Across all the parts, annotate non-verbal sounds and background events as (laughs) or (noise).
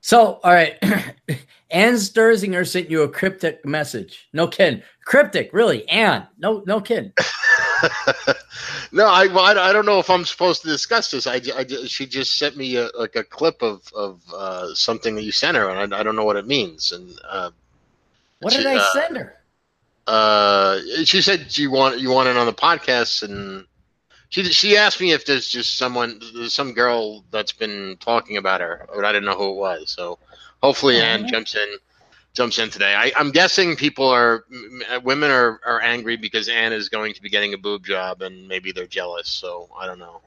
So, all right. (coughs) Ann Sterzinger sent you a cryptic message. No kidding. Cryptic, really. Ann. No, no kidding. (laughs) no, I, well, I, I don't know if I'm supposed to discuss this. I, I she just sent me a, like a clip of of uh, something that you sent her, and I, I don't know what it means. And uh, what did she, I uh, send her? Uh, she said you want you want it on the podcast, and she she asked me if there's just someone, some girl that's been talking about her, but I didn't know who it was. So hopefully, Oh, Ann yeah. jumps in jumps in today. I, I'm guessing people are women are, are angry because Anne is going to be getting a boob job, and maybe they're jealous. So I don't know.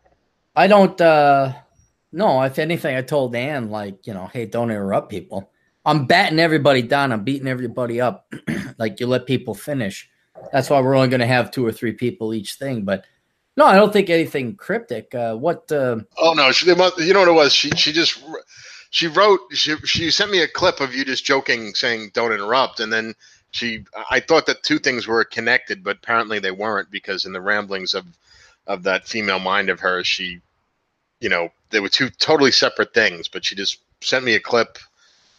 I don't uh no, if anything, I told Anne like, you know, hey, don't interrupt people. I'm batting everybody down, I'm beating everybody up. (clears throat) like you let people finish. That's why we're only gonna have two or three people each thing. But no, I don't think anything cryptic. Uh what uh Oh no, she, must, you know what it was? She she just she wrote she she sent me a clip of you just joking, saying "Don't interrupt," and then she I thought that two things were connected, but apparently they weren't because in the ramblings of of that female mind of hers, she you know they were two totally separate things. But she just sent me a clip,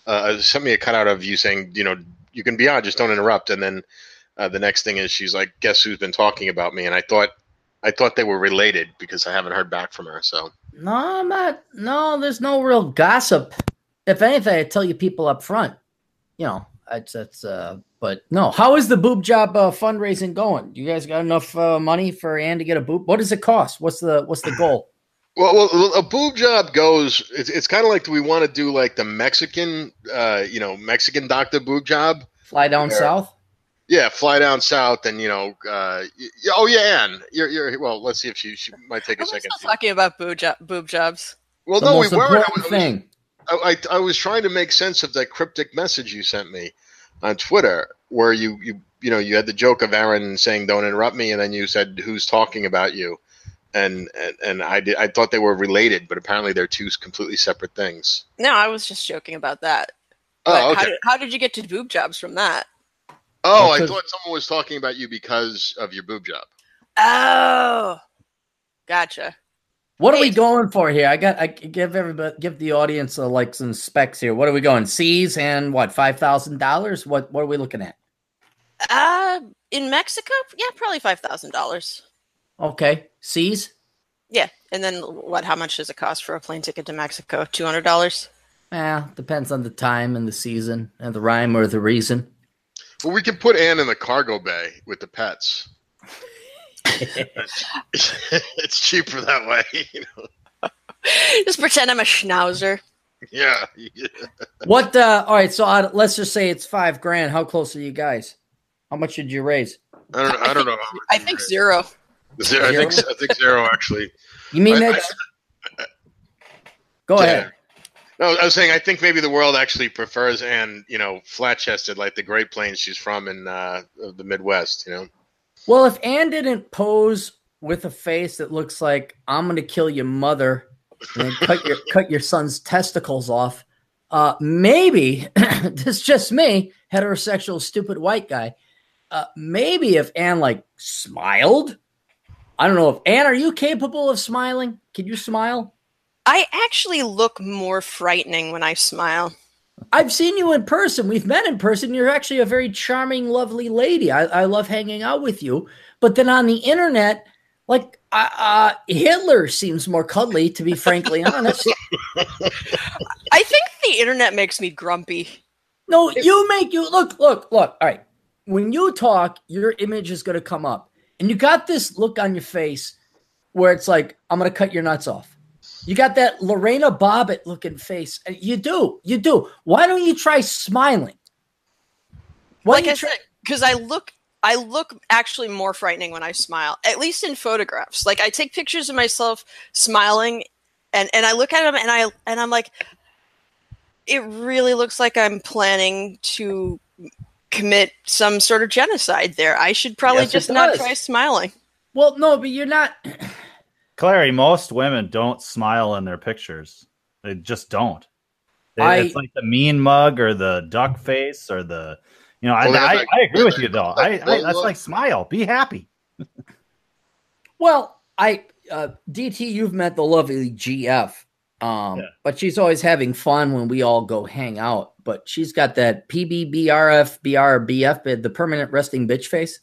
uh, sent me a cutout of you saying, you know, you can be on, just don't interrupt, and then. Uh, the next thing is she's like, "Guess who's been talking about me?" And I thought, I thought they were related because I haven't heard back from her. So no, I'm not no, there's no real gossip. If anything, I tell you people up front. You know, it's it's uh but no, how is the boob job uh, fundraising going? You guys got enough uh, money for Ann to get a boob? What does it cost? What's the what's the goal? (clears throat) Well, well, a boob job goes. It's, it's kind of like do we want to do like the Mexican, uh, you know, Mexican doctor boob job? Fly down south? Yeah, fly down south and you know, uh, y- y- oh yeah, Ann, you're, you're well. Let's see if she she might take Are a we second. still talking about boob, jo- boob jobs? Well, the no, we weren't. I was, thing. I, I, I was trying to make sense of that cryptic message you sent me on Twitter, where you you you know you had the joke of Aaron saying "Don't interrupt me," and then you said "Who's talking about you?" And and, and I did, I thought they were related, but apparently they're two completely separate things. No, I was just joking about that. Oh, okay. how, did, how did you get to boob jobs from that? Oh, I thought someone was talking about you because of your boob job. Oh, gotcha. What are we going for here? I got I give everybody give the audience uh, like some specs here. What are we going? C's and what five thousand dollars? What what are we looking at? Uh, in Mexico, yeah, probably five thousand dollars. Okay, C's. Yeah, and then what? How much does it cost for a plane ticket to Mexico? Two hundred dollars. Yeah, depends on the time and the season and the rhyme or the reason. Well, we can put Anne in the cargo bay with the pets. (laughs) it's cheaper that way. (laughs) You know? Just pretend I'm a schnauzer. Yeah. What? uh All right, so uh, let's just say it's five grand. How close are you guys? How much did you raise? I don't. I don't know. I think zero. Zero. I think. I think zero actually. You mean I- I- that's? Go Yeah. ahead. No, I was saying I think maybe the world actually prefers Anne, you know, flat chested like the Great Plains she's from in uh, the Midwest. You know. Well, if Anne didn't pose with a face that looks like I'm going to kill your mother and cut your cut your son's testicles off, uh, maybe (laughs) this just me, heterosexual, stupid white guy. Uh, maybe if Anne like smiled, I don't know if Anne, are you capable of smiling? Can you smile? I actually look more frightening when I smile. I've seen you in person. We've met in person. You're actually a very charming, lovely lady. I, I love hanging out with you. But then on the internet, like uh, uh, Hitler seems more cuddly, to be frankly (laughs) honest. I think the internet makes me grumpy. No, you make you look, look, look. All right. When you talk, your image is going to come up. And you got this look on your face where it's like, I'm going to cut your nuts off. You got that Lorena Bobbitt looking face. Uh, you do. You do. Why don't you try smiling? Why like I try- said, because I look, I look actually more frightening when I smile. At least in photographs. Like I take pictures of myself smiling, and and I look at them, and I and I'm like, it really looks like I'm planning to commit some sort of genocide. There, I should probably Yes, just not try smiling. Well, no, but you're not. (clears throat) Clarey, most women don't smile in their pictures. They just don't. It- I- it's like the mean mug or the duck face or the, you know. Well, I, I, like- I agree with you though. I, I Well, that's well- like smile, be happy. Well, I uh, DT, you've met the lovely GF. Um, Yeah. but she's always having fun when we all go hang out. But she's got that PBBRF BRBF, the permanent resting bitch face.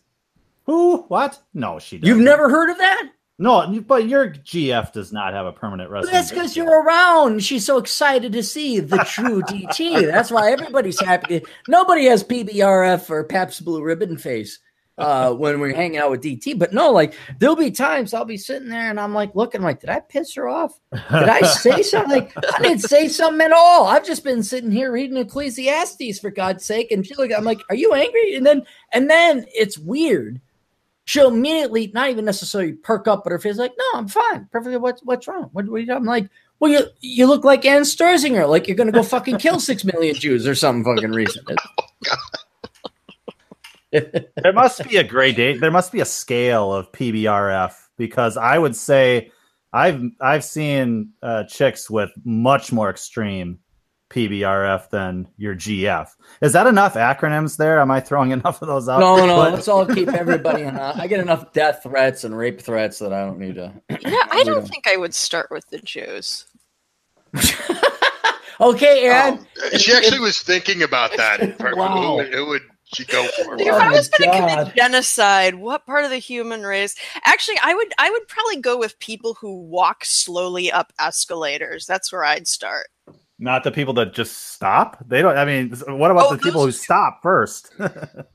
Who? What? No, she. Doesn't. You've never heard of that? No, but your GF does not have a permanent But resting. that's because you're around. She's so excited to see the true (laughs) DT. That's why everybody's happy. Nobody has PBRF or Pabst Blue Ribbon face uh, when we're hanging out with DT. But no, like there'll be times I'll be sitting there and I'm like looking like, did I piss her off? Did I say (laughs) something? Like, I didn't say something at all. I've just been sitting here reading Ecclesiastes for God's sake. And she like, I'm like, are you angry? And then and then it's weird. She'll immediately not even necessarily perk up, but her face like, no, I'm fine. Perfectly. What's what's wrong? What, what are you I'm like, well, you you look like Ann Sterzinger, like you're gonna go fucking kill (laughs) six million Jews or some fucking reason. (laughs) there must be a gradate. There must be a scale of PBRF because I would say I've I've seen uh, chicks with much more extreme PBRF than your GF. Is that enough acronyms there? Am I throwing (laughs) enough of those out? No, no, But- let's all keep everybody in. Uh, I get enough death threats and rape threats that I don't need to. (clears throat) Yeah, I don't don't. think I would start with the Jews. (laughs) okay, Aaron. Oh, she actually was thinking about that. (laughs) Wow. Who, who would she go for? If Oh I was going to commit genocide, what part of the human race? Actually, I would I would probably go with people who walk slowly up escalators. That's where I'd start. Not the people that just stop. They don't. I mean, what about Oh, the people who stop first? (laughs) At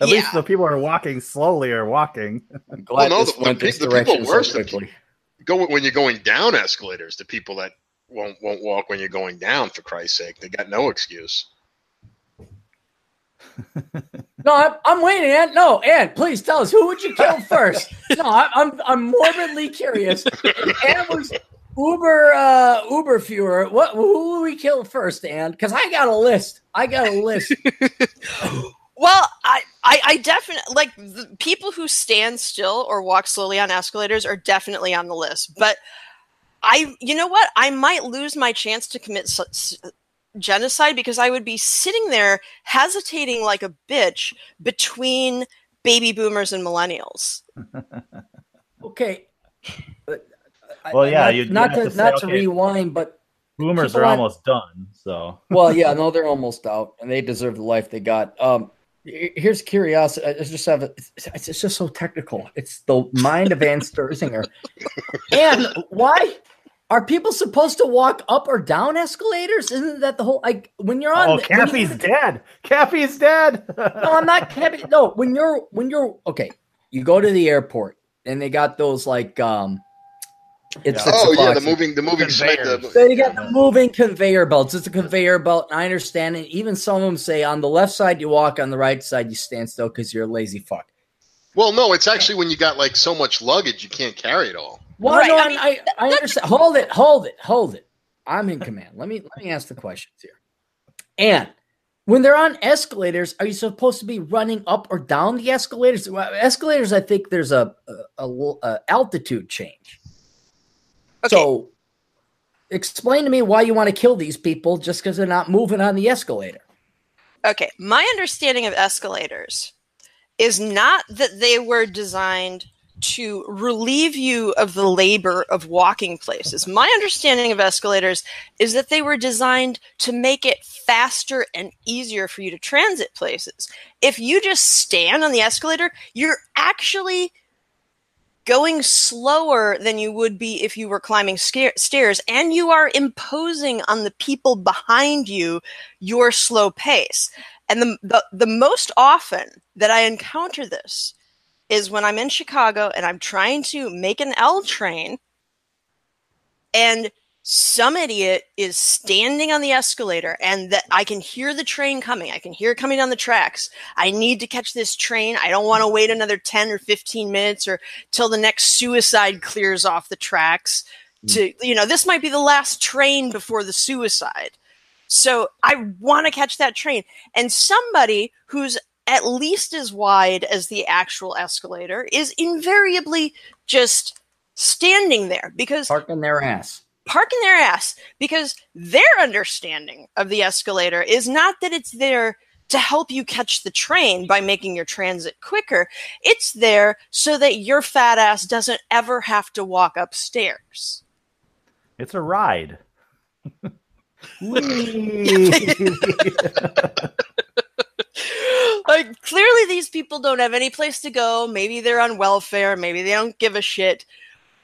Yeah. least the people who are walking slowly are walking. I'm glad Well, no, this the- went the this the people direction so worse than. Go when you're going down escalators. The people that won't won't walk when you're going down. For Christ's sake, they got no excuse. (laughs) No, I'm, I'm waiting, Ann. No, Ann, please tell us who would you kill (laughs) first? no, I, I'm I'm morbidly curious. Ann was Uber uh Uber Fuhrer. What who would we kill first, And Because I got a list. I got a list. (laughs) Well, I, I, I definitely like the people who stand still or walk slowly on escalators are definitely on the list. But I, you know what? I might lose my chance to commit s- s- genocide because I would be sitting there hesitating like a bitch between baby boomers and millennials. (laughs) Okay. Well, yeah, not, you'd not to, to say, not to okay. rewind, but Boomers are on- almost done. So well, yeah, no, they're almost out, and they deserve the life they got. Um, here's curiosity. I just have a, it's, it's just so technical. It's the mind of Ann Sterzinger. and why are people supposed to walk up or down escalators? Isn't that the whole like when you're on? oh, the- you- Cappy's dead. Cappy's dead. no, I'm not capping. No, when you're when you're okay, you go to the airport and they got those like um, it's Yeah. six oh yeah, the moving the moving side. Uh, Conveyors. They got the moving conveyor belts. It's a conveyor belt. And I understand it. Even some of them say on the left side you walk, on the right side you stand still because you're a lazy fuck. Well, no, it's actually when you got like so much luggage, you can't carry it all. Well, Right, no, I I, mean, I, I understand. Hold it, hold it, hold it. I'm in command. Let me let me ask the questions here. And when they're on escalators, are you supposed to be running up or down the escalators? Well, escalators, I think there's a, a, a- a altitude change. Okay. So, explain to me why you want to kill these people just because they're not moving on the escalator. Okay, my understanding of escalators is not that they were designed to relieve you of the labor of walking places. My understanding of escalators is that they were designed to make it faster and easier for you to transit places. If you just stand on the escalator, you're actually going slower than you would be if you were climbing sca- stairs and you are imposing on the people behind you your slow pace. And the, the the most often that I encounter this is when I'm in Chicago and I'm trying to make an L train and some idiot is standing on the escalator and that I can hear the train coming. I can hear it coming down the tracks. I need to catch this train. I don't want to wait another 10 or 15 minutes or till the next suicide clears off the tracks hmm. to you know, this might be the last train before the suicide. So I want to catch that train. And somebody who's at least as wide as the actual escalator is invariably just standing there because Parking their ass. Parking their ass because their understanding of the escalator is not that it's there to help you catch the train by making your transit quicker. It's there so that your fat ass doesn't ever have to walk upstairs. It's a ride. (laughs) like clearly these people don't have any place to go maybe they're on welfare maybe they don't give a shit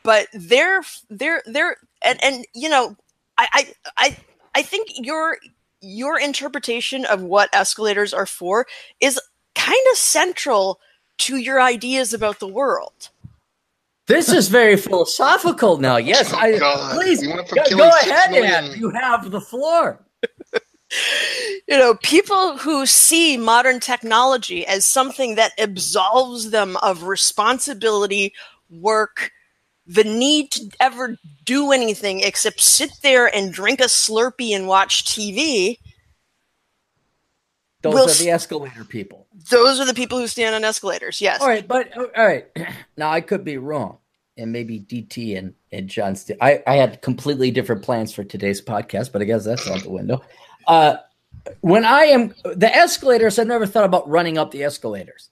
but they're they're they're and and you know i i i, I think your your interpretation of what escalators are for is kind of central to your ideas about the world This is very philosophical now. Yes, Oh, I God. please We went from go, go ahead, million- You have the floor. (laughs) you know people who see modern technology as something that absolves them of responsibility work the need to ever do anything except sit there and drink a slurpee and watch tv Those We'll are the escalator people. those are the people who stand on escalators yes All right, but all right. Now I could be wrong, and maybe DT and and John. St- I I had completely different plans for today's podcast, but I guess that's out the window. Uh, when I am the escalators, I've never thought about running up the escalators.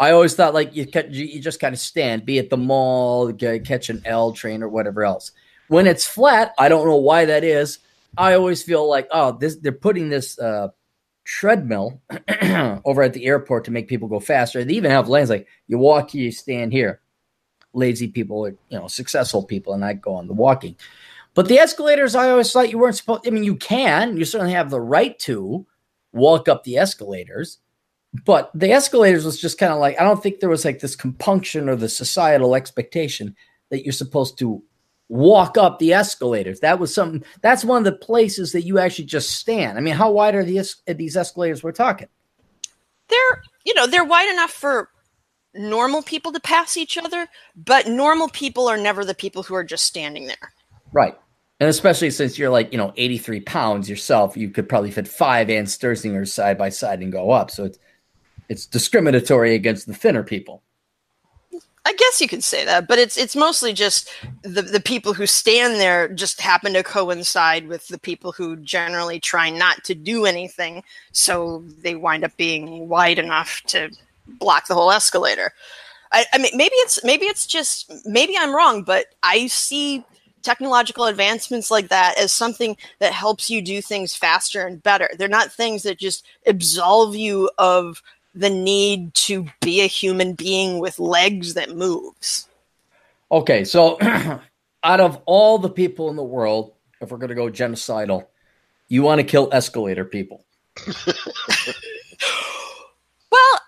I always thought like you you just kind of stand, be at the mall, catch an L train or whatever else. When it's flat, I don't know why that is. I always feel like oh, this they're putting this uh, treadmill (clears throat) over at the airport to make people go faster. They even have lanes like you walk you stand here. Lazy people, you know, successful people, and I go on the walking. But the escalators, I always thought you weren't supposed. I mean, you can, you certainly have the right to walk up the escalators, but the escalators was just kind of like I don't think there was like this compunction or the societal expectation that you're supposed to walk up the escalators. That was something. That's one of the places that you actually just stand. I mean, how wide are these these escalators we're talking? they're you know they're wide enough for normal people to pass each other but normal people are never the people who are just standing there Right. And especially since you're like, you know, 83 pounds yourself, you could probably fit five Ann Sterzingers side by side and go up. So it's it's discriminatory against the thinner people. I guess you could say that, but it's it's mostly just the the people who stand there just happen to coincide with the people who generally try not to do anything, so they wind up being wide enough to block the whole escalator. I, I mean, maybe it's maybe it's just maybe I'm wrong, but I see technological advancements like that as something that helps you do things faster and better. They're not things that just absolve you of the need to be a human being with legs that moves. Okay, so (clears throat) out of all the people in the world, if we're going to go genocidal, you want to kill escalator people. (laughs) Well,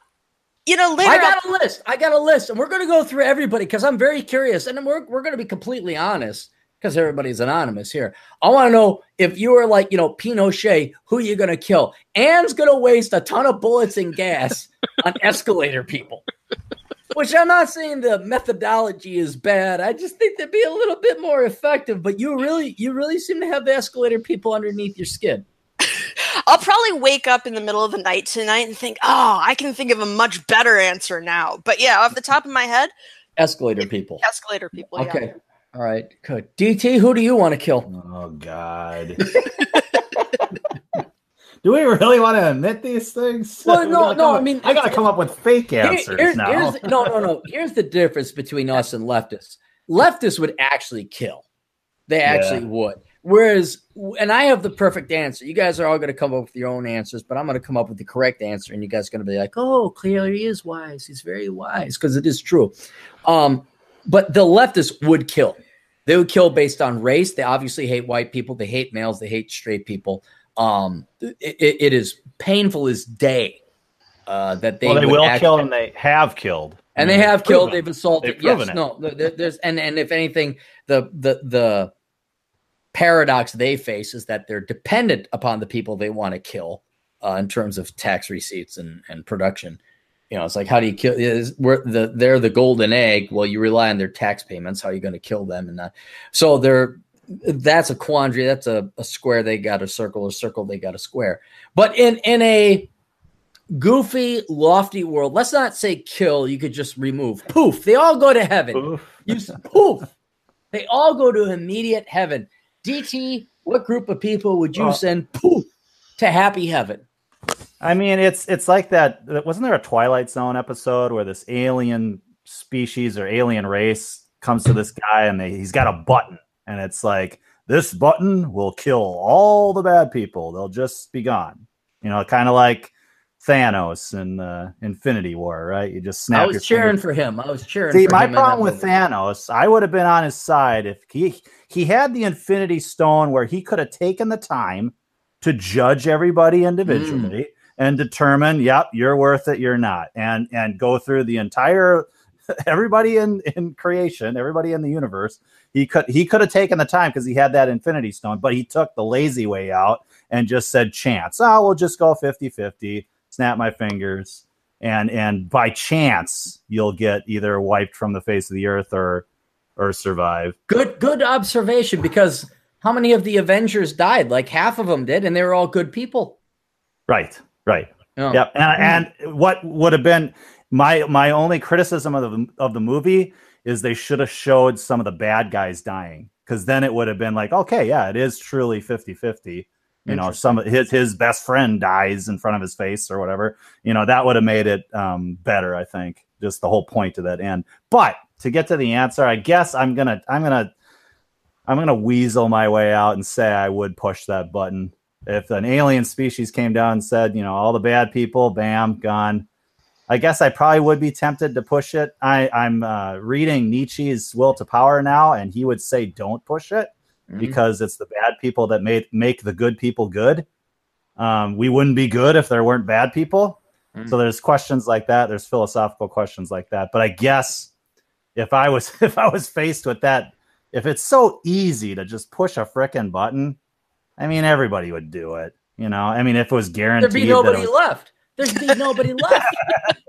you know, later I got a list. I got a list, and we're going to go through everybody because I'm very curious, and we're we're going to be completely honest because everybody's anonymous here. I want to know if you were like you know Pinochet, who you going to kill? Ann's going to waste a ton of bullets and gas on (laughs) escalator people. Which I'm not saying the methodology is bad. I just think they'd be a little bit more effective. But you really, you really seem to have the escalator people underneath your skin. (laughs) I'll probably wake up in the middle of the night tonight and think, oh, I can think of a much better answer now. But yeah, off the top of my head, Escalator people. escalator people. Yeah. All right. Good. DT, who do you want to kill? Oh God. (laughs) (laughs) Do we really want to admit these things? Well, (laughs) no, no, come I mean, I gotta come up with fake Here- answers here's- now. no, no, no. Here's the difference between us and leftists. Leftists would actually kill. They actually would. Whereas, and I have the perfect answer. You guys are all going to come up with your own answers, but I'm going to come up with the correct answer, and you guys are going to be like, "Oh, clearly he is wise. He's very wise," because it is true. Um, but the leftists would kill. They would kill based on race. They obviously hate white people. They hate males. They hate straight people. Um, it, it- it is painful as day uh, that they well, they will act- kill and they have killed. and they have killed. They've assaulted. They've yes, it. no. There's and and if anything, the the the paradox they face is that they're dependent upon the people they want to kill uh, in terms of tax receipts and and production. You know, it's like how do you kill? Is we're the they're the golden egg. Well, you rely on their tax payments. How are you going to kill them? And that, so they're that's a quandary. That's a, a square they got a circle, a circle they got a square. But in in a goofy, lofty world, let's not say kill. You could just remove. Poof! They all go to heaven. Oof. You poof! They all go to immediate heaven. DT, what group of people would you Well- send poof to happy heaven? I mean, it's it's like that. Wasn't there a Twilight Zone episode where this alien species or alien race comes to this guy and they, he's got a button, and it's like this button will kill all the bad people. They'll just be gone. You know, kind of like Thanos in uh, Infinity War, right? You just snap. I was cheering finger. for him. I was cheering. See, for my problem with movie. Thanos, I would have been on his side if he he had the Infinity Stone where he could have taken the time to judge everybody individually Mm. And determine, yep, you're worth it, you're not, and and go through the entire (laughs) everybody in in creation, everybody in the universe. He could he could have taken the time because he had that Infinity Stone, but he took the lazy way out and just said chance. Oh, we'll just go 50-50, snap my fingers and and by chance you'll get either wiped from the face of the earth or or survive. Good, good observation. Because how many of the Avengers died? Like half of them did, and they were all good people. Right, right. Oh. Yep. And, and what would have been my my only criticism of the of the movie is they should have showed some of the bad guys dying because then it would have been like, okay, yeah, it is truly 50-50. You know, some his his best friend dies in front of his face or whatever. You know, that would have made it um, better. I think just the whole point to that end. But to get to the answer, I guess I'm gonna I'm gonna I'm gonna weasel my way out and say I would push that button if an alien species came down and said, you know, all the bad people, bam, gone. I guess I probably would be tempted to push it. I, I'm uh, reading Nietzsche's Will to Power now, and he would say, don't push it Mhm. because it's the bad people that make make the good people good. Um, we wouldn't be good if there weren't bad people. Mm. So there's questions like that. There's philosophical questions like that. But I guess if I was (laughs) if I was faced with that, if it's so easy to just push a frickin' button, I mean everybody would do it. You know, I mean if it was guaranteed There'd be nobody was, left. There'd be nobody (laughs) left.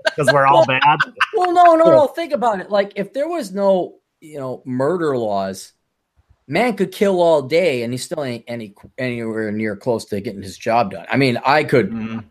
because we're all bad. Well, no, no, no. Think about it. Like if there was no, you know, murder laws, man could kill all day and he still ain't any anywhere near close to getting his job done. I mean, I could, Mhm.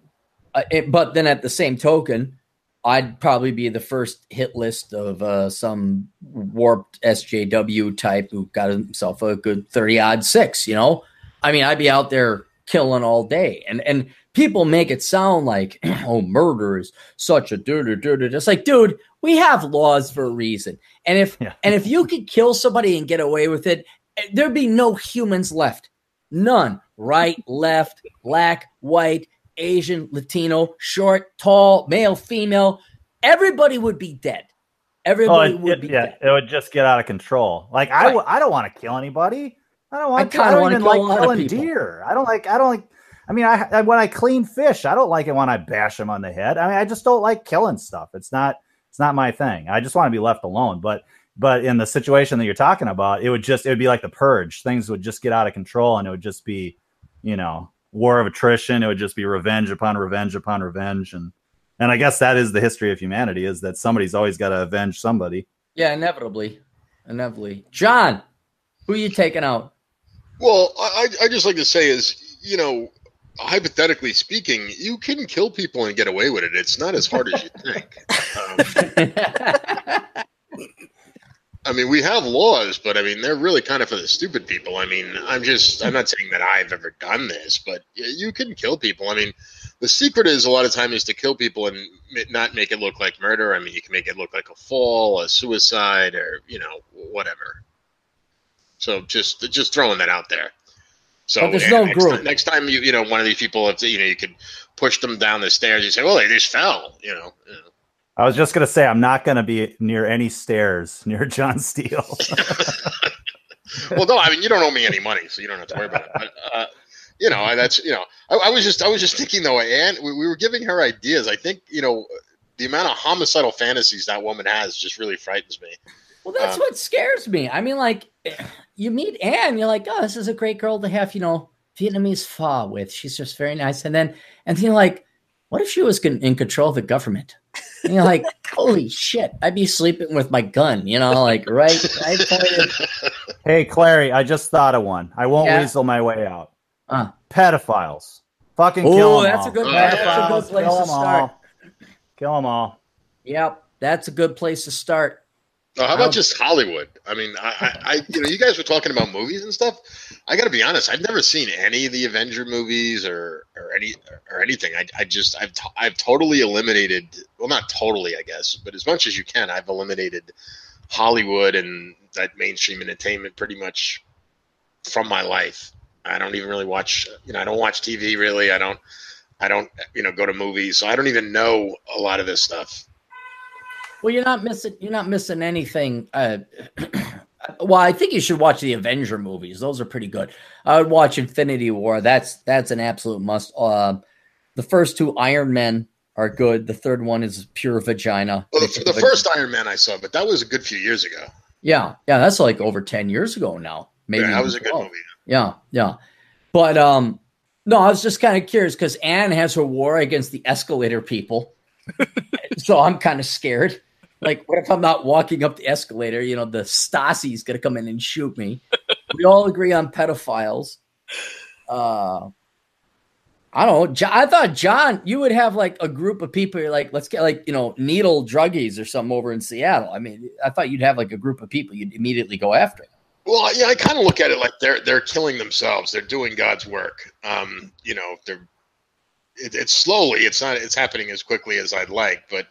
uh, it, but then at the same token, I'd probably be the first hit list of uh, some warped SJW type who got himself a good thirty odd six. You know, I mean, I'd be out there killing all day, and and people make it sound like (clears throat) oh, murder is such a dude, dude. It's like, dude, we have laws for a reason, and if Yeah. and if you could kill somebody and get away with it, eh, there'd be no humans left, none. Right, left, black, white, Asian, Latino, short, tall, male, female. Everybody would be dead. Oh, Everybody it, would be yeah, dead. it would just get out of control. Like I, Right. w- I don't want to kill anybody. I don't want. I to. I don't even like killing deer. I don't like. I don't like. I mean, I, I when I clean fish, I don't like it when I bash them on the head. I mean, I just don't like killing stuff. It's not. It's not my thing. I just want to be left alone. But but in the situation that you're talking about, it would just it would be like the purge. Things would just get out of control, and it would just be, you know, war of attrition. It would just be revenge upon revenge upon revenge, and and I guess that is the history of humanity: is that somebody's always got to avenge somebody. Yeah, inevitably, inevitably. John, who are you taking out? Well, I I just like to say is you know hypothetically speaking, you can kill people and get away with it. It's not as hard as you (laughs) think. Um, I mean, we have laws, but I mean, they're really kind of for the stupid people. I mean, I'm just, I'm not saying that I've ever done this, but you can kill people. I mean, the secret is a lot of time is to kill people and not make it look like murder. I mean, you can make it look like a fall, a suicide, or, you know, whatever. So just, just throwing that out there. So But there's no next, group. Time, next time you, you know, one of these people, if you know, you could push them down the stairs. You say, well, they just fell, you know. you know. I was just gonna say I'm not gonna be near any stairs (laughs) near John Steele. (laughs) well, no, I mean you don't owe me any money, so you don't have to worry about it. But uh, you know, I- that's you know, I, I was just I was just thinking though, and we, we were giving her ideas. I think you know the amount of homicidal fantasies that woman has just really frightens me. Well, that's Um, what scares me. I mean, like, (clears throat) you meet Anne, you're like, oh, this is a great girl to have, you know, Vietnamese pho with. She's just very nice. And then, and then you're like, what if she was in control of the government? And you're like, (laughs) holy shit, I'd be sleeping with my gun, you know, like, right? I hey, Clarey, I just thought of one. I won't Yeah. weasel my way out. uh, Pedophiles, fucking Oh, kill 'em that's all. a good- that's a good Pedophiles, place kill to 'em start. all. Kill them all. yep, that's a good place to start. Uh, how about just Hollywood? I mean, I, I, I, you know, you guys were talking about movies and stuff. I got to be honest, I've never seen any of the Avenger movies or or any or anything. I, I just I've to, I've totally eliminated. Well, not totally, I guess, but as much as you can, I've eliminated Hollywood and that mainstream entertainment pretty much from my life. I don't even really watch. You know, I don't watch TV really. I don't. I don't. You know, go to movies. So I don't even know a lot of this stuff. Well, you're not missing. You're not missing anything. Uh, (clears throat) well, I think you should watch the Avenger movies. Those are pretty good. I would watch Infinity War. That's that's an absolute must. Uh, the first two Iron Men are good. The third one is pure vagina. Well, the, the first Iron Man I saw, but that was a good few years ago. Yeah, yeah, that's like over ten years ago now. Maybe yeah, that was a good 12. movie. Yeah, yeah, but um, no, I was just kind of curious because Anne has her war against the escalator people, (laughs) so I'm kind of scared. Like, what if I'm not walking up the escalator? You know, the Stasi's gonna come in and shoot me. we all agree on pedophiles. Uh, I don't know. I thought John, you would have like a group of people. You're like, let's get like you know needle druggies or something over in Seattle. I mean, I thought you'd have like a group of people you'd immediately go after. Well, yeah, I kind of look at it like they're they're killing themselves. They're doing God's work. Um, you know, they're it, it's slowly. It's not. It's happening as quickly as I'd like, but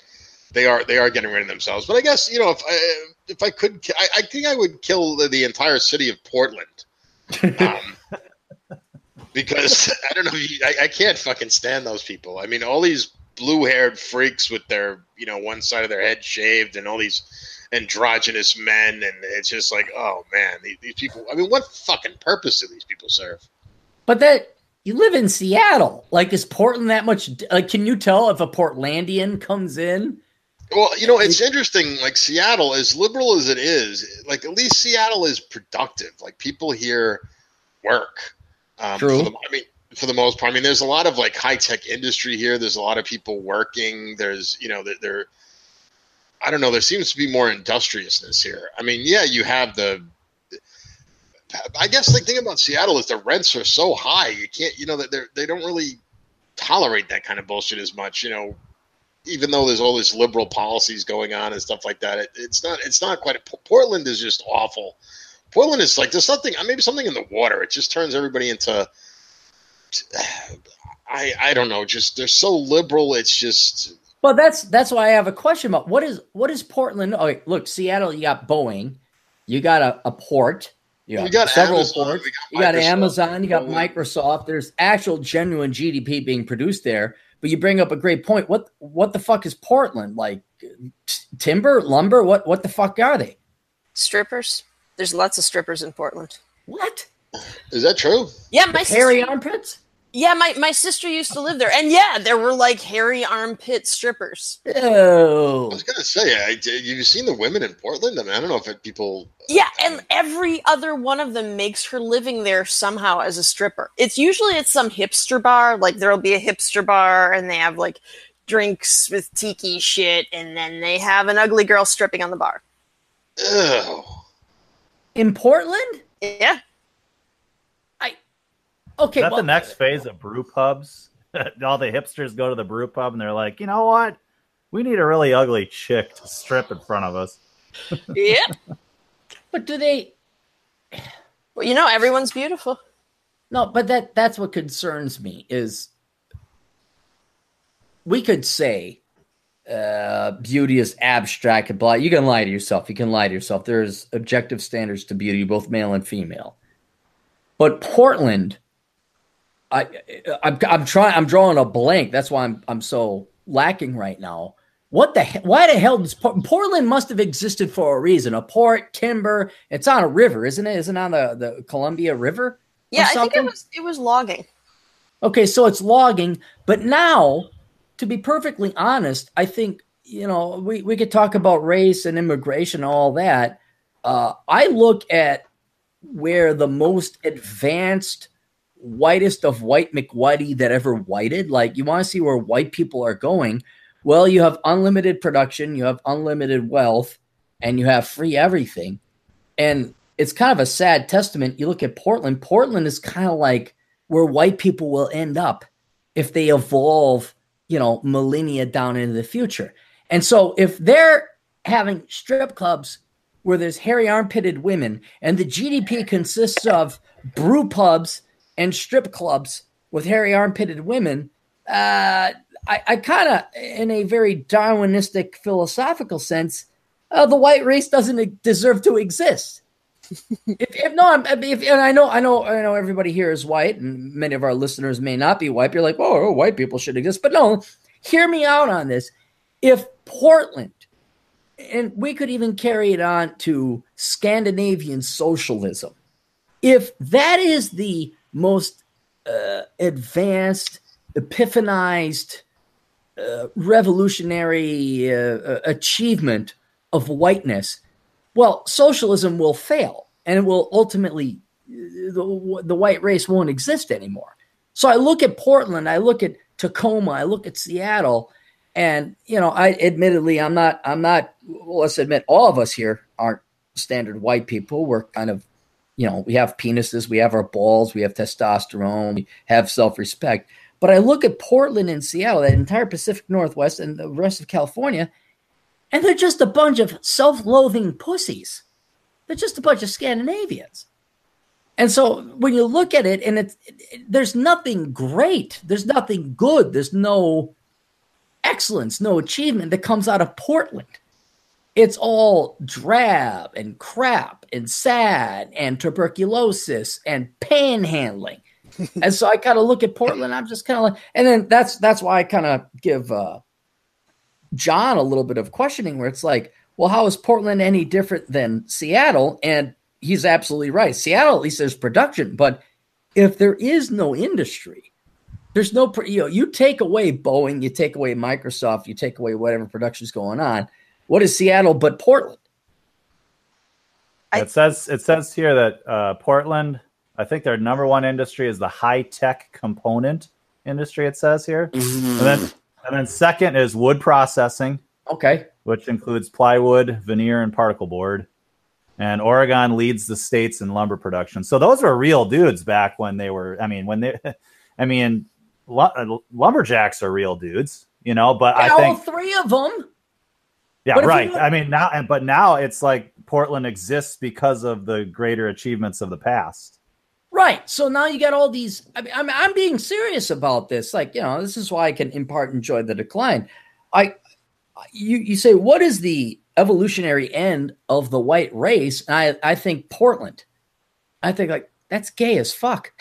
they are they are getting rid of themselves. But I guess you know if I if I could, I, I think I would kill the, the entire city of Portland. (laughs) Um, because (laughs) I don't know, I, I can't fucking stand those people. I mean, all these blue-haired freaks with their you know one side of their head shaved and all these androgynous men, and it's just like, oh man, these, these people. I mean, what fucking purpose do these people serve? But that you live in Seattle. Like, is Portland that much? Like, can you tell if a Portlandian comes in? Well, you know, it's interesting. Like Seattle, as liberal as it is, like at least Seattle is productive. Like people here work. Um, True. The, I mean, for the most part, I mean, there's a lot of like high tech industry here. There's a lot of people working. There's, you know, there, there. I don't know. There seems to be more industriousness here. I mean, yeah, you have the. I guess the thing about Seattle is the rents are so high. You can't, you know, that they they don't really tolerate that kind of bullshit as much. You know, even though there's all these liberal policies going on and stuff like that, it, it's not it's not quite. Portland is just awful. Portland is like there's something maybe something in the water. It just turns everybody into. I I don't know. Just they're so liberal. It's just. Well, that's that's why I have a question about what is what is Portland? Oh, look, Seattle. You got Boeing, you got a, a port. You got, got several Amazon, ports. Got you got Amazon. You got Microsoft. There's actual genuine GDP being produced there. But you bring up a great point. What what the fuck is Portland like? Timber, lumber? What what the fuck are they? Strippers. There's lots of strippers in Portland. What? Is that true? Yeah, my hairy sister, armpits. Yeah, my, my sister used to live there, and yeah, there were like hairy armpit strippers. Oh, I was gonna say, I, you've seen the women in Portland. I mean, I don't know if it, people. Yeah, and every other one of them makes her living there somehow as a stripper. It's usually at some hipster bar, like there'll be a hipster bar, and they have like drinks with tiki shit, and then they have an ugly girl stripping on the bar. Oh. In Portland? Yeah. Okay, Is that well, the next phase of brew pubs? (laughs) All the hipsters go to the brew pub and they're like, you know what? We need a really ugly chick to strip in front of us. (laughs) yeah. But do they? Well, you know, everyone's beautiful. No, but that that's what concerns me is we could say uh, beauty is abstract and blah. You can lie to yourself. You can lie to yourself. There's objective standards to beauty, both male and female. But Portland I, I'm, I'm trying. I'm drawing a blank. That's why I'm I'm so lacking right now. What the hell? Why the hell does Portland must have existed for a reason? A port, timber. It's on a river, isn't it? Isn't it on the the Columbia River? Yeah, I think it was. It was logging. Okay, so it's logging, but now, to be perfectly honest, I think you know we we could talk about race and immigration and all that. Uh, I look at where the most advanced whitest of white McWhitey that ever whited. Like you want to see where white people are going. Well, you have unlimited production, you have unlimited wealth, and you have free everything. And it's kind of a sad testament. You look at Portland, Portland is kind of like where white people will end up if they evolve, you know, millennia down into the future. And so if they're having strip clubs where there's hairy armpitted women and the GDP consists of brew pubs and strip clubs with hairy armpitted women, uh, I, I kind of, in a very Darwinistic philosophical sense, uh, the white race doesn't deserve to exist. (laughs) if, if no, I'm, if, and I know, I know, I know everybody here is white, and many of our listeners may not be white. You're like, oh, white people should exist, but no, hear me out on this. If Portland, and we could even carry it on to Scandinavian socialism, if that is the most uh, advanced, epiphanized, uh, revolutionary uh, uh, achievement of whiteness, well, socialism will fail and it will ultimately, the, the white race won't exist anymore. So I look at Portland, I look at Tacoma, I look at Seattle, and you know, I admittedly, I'm not, I'm not. Let's admit, all of us here aren't standard white people. We're kind of, you know, we have penises, we have our balls, we have testosterone, we have self respect. But I look at Portland and Seattle, that entire Pacific Northwest, and the rest of California, and they're just a bunch of self-loathing pussies. They're just a bunch of Scandinavians. And so when you look at it, and it's it, there's nothing great, there's nothing good, there's no excellence, no achievement that comes out of Portland. It's all drab and crap and sad and tuberculosis and panhandling. (laughs) and so I kind of look at Portland. I'm just kind of like, and then that's that's why I kind of give uh, John a little bit of questioning where it's like, well, how is Portland any different than Seattle? And he's absolutely right. Seattle, at least there's production, but if there is no industry, there's no, you know, you take away Boeing, you take away Microsoft, you take away whatever production's going on. What is Seattle but Portland? It says it says here that uh, Portland, I think their number one industry is the high tech component industry. It says here, mm-hmm. and then and then second is wood processing. Okay. Which includes plywood, veneer, and particle board. And Oregon leads the states in lumber production. So those were real dudes back when they were. I mean, when they, (laughs) I mean, lumberjacks are real dudes, you know. But I think all three of them. Yeah, right. I mean, now, but now it's like Portland exists because of the greater achievements of the past. Right. So now you got all these. I mean, I'm, I'm being serious about this. Like, you know, this is why I can in part enjoy the decline. I, you, you say, what is the evolutionary end of the white race? And I, I think Portland. I think like that's gay as fuck.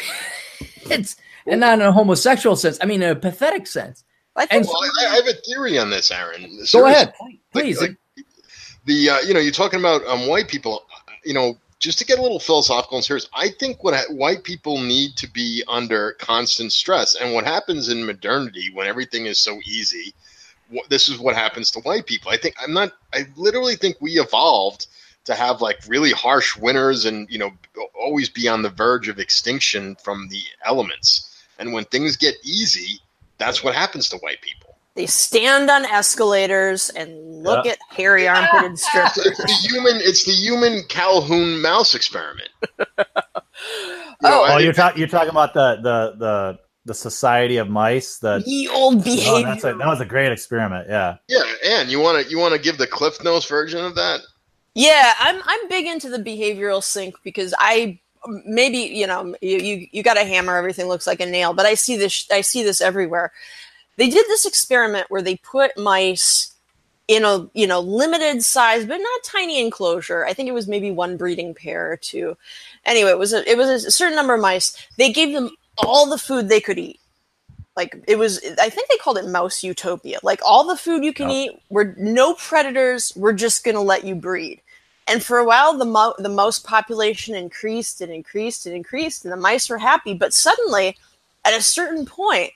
(laughs) it's and not in a homosexual sense. I mean, in a pathetic sense. I think, well, I, I, have a theory on this, Aaron. Seriously. Go ahead, please. Like, the uh, you know, you're talking about um, white people. You know, just to get a little philosophical and serious, I think what white people need to be under constant stress, and what happens in modernity when everything is so easy, this is what happens to white people. I think I'm not. I literally think we evolved to have like really harsh winters and you know always be on the verge of extinction from the elements. And when things get easy, that's what happens to white people. They stand on escalators and look yeah. at hairy armpitted strippers. It's the human. It's the human Calhoun mouse experiment. (laughs) You know, oh, oh you're talking. You're talking about the the the the Society of Mice. The, the old behavior. Oh, a, that was a great experiment. Yeah. Yeah, and you want to you want to give the Cliff Notes version of that? Yeah, I'm I'm big into the behavioral sink because I maybe you know you you, you got a hammer everything looks like a nail but i see this i see this everywhere they did this experiment where they put mice in a you know limited size but not tiny enclosure. I think it was maybe one breeding pair or two. Anyway it was a, it was a certain number of mice. They gave them all the food they could eat. Like it was i think they called it mouse utopia. Like all the food you can oh. eat were no predators we're just going to let you breed. And for a while the mo- the mouse population increased and increased and increased and the mice were happy. But suddenly at a certain point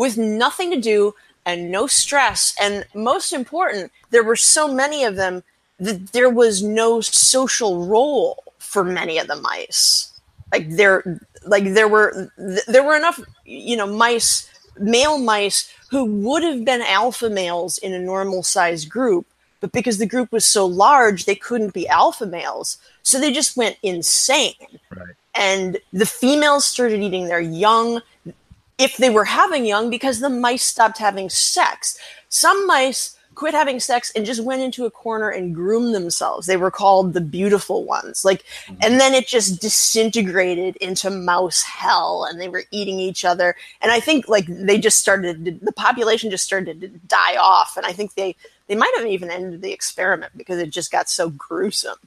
with nothing to do and no stress. And most important, there were so many of them that there was no social role for many of the mice. Like there, like there were, there were enough, you know, mice, male mice who would have been alpha males in a normal size group, but because the group was so large, they couldn't be alpha males. So they just went insane. Right. And the females started eating their young if they were having young because the mice stopped having sex. Some mice quit having sex and just went into a corner and groomed themselves. They were called the beautiful ones. Like mm-hmm. and then it just disintegrated into mouse hell and they were eating each other. And I think like they just started the population just started to die off and I think they they might have even ended the experiment because it just got so gruesome.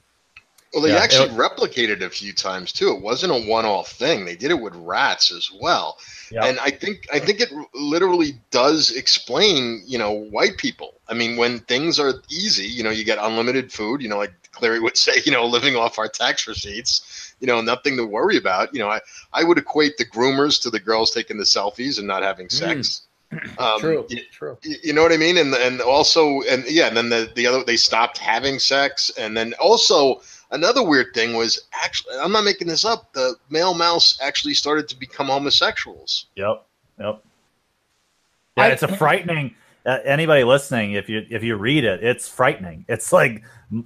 Well, they Yeah, actually it- replicated a few times too. It wasn't a one-off thing. They did it with rats as well. Yeah. And I think I think it literally does explain, you know, white people. I mean, when things are easy, you know, you get unlimited food, you know, like Clarey would (laughs) say, you know, living off our tax receipts, you know, nothing to worry about. You know, I, I would equate the groomers to the girls taking the selfies and not having sex. (clears throat) Um, True. y- True. you know what I mean? And and also and yeah, and then the the other they stopped having sex, and then also another weird thing was actually I'm not making this up. The male mouse actually started to become homosexuals. Yep. Yep. Yeah, I- it's a frightening. Uh, anybody listening, if you if you read it, it's frightening. It's like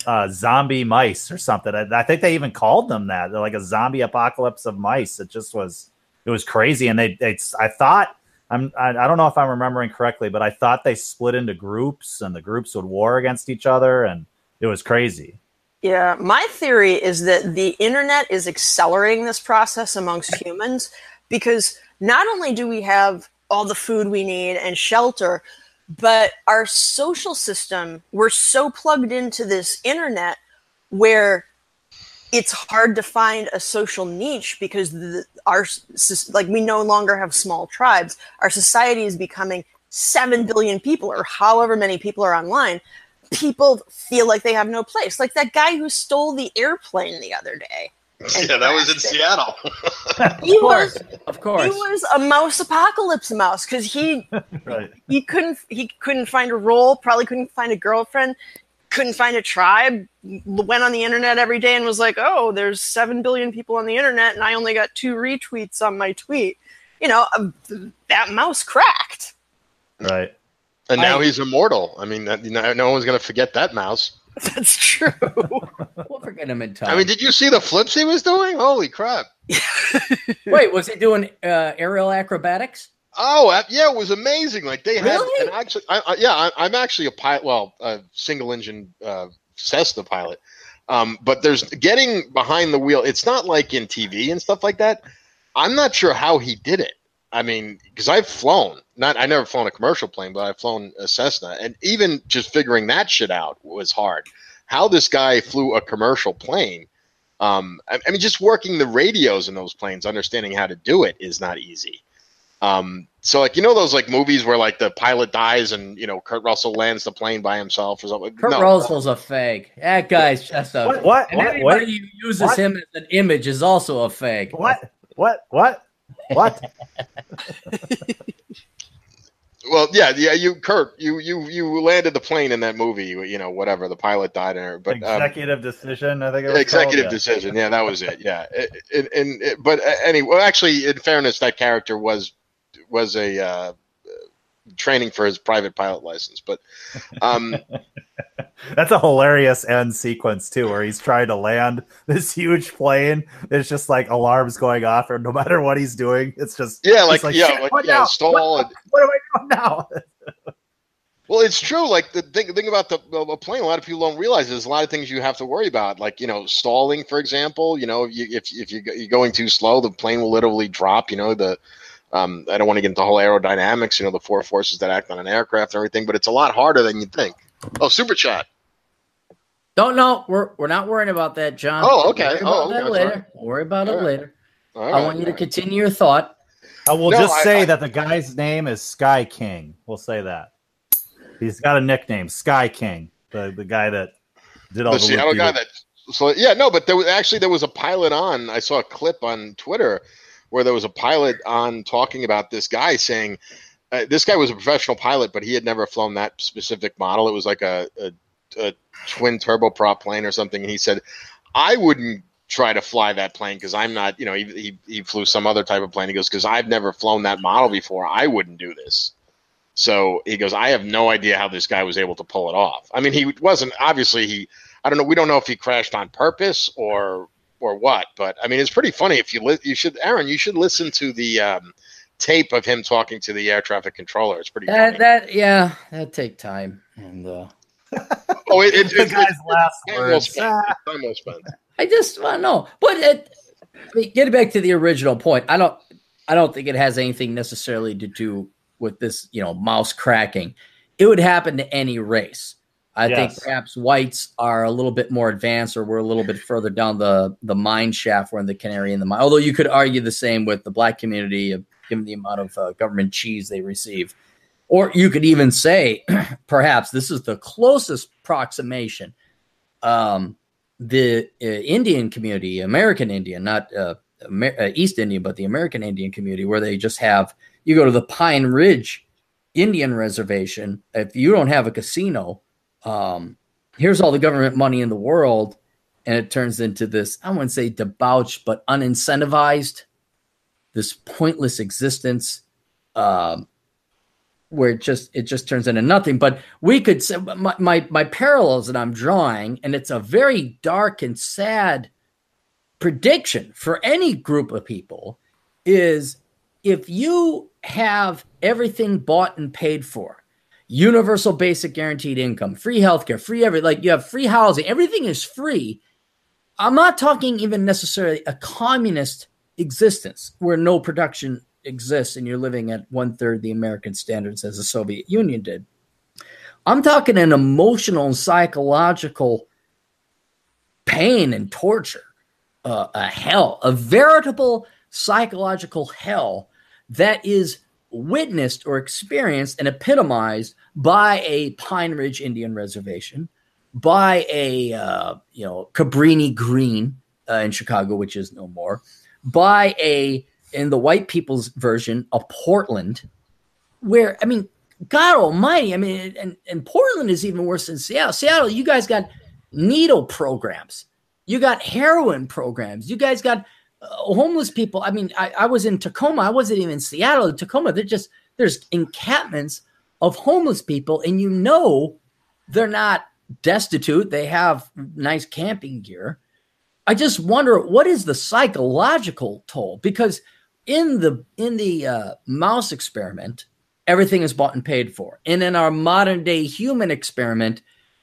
uh, zombie mice or something. I, I think they even called them that. They're like a zombie apocalypse of mice. It just was. It was crazy, and they. they I thought. I'm. I, I don't know if I'm remembering correctly, but I thought they split into groups, and the groups would war against each other, and it was crazy. Yeah, my theory is that the internet is accelerating this process amongst humans because not only do we have all the food we need and shelter, but our social system, we're so plugged into this internet where it's hard to find a social niche because the, our like we no longer have small tribes. Our society is becoming 7 billion people or however many people are online people feel like they have no place. Like that guy who stole the airplane the other day. (laughs) Yeah, that was in it. Seattle. (laughs) He Of course. was Of he was a mouse apocalypse mouse because he (laughs) Right. he couldn't he couldn't find a role, probably couldn't find a girlfriend, couldn't find a tribe. Went on the internet every day and was like, "Oh, there's seven billion people on the internet, and I only got two retweets on my tweet." You know, um, that mouse cracked. Right. And now I- he's immortal. I mean, that, no, no one's going to forget that mouse. (laughs) That's true. (laughs) We'll forget him in time. I mean, did you see the flips he was doing? Holy crap! (laughs) Wait, was he doing uh, aerial acrobatics? Oh, yeah, it was amazing. Like they had, Really? and actually, I, I, yeah, I, I'm actually a pilot. Well, a single engine uh, Cessna pilot. Um, but there's getting behind the wheel. It's not like in TV and stuff like that. I'm not sure how he did it. I mean, because I've flown, not I never flown a commercial plane, but I've flown a Cessna, and even just figuring that shit out was hard. How this guy flew a commercial plane. Um, I, I mean, just working the radios in those planes, understanding how to do it is not easy. Um, so like you know those like movies where like the pilot dies and you know Kurt Russell lands the plane by himself or something. Kurt no. Russell's a fake. That guy's just a. What? What? And What? anybody What? who uses What? him as an image is also a fake. What? What? What? What? (laughs) Well, yeah, yeah. You Kirk, you you you landed the plane in that movie. You know, whatever. The pilot died in it, but um, Executive decision. I think it was executive called. Decision. Yeah, that was it. Yeah, it, it, and but uh, anyway, well, actually, in fairness, that character was was a uh, training for his private pilot license. But um, (laughs) That's a hilarious end sequence too, where he's trying to land this huge plane. There's just like alarms going off, or no matter what he's doing, it's just yeah, he's like, yeah, like, what yeah, now? stall. What, and, what am I doing now? (laughs) Well, it's true. Like the thing, thing about the, the plane, a lot of people don't realize there's a lot of things you have to worry about. Like you know, stalling, for example. You know, if you, if if you're going too slow, the plane will literally drop. You know, the um, I don't want to get into the whole aerodynamics. You know, the four forces that act on an aircraft and everything, but it's a lot harder than you think. Oh, super chat. Don't know. We're we're not worrying about that, John. Oh, okay. We'll worry Oh, about that okay, later. sorry. We'll worry about it All right. later. All I want you to continue your thought. I will No, just I- say I- that the guy's name is Sky King. We'll say that. He's got a nickname, Sky King. The the guy that did all The the Seattle guy that. So yeah, no, but there was actually there was a pilot on. I saw a clip on Twitter where there was a pilot on talking about this guy saying uh, this guy was a professional pilot, but he had never flown that specific model. It was like a, a, a twin turboprop plane or something. And he said, I wouldn't try to fly that plane because I'm not, you know, he, he, he flew some other type of plane. He goes, because I've never flown that model before. I wouldn't do this. So he goes, I have no idea how this guy was able to pull it off. I mean, he wasn't obviously he. I don't know. We don't know if he crashed on purpose or or what. But I mean, it's pretty funny. If you li- you should, Aaron, you should listen to the um, tape of him talking to the air traffic controller. It's pretty That funny. that yeah, that take time. And uh, oh, it, it, (laughs) the it, guy's it, last time well words. spent. (laughs) It's time well spent. I just want to know. But it, I mean, get back to the original point. I don't. I don't think it has anything necessarily to do with this. You know, mouse cracking. It would happen to any race. I Yes. think perhaps whites are a little bit more advanced, or we're a little bit further down the the mine shaft. We're in the canary in the mine. Although you could argue the same with the black community, given the amount of uh, government cheese they receive. Or you could even say, (clears throat) perhaps this is the closest approximation. Um, the uh, Indian community, American Indian, not uh, Amer- uh, East Indian, but the American Indian community, where they just have you go to the Pine Ridge Indian Reservation. If you don't have a casino, um, here's all the government money in the world, and it turns into this I wouldn't say debauched, but unincentivized, this pointless existence. Um, where it just it just turns into nothing. But we could say my, my my parallels that I'm drawing, and it's a very dark and sad prediction for any group of people, is if you have everything bought and paid for, universal basic guaranteed income, free healthcare, free every like you have free housing, everything is free. I'm not talking even necessarily a communist existence where no production exists and you're living at one third the American standards as the Soviet Union did. I'm talking an emotional and psychological pain and torture, uh, a hell, a veritable psychological hell that is witnessed or experienced and epitomized by a Pine Ridge Indian Reservation, by a uh, you know Cabrini Green uh, in Chicago, which is no more, by a in the white people's version of Portland, where I mean, God Almighty, I mean, and, and Portland is even worse than Seattle. Seattle, you guys got needle programs, you got heroin programs, you guys got homeless people. I mean, I, I was in Tacoma. I wasn't even in Seattle. In Tacoma, they're just there's encampments of homeless people, and you know they're not destitute. They have nice camping gear. I just wonder what is the psychological toll because in the in the uh, mouse experiment, everything is bought and paid for, and in our modern day human experiment,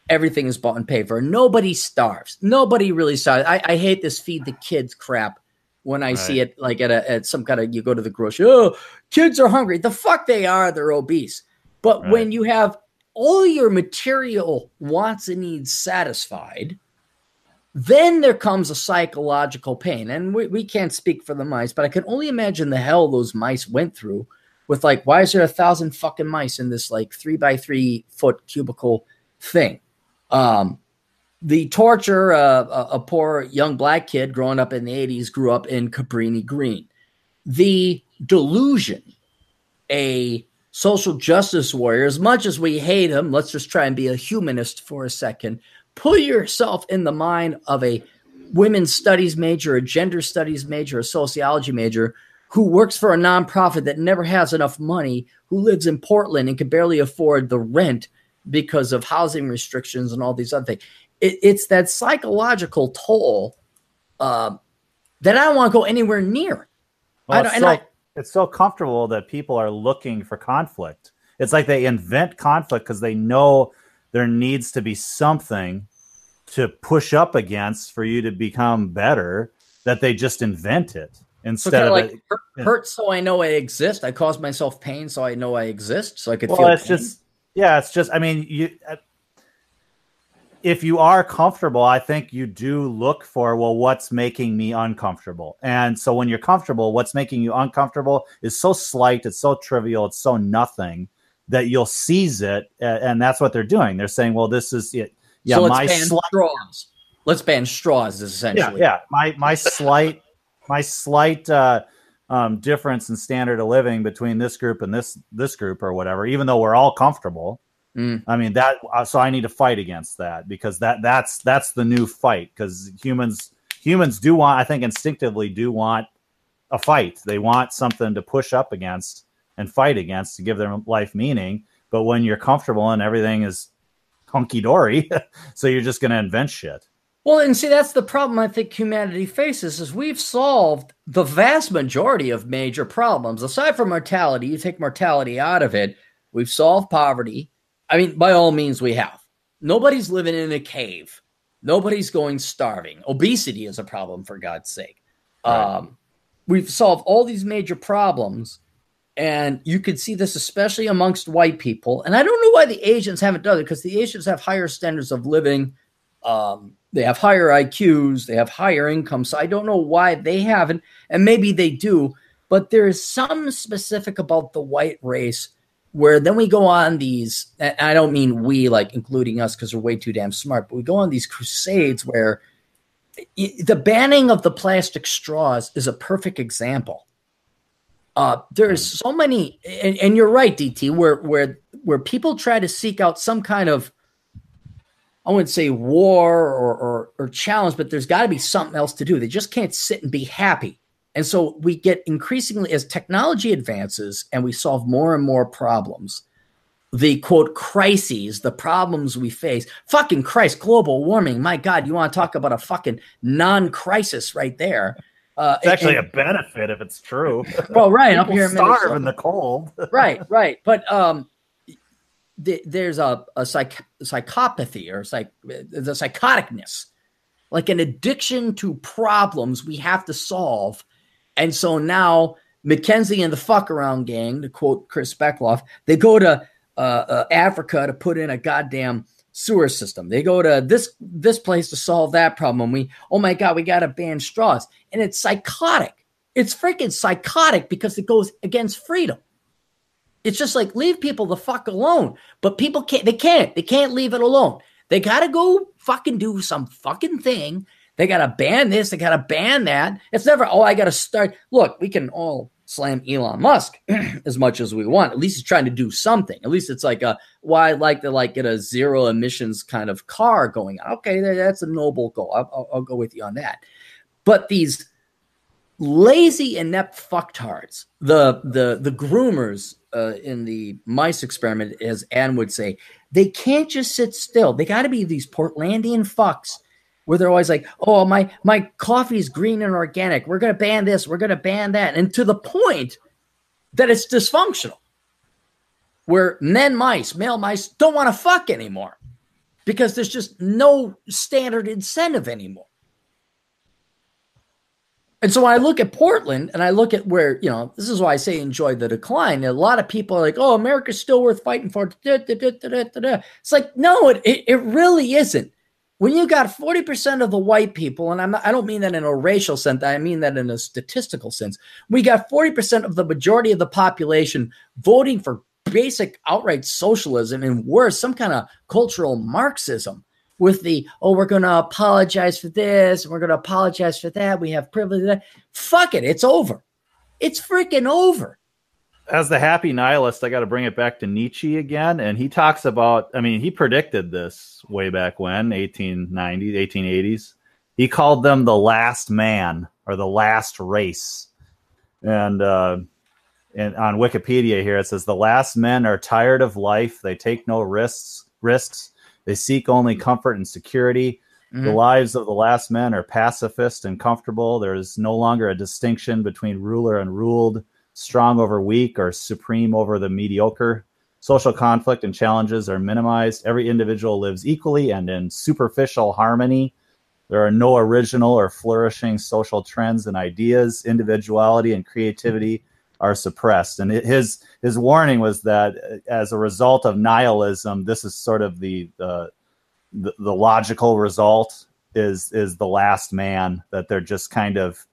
everything is bought and paid for. Nobody starves. Nobody really starves. I, I hate this feed the kids crap when I see it like at a at some kind of you go to the grocery. Oh, kids are hungry. The fuck they are. They're obese. But Right. when you have all your material wants and needs satisfied, then there comes a psychological pain. And we, we can't speak for the mice, but I can only imagine the hell those mice went through with like, why is there a thousand fucking mice in this like three by three foot cubicle thing? Um, the torture, of a, a poor young black kid growing up in the 80s grew up in Cabrini Green. The delusion, a social justice warrior, as much as we hate him, let's just try and be a humanist for a second. Put yourself in the mind of a women's studies major, a gender studies major, a sociology major who works for a nonprofit that never has enough money, who lives in Portland and can barely afford the rent because of housing restrictions and all these other things. It, it's that psychological toll uh, that I don't want to go anywhere near. I don't- it's, so, I- it's so comfortable that people are looking for conflict. It's like they invent conflict because they know there needs to be something to push up against for you to become better that they just invent it So instead kind of like it. hurt, yeah. hurt so I know I exist. I cause myself pain so I know I exist. So I could Well, feel. it's pain. just yeah, it's just. I mean, you uh, if you are comfortable, I think you do look for well, what's making me uncomfortable, and so when you're comfortable, what's making you uncomfortable is so slight, it's so trivial, it's so nothing that you'll seize it, and that's what they're doing. They're saying, well, this is it. Yeah, so let's my ban slight straws. Let's ban straws. Is yeah, essentially. yeah. My my slight my slight uh, um, difference in standard of living between this group and this this group or whatever, even though we're all comfortable. Mm. I mean that. Uh, so I need to fight against that because that that's that's the new fight because humans humans do want. I think instinctively do want a fight. They want something to push up against and fight against to give their life meaning. But when you're comfortable and everything is hunky dory, (laughs) so you're just going to invent shit. Well, and see, that's the problem I think humanity faces is we've solved the vast majority of major problems. Aside from mortality, you take mortality out of it, we've solved poverty. I mean, by all means, we have. Nobody's living in a cave. Nobody's going starving. Obesity is a problem, for God's sake. Right. Um, we've solved all these major problems. And you could see this especially amongst white people. And I don't know why the Asians haven't done it because the Asians have higher standards of living. Um, they have higher IQs, they have higher income. So I don't know why they haven't. And maybe they do. But there is some specific about the white race where then we go on these, I don't mean we like including us because we're way too damn smart, but we go on these crusades where the banning of the plastic straws is a perfect example. Uh, there's so many, and, and, you're right, DT, where where where people try to seek out some kind of, I wouldn't say war or or, or challenge, but there's got to be something else to do. They just can't sit and be happy. And so we get increasingly as technology advances and we solve more and more problems the quote crises, the problems we face. Fucking Christ, global warming. My God, you want to talk about a fucking non-crisis right there. Uh, it's actually and, a benefit if it's true. (laughs) Well, right up here, in starve in the cold. (laughs) right, right. But um, the, there's a, a psych, psychopathy or psych, the psychoticness, like an addiction to problems we have to solve, and so now McKenzie and the fuck around gang, to quote Chris Beckloff, they go to uh, uh, Africa to put in a goddamn sewer system. They go to this this place to solve that problem. And We oh my god, we got to ban straws, and it's psychotic. It's freaking psychotic because it goes against freedom. It's just like leave people the fuck alone. But people can't. They can't. They can't leave it alone. They got to go fucking do some fucking thing. They got to ban this. They got to ban that. It's never. Oh, I got to start. Look, we can all slam Elon Musk (clears throat) as much as we want. At least he's trying to do something. At least it's like a why well, like to like get a zero emissions kind of car going. Okay, that's a noble goal. I'll, I'll, I'll go with you on that. But these lazy inept fucktards, the the the groomers uh, in the mice experiment, as Ann would say, they can't just sit still. They got to be these Portlandian fucks where they're always like, "Oh, my my coffee is green and organic. We're going to ban this. We're going to ban that," and to the point that it's dysfunctional, where men mice, male mice, don't want to fuck anymore because there's just no standard incentive anymore. And so when I look at Portland and I look at where, you know, this is why I say enjoy the decline. A lot of people are like, oh, America's still worth fighting for. It's like, no, it, it, it really isn't when you got 40% of the white people, and I'm not, I don't mean that in a racial sense, I mean that in a statistical sense, we got 40% of the majority of the population voting for basic outright socialism and worse, some kind of cultural Marxism with the, oh, we're going to apologize for this, and we're going to apologize for that, we have privilege. Fuck it, it's over. It's freaking over as the happy nihilist, I got to bring it back to Nietzsche again. And he talks about, I mean, he predicted this way back when, 1890s, 1880s. He called them the last man or the last race. And, uh, and on Wikipedia here, it says the last men are tired of life. They take no risks. Risks. They seek only comfort and security. Mm-hmm. The lives of the last men are pacifist and comfortable. There is no longer a distinction between ruler and ruled strong over weak or supreme over the mediocre. Social conflict and challenges are minimized. Every individual lives equally and in superficial harmony. There are no original or flourishing social trends and ideas. Individuality and creativity are suppressed. And his his warning was that uh, as a result of nihilism, this is sort of the the, the, the logical result is is the last man that they're just kind of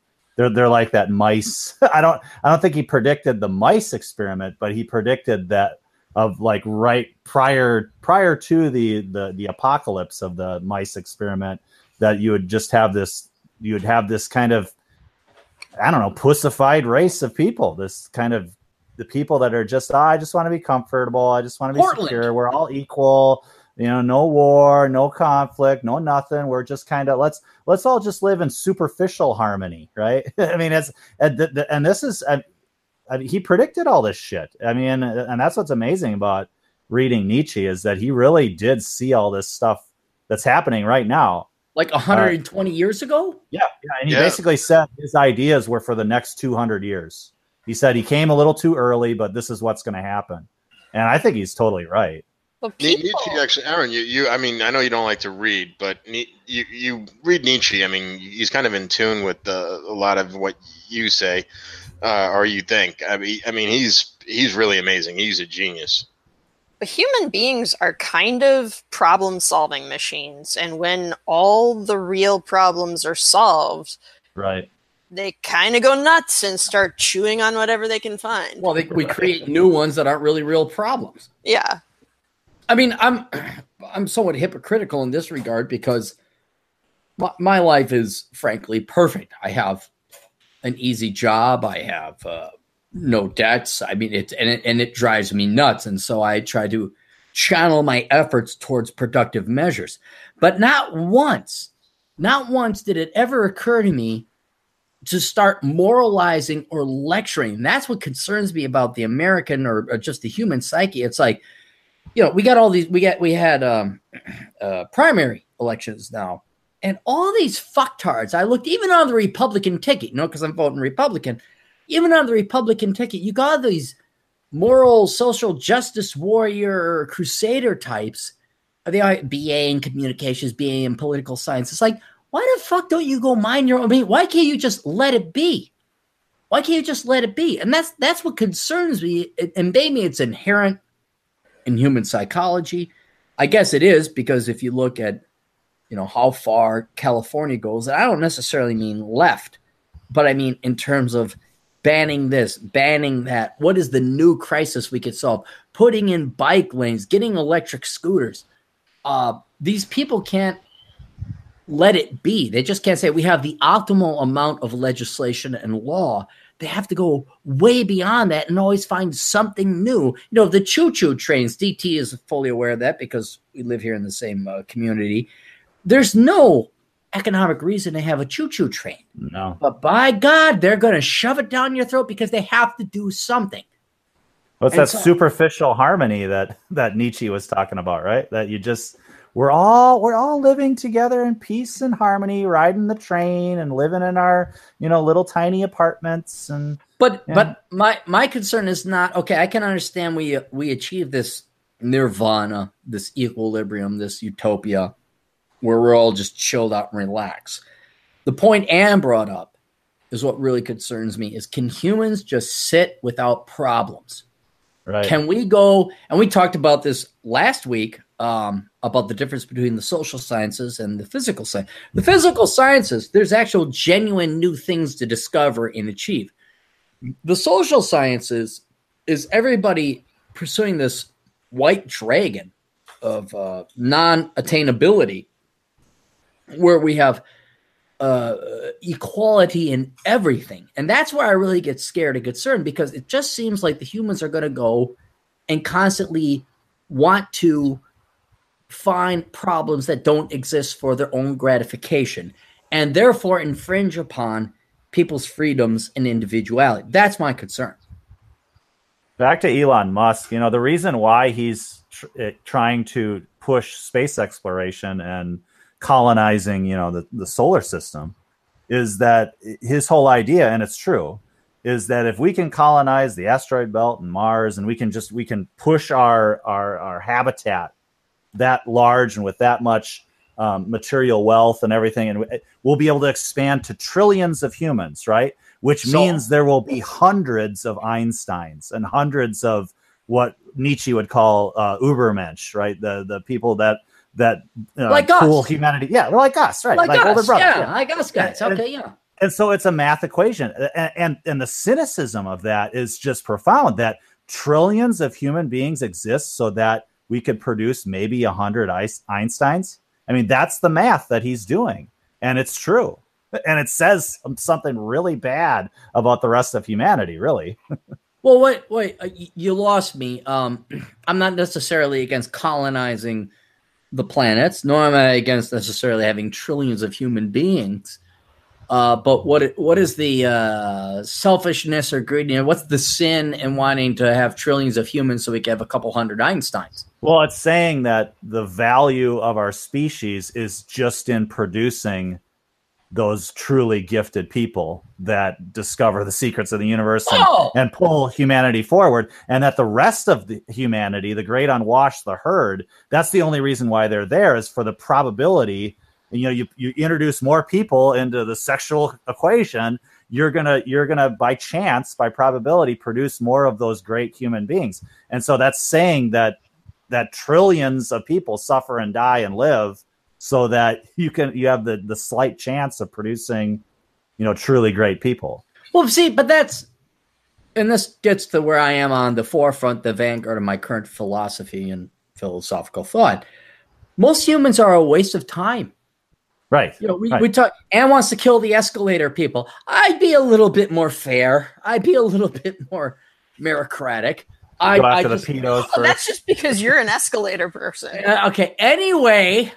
they're they're like that mice. (laughs) I don't I don't think he predicted the mice experiment, but he predicted that of like right prior prior to the the the apocalypse of the mice experiment that you would just have this you would have this kind of I don't know pussified race of people. This kind of the people that are just oh, I just want to be comfortable. I just want to be Portland. secure. We're all equal you know no war no conflict no nothing. We're just kind of let's let's all just live in superficial harmony right? (laughs) I mean it's and, and this is I, I mean, he predicted all this shit. I mean and that's what's amazing about reading nietzsche is that he really did see all this stuff that's happening right now. Like 120 uh, years ago? Yeah, yeah and he yeah. basically said his ideas were for the next 200 years. He said he came a little too early but this is what's going to happen. And i think he's totally right Nietzsche actually, Aaron, you, you, I mean, I know you don't like to read, but you, you read Nietzsche. I mean, he's kind of in tune with the, a lot of what you say. uh, or you think. I mean, I mean, he's he's really amazing. He's a genius. But human beings are kind of problem solving machines. And when all the real problems are solved, right, they kind of go nuts and start chewing on whatever they can find. Well, they, we create new ones that aren't really real problems. Yeah. I mean, I'm (clears throat) I'm somewhat hypocritical in this regard because my, my life is frankly perfect. I have an easy job. I have uh, no debts. I mean, it and it and it drives me nuts. And so I try to channel my efforts towards productive measures. But not once, not once did it ever occur to me to start moralizing or lecturing. That's what concerns me about the American or, or just the human psyche. It's like, you know, we got all these. We got we had um, (clears throat) uh, primary elections now, and all these fucktards. I looked even on the Republican ticket, you know, because I'm voting Republican even on the Republican ticket, you got these moral social justice warrior crusader types. They are BA in communications, BA in political science. It's like, why the fuck don't you go mind your own? I mean, why can't you just let it be? Why can't you just let it be? And that's that's what concerns me. And maybe it's inherent in human psychology. I guess it is because if you look at, you know, how far California goes, and I don't necessarily mean left, but I mean in terms of banning this, banning that. What is the new crisis we could solve? Putting in bike lanes, getting electric scooters. Uh, these people can't let it be. They just can't say we have the optimal amount of legislation and law. They have to go way beyond that and always find something new. You know, the choo choo trains, DT is fully aware of that because we live here in the same uh, community. There's no economic reason to have a choo-choo train. No. But by God, they're going to shove it down your throat because they have to do something. What's that so, superficial harmony that that Nietzsche was talking about, right? That you just we're all we're all living together in peace and harmony, riding the train and living in our you know little tiny apartments and. But yeah. but my my concern is not okay. I can understand we we achieve this nirvana, this equilibrium, this utopia where we're all just chilled out and relax. The point Ann brought up is what really concerns me is can humans just sit without problems? Right. Can we go and we talked about this last week um, about the difference between the social sciences and the physical science. The physical sciences, there's actual genuine new things to discover and achieve. The social sciences is everybody pursuing this white dragon of uh, non attainability where we have uh, equality in everything. And that's where I really get scared and concerned because it just seems like the humans are going to go and constantly want to find problems that don't exist for their own gratification and therefore infringe upon people's freedoms and individuality. That's my concern. Back to Elon Musk, you know, the reason why he's tr- eh, trying to push space exploration and colonizing, you know, the, the solar system is that his whole idea, and it's true, is that if we can colonize the asteroid belt and Mars and we can just we can push our our, our habitat that large and with that much um, material wealth and everything, and we'll be able to expand to trillions of humans, right? Which so, means there will be hundreds of Einsteins and hundreds of what Nietzsche would call uh, Ubermensch, right? The the people that that uh, like cool us. humanity. Yeah, they're like us, right? Like, like us. older brothers. Yeah, yeah, like us guys. Okay, and, yeah. And so it's a math equation, and, and and the cynicism of that is just profound. That trillions of human beings exist so that we could produce maybe a hundred Einsteins. I mean, that's the math that he's doing, and it's true. And it says something really bad about the rest of humanity, really. (laughs) well, wait, wait, uh, you lost me. Um, (clears throat) I'm not necessarily against colonizing the planets, nor am I against necessarily having trillions of human beings. Uh, but what what is the uh, selfishness or greed greediness? What's the sin in wanting to have trillions of humans so we can have a couple hundred Einsteins? Well, it's saying that the value of our species is just in producing those truly gifted people that discover the secrets of the universe and, oh! and, pull humanity forward and that the rest of the humanity the great unwashed the herd that's the only reason why they're there is for the probability you know you, you introduce more people into the sexual equation you're gonna you're gonna by chance by probability produce more of those great human beings and so that's saying that that trillions of people suffer and die and live so that you can you have the the slight chance of producing you know truly great people Well, see, but that's, and this gets to where I am on the forefront, the vanguard of my current philosophy and philosophical thought. Most humans are a waste of time. right You know, we, Right. we talk. Ann wants to kill the escalator people. I'd be a little bit more fair. I'd be a little (laughs) bit more meritocratic. I, go I after just, the pedos Oh, first. that's just because you're an escalator person. Uh, okay. Anyway,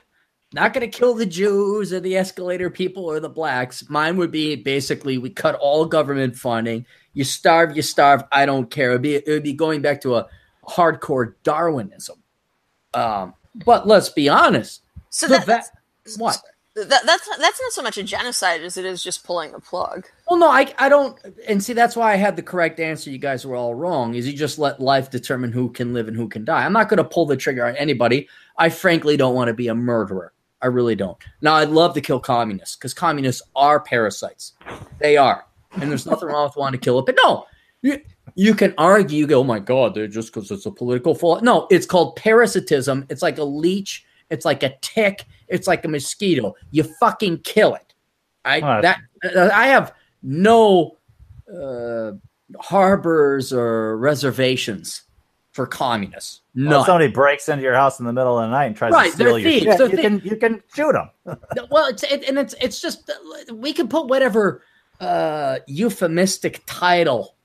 not going to kill the Jews or the escalator people or the blacks. Mine would be basically we cut all government funding. You starve, you starve. I don't care. It'd be, it would be going back to a hardcore Darwinism. Um, but let's be honest. So The that, va- what? that, that's that's not so much a genocide as it is just pulling the plug. Well, no, I, I don't. And see, that's why I had the correct answer. You guys were all wrong. Is you just let life determine who can live and who can die. I'm not going to pull the trigger on anybody. I frankly don't want to be a murderer. I really don't. Now, I'd love to kill communists because communists are parasites. They are, and there's nothing wrong with wanting to kill it. But no, you, you can argue. You go, oh my god, they're just because it's a political fault. No, it's called parasitism. It's like a leech. It's like a tick. It's like a mosquito. You fucking kill it. I Well, that uh, I have no uh, harbors or reservations for communists. Well, No. if somebody breaks into your house in the middle of the night and tries Right, to steal your thieves, shit, you can you can shoot them. (laughs) well, it's it, and it's it's just we can put whatever uh, euphemistic title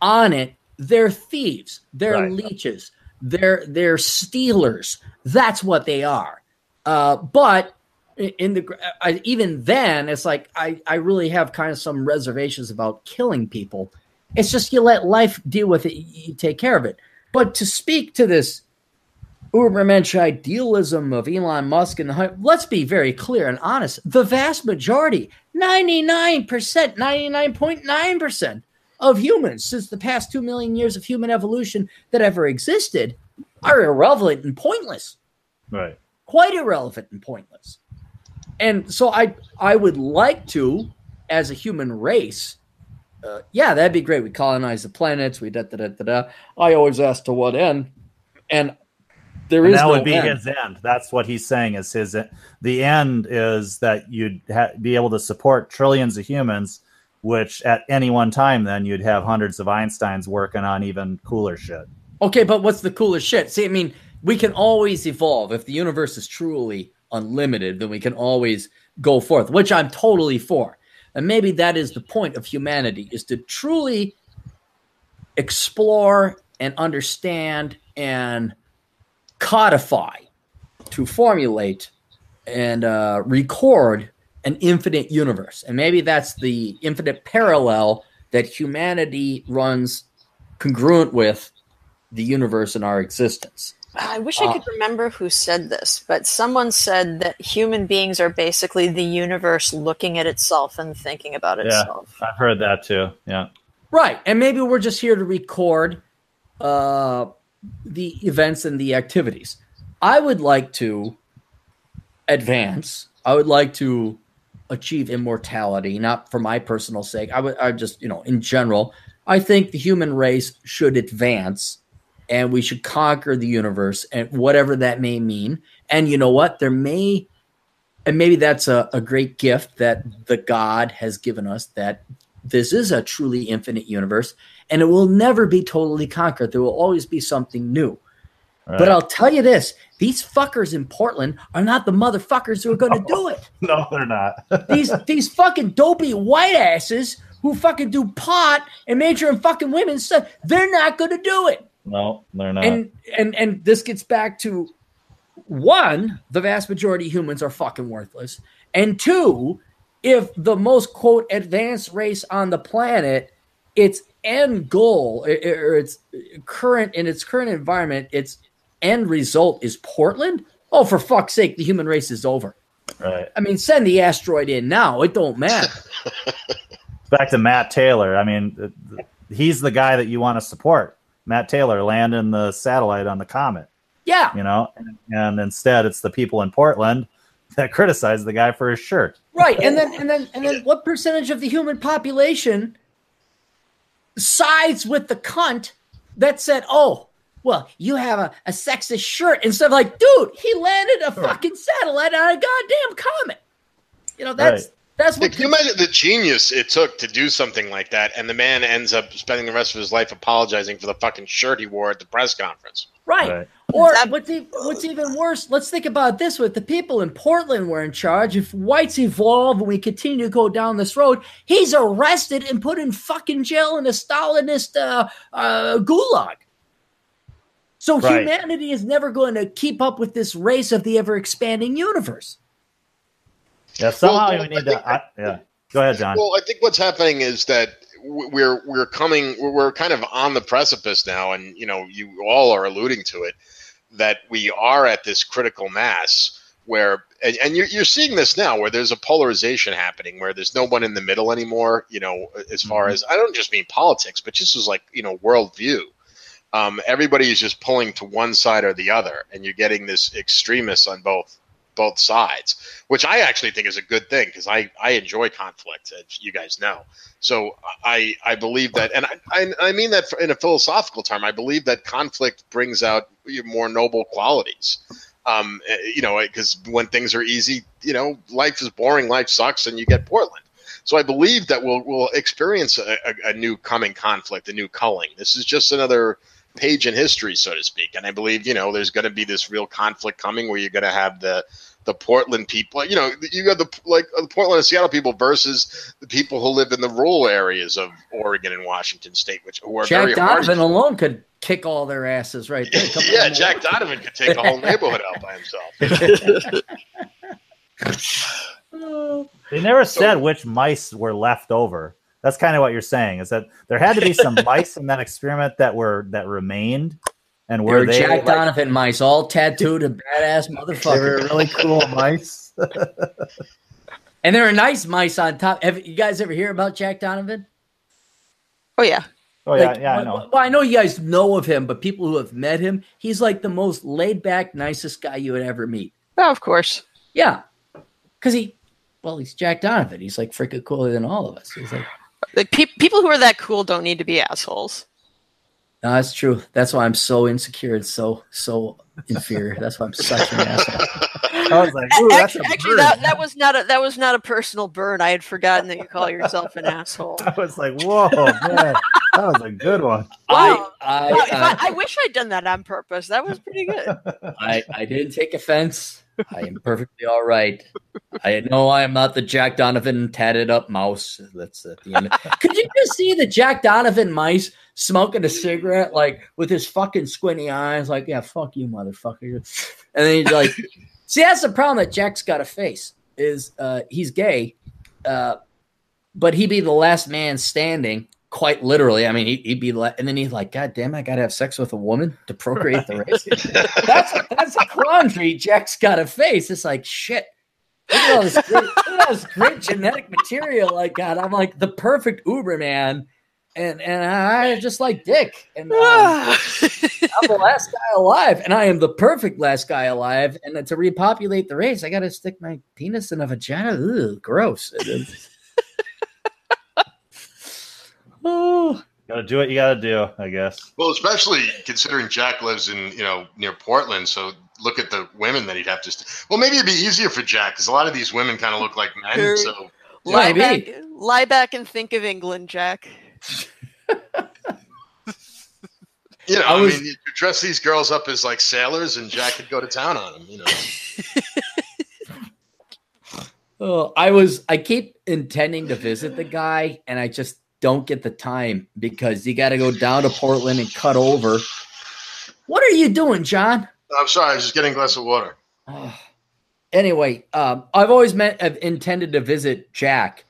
on it. They're thieves. They're Right. leeches. They're they're stealers. That's what they are. Uh, but in the I, even then, it's like I I really have kind of some reservations about killing people. It's just you let life deal with it. You take care of it. But to speak to this Ubermensch idealism of Elon Musk and the let's be very clear and honest. The vast majority, 99%, 99.9% of humans since the past 2 million years of human evolution that ever existed are irrelevant and pointless. Right. Quite irrelevant and pointless. And so I I would like to as a human race uh, yeah, that'd be great. We colonize the planets. We da da da da da. I always ask to what end, and there And is that no would be end. his end. That's what he's saying is his the end is that you'd ha- be able to support trillions of humans, which at any one time then you'd have hundreds of Einsteins working on even cooler shit. Okay, but what's the coolest shit? See, I mean, we can always evolve. If the universe is truly unlimited, then we can always go forth, which I'm totally for. And maybe that is the point of humanity is to truly explore and understand and codify to formulate and uh, record an infinite universe. And maybe that's the infinite parallel that humanity runs congruent with the universe and our existence. I wish Uh, I could remember who said this, but someone said that human beings are basically the universe looking at itself and thinking about itself. Yeah. itself. I've heard that too. Yeah. Right. And maybe we're just here to record uh, the events and the activities. I would like to advance. I would like to achieve immortality, not for my personal sake. I would I just, you know, in general, I think the human race should advance and we should conquer the universe and whatever that may mean. And you know what? There may and maybe that's a, a great gift that the God has given us that this is a truly infinite universe and it will never be totally conquered. There will always be something new. But I'll tell you this these fuckers in Portland are not the motherfuckers who are going (laughs) to do it. no, they're not. (laughs) These these fucking dopey white asses who fucking do pot and major in fucking women's stuff, they're not going to do it. No, they're not. And and and this gets back to one, the vast majority of humans are fucking worthless. And two, if the most quote advanced race on the planet, its end goal or its current in its current environment, its end result is Portland. Oh, for fuck's sake, the human race is over. right. I mean, send the asteroid in now. It don't matter. (laughs) Back to Matt Taylor. I mean, he's the guy that you want to support. Matt Taylor landing the satellite on the comet. Yeah. you know and instead it's the people in portland that (laughs) criticize the guy for his shirt. Right, and then and then and then what percentage of the human population sides with the cunt that said, "Oh, well, you have a, a sexist shirt," instead of like, "Dude, he landed a fucking satellite on a goddamn comet." You know, that's Right. That's what Can you imagine the genius it took to do something like that, and the man ends up spending the rest of his life apologizing for the fucking shirt he wore at the press conference? right. Right. Or That- what's, e- what's even worse, let's think about this way. If the people in Portland were in charge, if whites evolve and we continue to go down this road, he's arrested and put in fucking jail in a Stalinist uh, uh, gulag. So Right. humanity is never going to keep up with this race of the ever expanding universe. Yeah, somehow Well, we I need to. I, yeah, go ahead, John. Well, I think what's happening is that we're we're coming we're- kind of on the precipice now, and you know you all are alluding to it that we are at this critical mass where and, and you're, you're seeing this now where there's a polarization happening where there's no one in the middle anymore you know as far Mhm. as i don't just mean politics but just as like you know worldview um, everybody is just pulling to one side or the other and you're getting this extremists on both both sides which i actually think is a good thing because i i enjoy conflict as you guys know. So i i believe that and i i, I mean that in a philosophical term i believe that conflict brings out more noble qualities. Um you know because when things are easy you know life is boring life sucks and you get portland. So I believe that we'll we'll experience a, a, a new coming conflict, a new culling. This is just another page in history, so to speak. And I believe you know there's going to be this real conflict coming where you're going to have the the Portland people. You know, you got the like the Portland and Seattle people versus the people who live in the rural areas of Oregon and Washington State, which who are Jack very hard. Donovan alone could kick all their asses right there. Yeah, on. Jack Donovan could take a whole neighborhood out by himself. (laughs) They never said which mice were left over. That's kind of what you're saying. Is that there had to be some (laughs) mice in that experiment that were that remained, and They were were they Jack like, Donovan mice, all tattooed and badass motherfucker. they were really cool mice? (laughs) (laughs) And there are nice mice on top. Have you guys ever hear about Jack Donovan? Oh yeah. Oh yeah, Like, yeah, I know. Well, I know you guys know of him, but people who have met him, he's like the most laid back, nicest guy you would ever meet. Oh, of course. Yeah, because he, well, he's Jack Donovan. He's like freaking cooler than all of us. He's like, Like pe- people who are that cool don't need to be assholes. no, that's true. That's why I'm so insecure and so so inferior. That's why I'm such an asshole. (laughs) I was like, ooh, that's actually, a actually bird. that, that was not a that was not a personal burn. I had forgotten that you call yourself an (laughs) asshole. I was like, whoa, man, that was a good one. Wow. I, Wow, if I, I, I wish I'd done that on purpose. That was pretty good. I, I didn't take offense. I am perfectly all right. I know I am not the Jack Donovan tatted up mouse. That's at the end. (laughs) Could you just see the Jack Donovan mice smoking a cigarette, like with his fucking squinty eyes, like, yeah, fuck you, motherfucker. And then he's like, (laughs) see, that's the problem that Jack's got a face, is uh, he's gay, uh, but he'd be the last man standing. Quite literally, I mean, he, he'd be like, and then he's like, "God damn, I gotta have sex with a woman to procreate the race." (laughs) that's that's a quandary Jack's got to face. It's like shit. Look at all this great, look at all this great genetic material I got. I'm like the perfect Uber man, and and I just like dick, and um, I'm the (laughs) last guy alive, and I am the perfect last guy alive. And to repopulate the race, I got to stick my penis in a vagina. Ugh, gross. It is- oh, Gotta do what you gotta do, I guess. Well, especially considering Jack lives in you know near Portland, so look at the women that he'd have to. St- well, maybe it'd be easier for Jack because a lot of these women kind of look like men. Sure. So lie, Maybe. back, lie back and think of England, Jack. (laughs) you know, I I, mean, you dress these girls up as like sailors, and Jack could go to town on them. You know, (laughs) Oh, I was I keep intending to visit the guy and I just don't get the time because you got to go down to Portland and cut over. What are you doing, John? I'm sorry, I was just getting a glass of water. (sighs) Anyway, um, I've always meant I've intended to visit Jack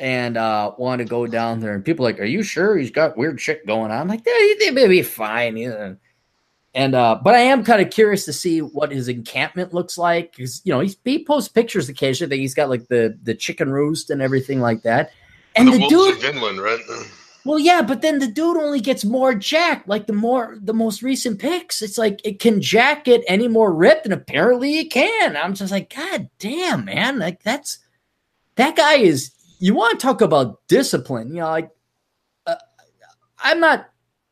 and uh want to go down there and people are like, "Are you sure he's got weird shit going on?" I'm like, "Yeah, he may be fine." Yeah. And uh, but I am kind of curious to see what his encampment looks like because you know he's, he posts pictures occasionally that he's got like the the chicken roost and everything like that. And the the dude, Vinland, right? (clears throat) Well, yeah, but then the dude only gets more jacked. Like the more the most recent picks, it's like it can jack it any more ripped, and apparently it can. I'm just like, God damn, man! Like that's that guy is. You want to talk about discipline? You know, like uh, I'm not.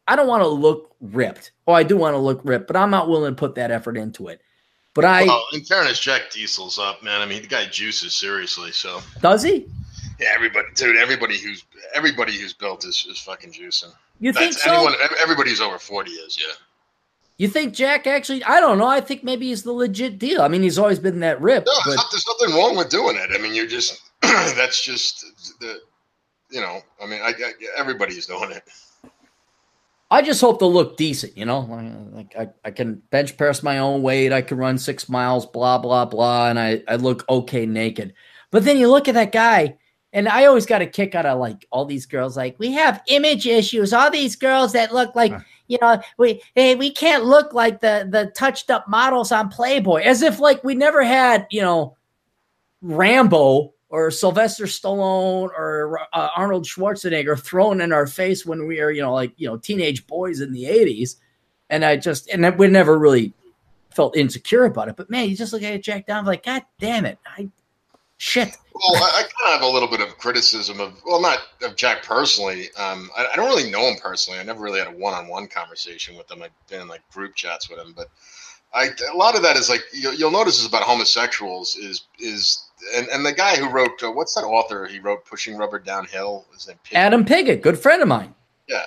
I don't want to look ripped. Oh, I do want to look ripped, but I'm not willing to put that effort into it. But I, Well, in fairness, Jack Diesel's up, man. I mean, the guy juices seriously. So does he? Yeah, everybody, dude, everybody who's everybody who's built is, is fucking juicing. You think That's so? anyone. Everybody who's over forty is, yeah. You think Jack actually? I don't know. I think maybe he's the legit deal. I mean, he's always been that ripped, No, but there's, not, there's nothing wrong with doing it. I mean, you're just (clears throat) that's just the, you know. I mean, I, I everybody's doing it. I just hope to look decent, you know. Like I, I can bench press my own weight, I can run six miles, blah blah blah, and I, I look okay naked. But then you look at that guy, and I always got a kick out of like all these girls. Like we have image issues. All these girls that look like you know we hey, we can't look like the the touched up models on Playboy, as if like we never had you know Rambo or Sylvester Stallone or uh, Arnold Schwarzenegger thrown in our face when we were, you know, like, you know, teenage boys in the 80s. And I just, and we never really felt insecure about it. But man, you just look at it, Jack Down, like, God damn it. I, shit. Well, I, I kind of have a little bit of criticism of, well, not of Jack personally. Um, I, I don't really know him personally. I never really had a one-on-one conversation with him. I've been in like group chats with him, but I, a lot of that is like you'll, you'll notice is about homosexuals is is and, and the guy who wrote uh, what's that author he wrote pushing rubber downhill his name Adam Piggott, good friend of mine. yeah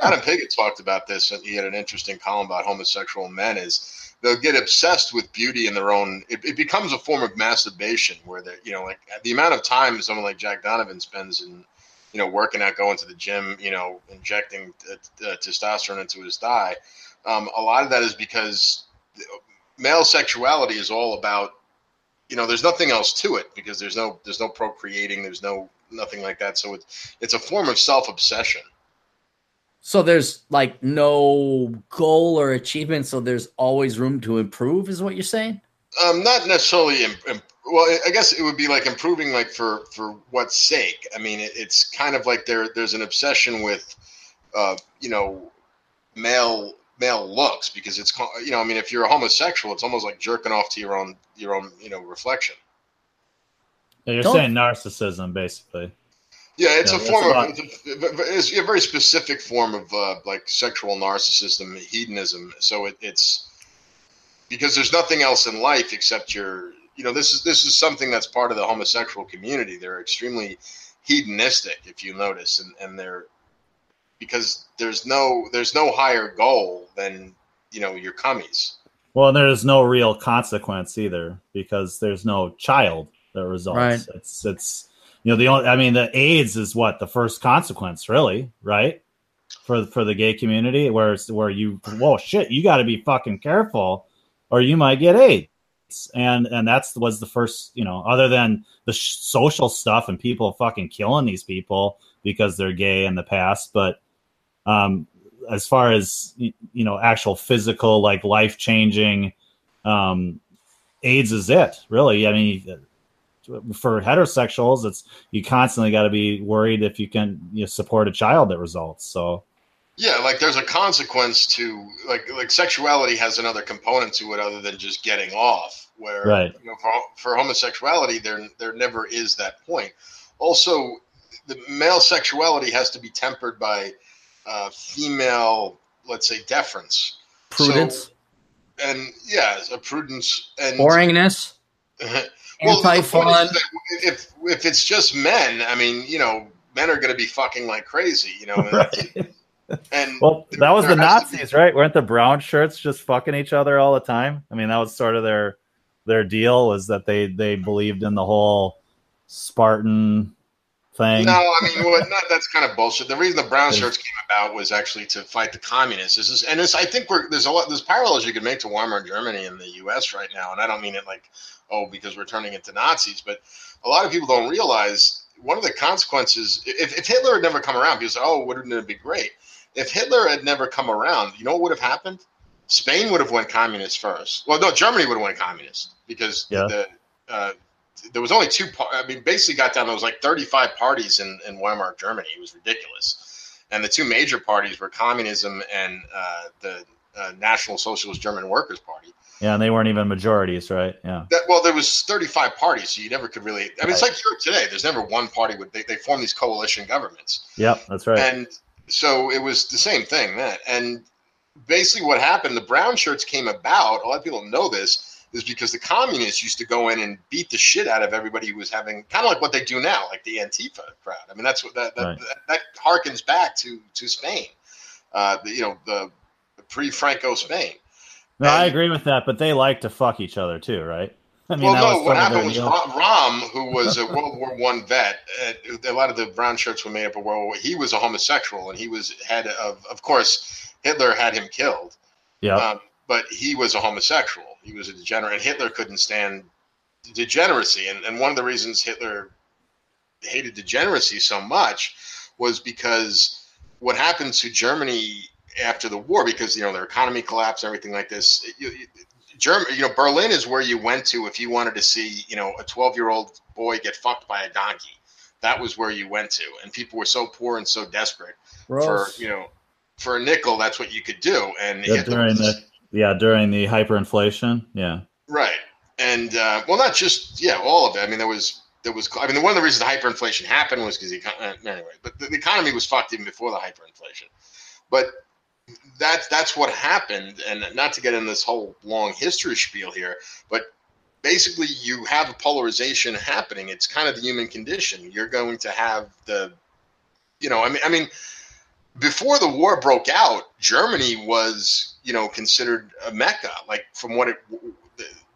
Adam Piggott talked about this and he had an interesting column about homosexual men is they'll get obsessed with beauty in their own it, it becomes a form of masturbation where they you know like the amount of time someone like Jack Donovan spends in you know working out going to the gym you know injecting uh, testosterone into his thigh um, a lot of that is because male sexuality is all about you know there's nothing else to it because there's no there's no procreating there's no nothing like that. So it's it's a form of self-obsession So there's like no goal or achievement. So there's always room to improve, is what you're saying? um not necessarily im- im- well i guess it would be like improving like for for what sake i mean it, it's kind of like there there's an obsession with uh you know male male looks because it's you know i mean if you're a homosexual it's almost like jerking off to your own your own you know reflection Yeah, You're Don't- saying narcissism, basically. Yeah, it's Yeah, a that's form about- of it's a very specific form of uh, like sexual narcissism, hedonism. So it, it's because there's nothing else in life except your, you know, this is this is something that's part of the homosexual community. They're extremely hedonistic, if you notice, and and they're because there's no there's no higher goal than you know your cummies. Well, and there's no real consequence either because there's no child that results. Right. It's it's you know the only I mean the AIDS is what the first consequence really, right? For for the gay community where it's, where you whoa shit, you got to be fucking careful or you might get AIDS. And and that's was the first, you know, other than the sh- social stuff and people fucking killing these people because they're gay in the past, but um as far as you know actual physical like life changing um aids is it really i mean for heterosexuals it's you constantly got to be worried if you can you know, support a child that results so Yeah, like there's a consequence to like like sexuality has another component to it other than just getting off. Where Right. you know, for, for homosexuality, there there never is that point. Also, the male sexuality has to be tempered by uh, female, let's say, deference. Prudence, So- and yeah, a prudence and boringness, (laughs) Well, anti-fun. If if it's just men, I mean, you know, men are going to be fucking like crazy, you know. (laughs) Right. And well that was the there has to be- nazis right weren't the brown shirts just fucking each other all the time i mean that was sort of their their deal was that they they believed in the whole spartan thing No, I mean, well, not, that's kind of bullshit. The reason the brown shirts came about was actually to fight the communists. This is, and this, I think we're there's a lot there's parallels you could make to Weimar Germany and the U.S. right now, and I don't mean it like, oh, because we're turning into Nazis, but a lot of people don't realize one of the consequences. If, if Hitler had never come around, people say, oh, wouldn't it be great? If Hitler had never come around, you know what would have happened? Spain would have went communist first. Well, no, Germany would have went communist because Yeah. the uh, there was only two. par- I mean, basically got down. There was like 35 parties in, in Weimar Germany. It was ridiculous. and the two major parties were communism and uh, the uh, National Socialist German Workers' Party. Yeah, and they weren't even majorities, right? Yeah. That, well, there was 35 parties, so you never could really. I mean, it's like Europe today. There's never one party. Would they, they form these coalition governments? Yep, that's right. And so it was the same thing then. And basically, what happened? The brown shirts came about. A lot of people know this is because the communists used to go in and beat the shit out of everybody who was having kind of like what they do now, like the Antifa crowd. I mean, that's what that that, Right. that, that harkens back to to Spain. Uh, the, you know, the, the pre-Franco Spain. No, I agree with that, but they like to fuck each other too, right? I mean, well, no. What some of their happened was. Röhm, who was a (laughs) World War One vet, uh, a lot of the brown shirts were made up of World War. He was a homosexual, and he was head of. Of course, Hitler had him killed, Yep. um, but he was a homosexual. He was a degenerate. And Hitler couldn't stand degeneracy, and, and one of the reasons Hitler hated degeneracy so much was because what happened to Germany after the war, because you know their economy collapsed, and everything like this. You, you, Germany, you know, Berlin is where you went to if you wanted to see, you know, a 12 year old boy get fucked by a donkey. That was where you went to, and people were so poor and so desperate Gross. for, you know, for a nickel, that's what you could do. And Hitler during was- the yeah during the hyperinflation. Yeah. Right. And uh, well, not just yeah, all of it. I mean, there was there was. I mean, one of the reasons the hyperinflation happened was because the uh, anyway, but the, the economy was fucked even before the hyperinflation. But that's that's what happened, and not to get in this whole long history spiel here, but basically you have a polarization happening. It's kind of the human condition. You're going to have the, you know, I mean, I mean, before the war broke out, Germany was, you know, considered a mecca. Like from what it,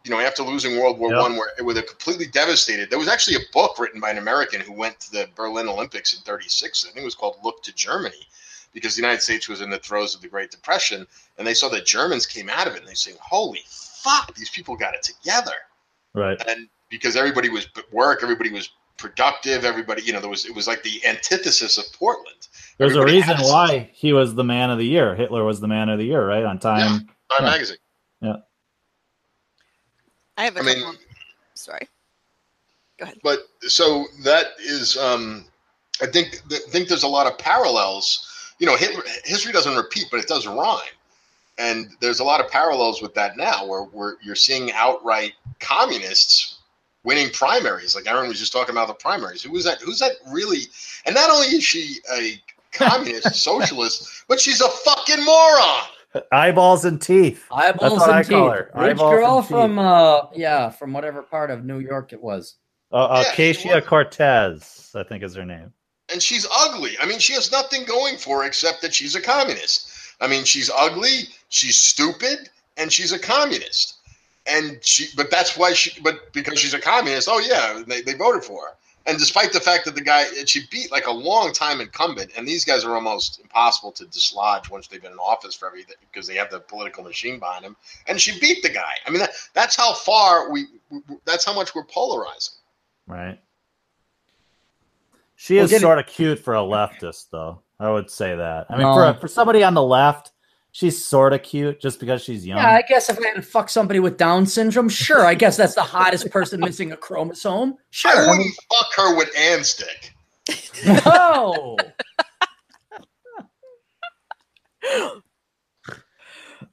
you know, after losing World War Yeah. One, where it was completely devastated. There was actually a book written by an American who went to the Berlin Olympics in '36. I think it was called "Look to Germany," because the United States was in the throes of the Great Depression, and they saw that Germans came out of it, and they saying, "Holy fuck, these people got it together." Right. and because everybody was at work, everybody was productive, everybody, you know, there was it was like the antithesis of Portland. There's a reason why he was the man of the year. Hitler was the man of the year, right? On time. Time Yeah. magazine. Yeah. I have a I mean. Sorry. Go ahead. but so that is, um, I think, I think there's a lot of parallels. You know, Hitler, history doesn't repeat, but it does rhyme. And there's a lot of parallels with that now, where, where you're seeing outright communists winning primaries. Like Aaron was just talking about the primaries. Who was that? Who's that really? And not only is she a (laughs) communist socialist, but she's a fucking moron. Eyeballs and teeth. Eyeballs what and I teeth. call her. Rich Eyeballs girl from teeth. uh yeah, from whatever part of New York it was. Uh, Ocasio was. Cortez, I think is her name. and she's ugly. I mean, she has nothing going for her except that she's a communist. I mean, she's ugly, she's stupid, and she's a communist. And she, but that's why she, but because she's a communist, oh yeah, they, they voted for her. And despite the fact that the guy, she beat like a long time incumbent, and these guys are almost impossible to dislodge once they've been in office for everything because they have the political machine behind them. And she beat the guy. I mean, that, that's how far we, we, that's how much we're polarizing. Right. She Well, is getting- sort of cute for a leftist, though. I would say that. I mean, No. for for somebody on the left, she's sort of cute just because she's young. Yeah, I guess if I had to fuck somebody with Down syndrome, sure. I guess that's the hottest person missing a chromosome. Sure. I Sure. wouldn't fuck her with Ann stick. No.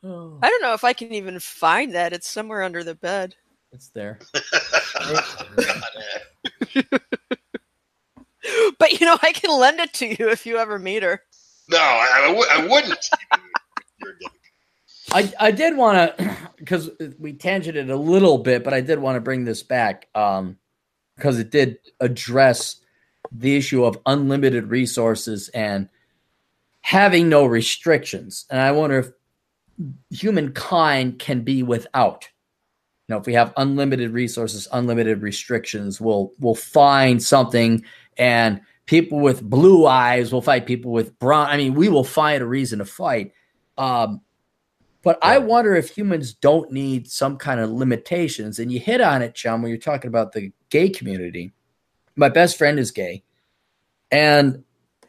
Oh, (laughs) I don't know if I can even find that. It's somewhere under the bed. it's there. (laughs) But you know, I can lend it to you if you ever meet her. No, I, I, I wouldn't. (laughs) You're dick. I, I did want (clears throat) to because we tangented a little bit, but I did want to bring this back um, because it did address the issue of unlimited resources and having no restrictions. And I wonder if humankind can be without. You know, if we have unlimited resources, unlimited restrictions, we'll we'll find something, and people with blue eyes will fight people with brown. I mean, we will find a reason to fight. Um, but I wonder if humans don't need some kind of limitations. And you hit on it, Chum, when you're talking about the gay community. My best friend is gay. And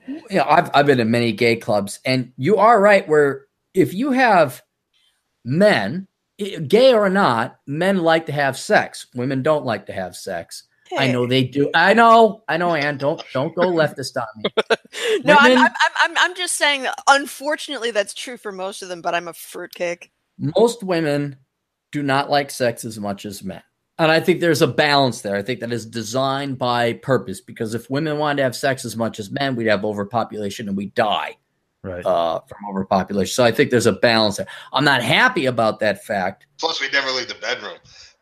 you know, I've I've been in many gay clubs, and you are right where if you have men, gay or not, men like to have sex. Women don't like to have sex. I know they do. I know. I know, Ann. Don't don't go leftist on me. (laughs) no, I'm, Women- I'm, I'm, I'm, I'm just saying that unfortunately that's true for most of them, but I'm a fruitcake. Most women do not like sex as much as men. And I think there's a balance there. I think that is designed by purpose because if women wanted to have sex as much as men, we'd have overpopulation and we die Right. uh, from overpopulation. So I think there's a balance there. I'm not happy about that fact. Plus, we never leave the bedroom.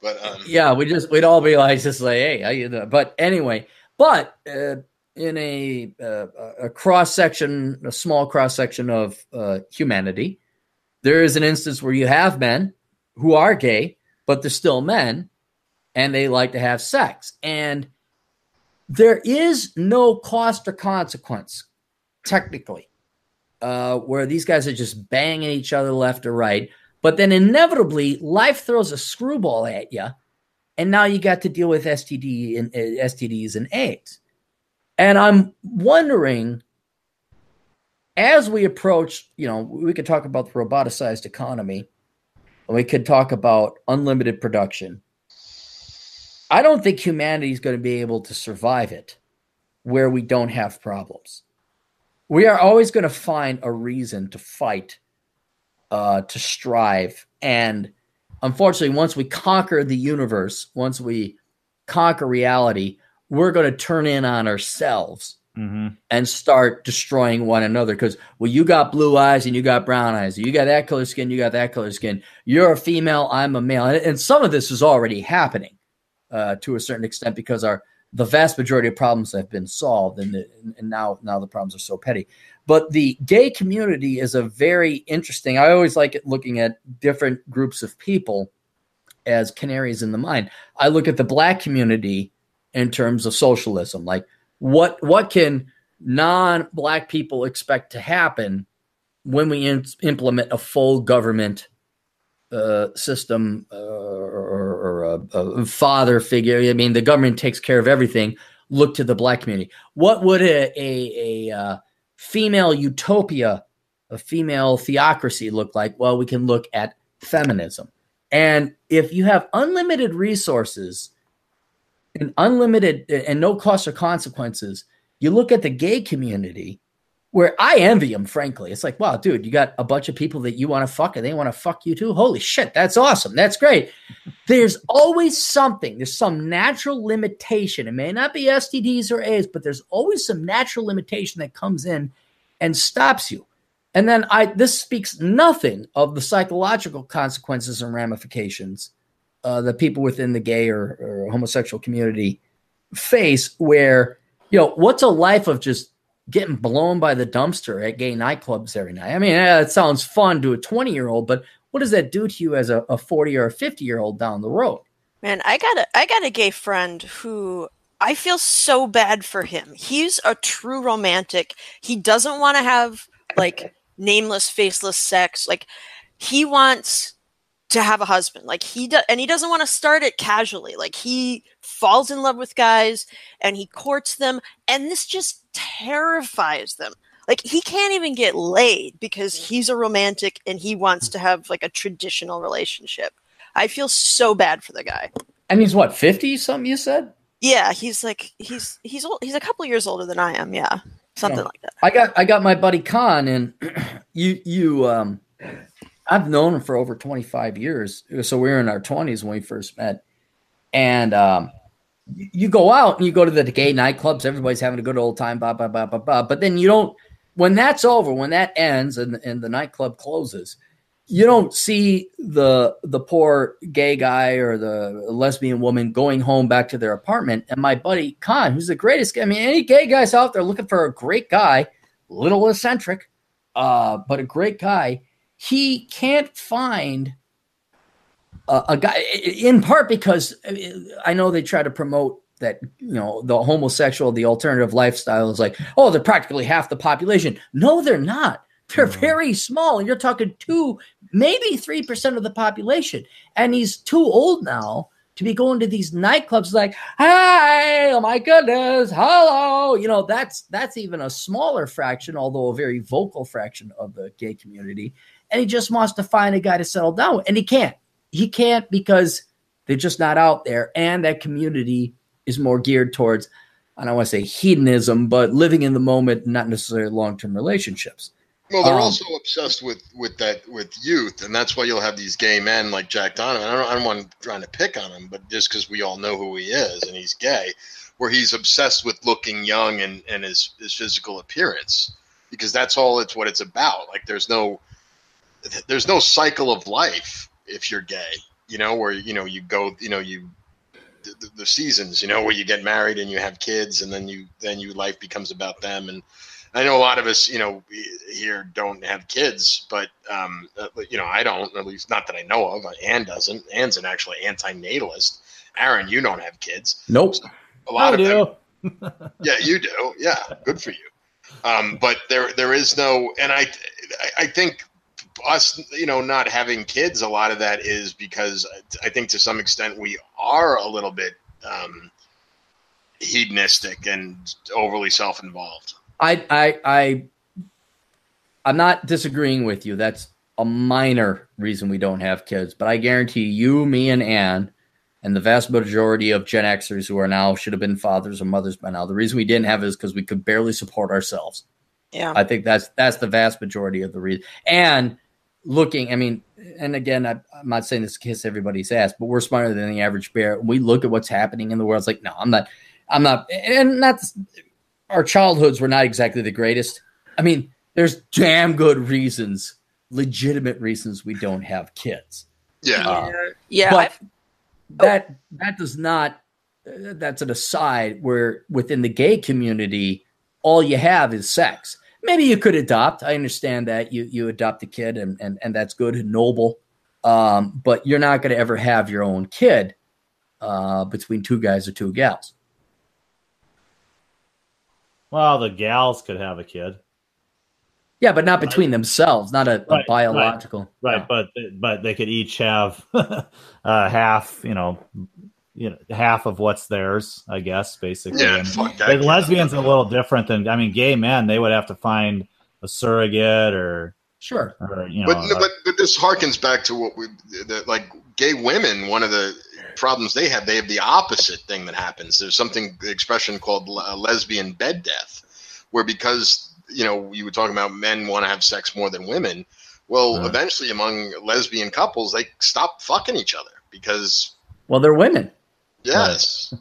But um, Yeah, we just we'd all be like just like, hey, you doing? But anyway, but uh, in a uh, a cross section, a small cross section of uh, humanity, there is an instance where you have men who are gay, but they're still men, and they like to have sex, and there is no cost or consequence, technically, uh, where these guys are just banging each other left or right. But then inevitably, life throws a screwball at you, and now you got to deal with STD and uh, STDs and AIDS. And I'm wondering, as we approach, you know, we could talk about the roboticized economy, and we could talk about unlimited production. I don't think humanity is going to be able to survive it where we don't have problems. We are always going to find a reason to fight uh, to strive. And unfortunately, once we conquer the universe, once we conquer reality, we're going to turn in on ourselves hmm and start destroying one another. Because, well, you got blue eyes and you got brown eyes. You got that color skin, you got that color skin. You're a female, I'm a male. And, and some of this is already happening uh, to a certain extent because our the vast majority of problems have been solved, and, the, and now now the problems are so petty. But the gay community is a very interesting. I always like it looking at different groups of people as canaries in the mine. I look at the black community in terms of socialism, like what what can non-black people expect to happen when we in- implement a full government uh, system uh, or, or a, a father figure. I mean, the government takes care of everything. Look to the black community. What would a a, a uh, female utopia, a female theocracy look like? Well, we can look at feminism. And if you have unlimited resources and unlimited and no cost or consequences, you look at the gay community where I envy them, frankly. It's like, wow, dude, you got a bunch of people that you want to fuck and they want to fuck you too. Holy shit, that's awesome. That's great. (laughs) There's always something, there's some natural limitation. It may not be STDs or AIDS, but there's always some natural limitation that comes in and stops you. And then I this speaks nothing of the psychological consequences and ramifications uh, that people within the gay or, or homosexual community face where, you know, what's a life of just getting blown by the dumpster at gay nightclubs every night. I mean, it sounds fun to a 20 year old, but what does that do to you as a, a 40 or a 50 year old down the road? Man, I got a I got a gay friend who I feel so bad for him. He's a true romantic. He doesn't want to have like nameless, faceless sex. Like he wants to have a husband. Like he does, and he doesn't want to start it casually. Like he falls in love with guys and he courts them, and this just terrifies them. Like he can't even get laid because he's a romantic and he wants to have like a traditional relationship. I feel so bad for the guy. And he's what, 50 something you said? Yeah, he's like he's he's old, he's a couple years older than I am. Yeah, something like that. I got I got my buddy Khan and (clears throat) you you um I've known him for over 25 years. So we were in our 20s when we first met. And um you go out and you go to the gay nightclubs, everybody's having a good old time, blah, blah, blah, blah, blah. But then you don't when that's over, when that ends and, and the nightclub closes, you don't see the the poor gay guy or the lesbian woman going home back to their apartment. And my buddy Khan, who's the greatest I mean, any gay guys out there looking for a great guy, little eccentric, uh, but a great guy, he can't find a, a guy. In part because uh, I know they try to promote that you know the homosexual, the alternative lifestyle is like, oh, they're practically half the population. No, they're not. They're No. very small. And you're talking two, maybe three percent of the population, and he's too old now to be going to these nightclubs. Like, hi, oh my goodness, hello. You know, that's that's even a smaller fraction, although a very vocal fraction of the gay community. And he just wants to find a guy to settle down with, and he can't. He can't because they're just not out there, and that community is more geared towards I don't want to say hedonism, but living in the moment, not necessarily long term relationships. Well, they're Um, also obsessed with with that with youth, and that's why you'll have these gay men like Jack Donovan. I don't, I don't want trying to pick on him, but just because we all know who he is and he's gay, where he's obsessed with looking young and and his his physical appearance, because that's all it's what it's about. Like there's no there's no cycle of life if you're gay, you know, where you know you go, you know, you the, the- the seasons, you know, where you get married and you have kids, and then you then you life becomes about them and I know a lot of us, you know, here don't have kids, but um, uh, you know, I don't. At least not that I know of. Ann doesn't. Ann's an actually anti-natalist. Aaron, you don't have kids. Nope. A lot I of them, (laughs) yeah, you do. Yeah, good for you. Um, but there, there is no, and I, I- I think us, you know, not having kids, a lot of that is because I think to some extent we are a little bit um, hedonistic and overly self-involved. I I I I'm not disagreeing with you. That's a minor reason we don't have kids, but I guarantee you, me, and Ann, and the vast majority of Gen Xers who are now should have been fathers or mothers by now. The reason we didn't have it is because we could barely support ourselves. Yeah. I think that's that's the vast majority of the reason. And looking, I mean, and again, I, I'm not saying this to kiss everybody's ass, but we're smarter than the average bear. We look at what's happening in the world. It's like, no, I'm not. I'm not. And not our childhoods were not exactly the greatest. I mean, there's damn good reasons, legitimate reasons we don't have kids. Yeah. Uh, yeah. but that that does not. uh, That's an aside. Where within the gay community, all you have is sex. Maybe you could adopt. I understand that you you adopt a kid, and and and that's good and noble. Um, but you're not going to ever have your own kid uh, between two guys or two gals. Well, the gals could have a kid, Yeah, but not between themselves, not a, a Right, biological. right? Yeah. But but they could each have (laughs) uh, half, you know, you know, half of what's theirs, I guess, basically. Yeah, And fuck the that. lesbians are a little different than I mean, gay men. They would have to find a surrogate or, Sure. or you know, but, but but this harkens back to what we the, like gay women. One of the problems they have, they have the opposite thing that happens. There's something the expression called le- lesbian bed death, where because you know you were talking about men want to have sex more than women. Well, Right. eventually, among lesbian couples, they stop fucking each other because Well, they're women. Yes.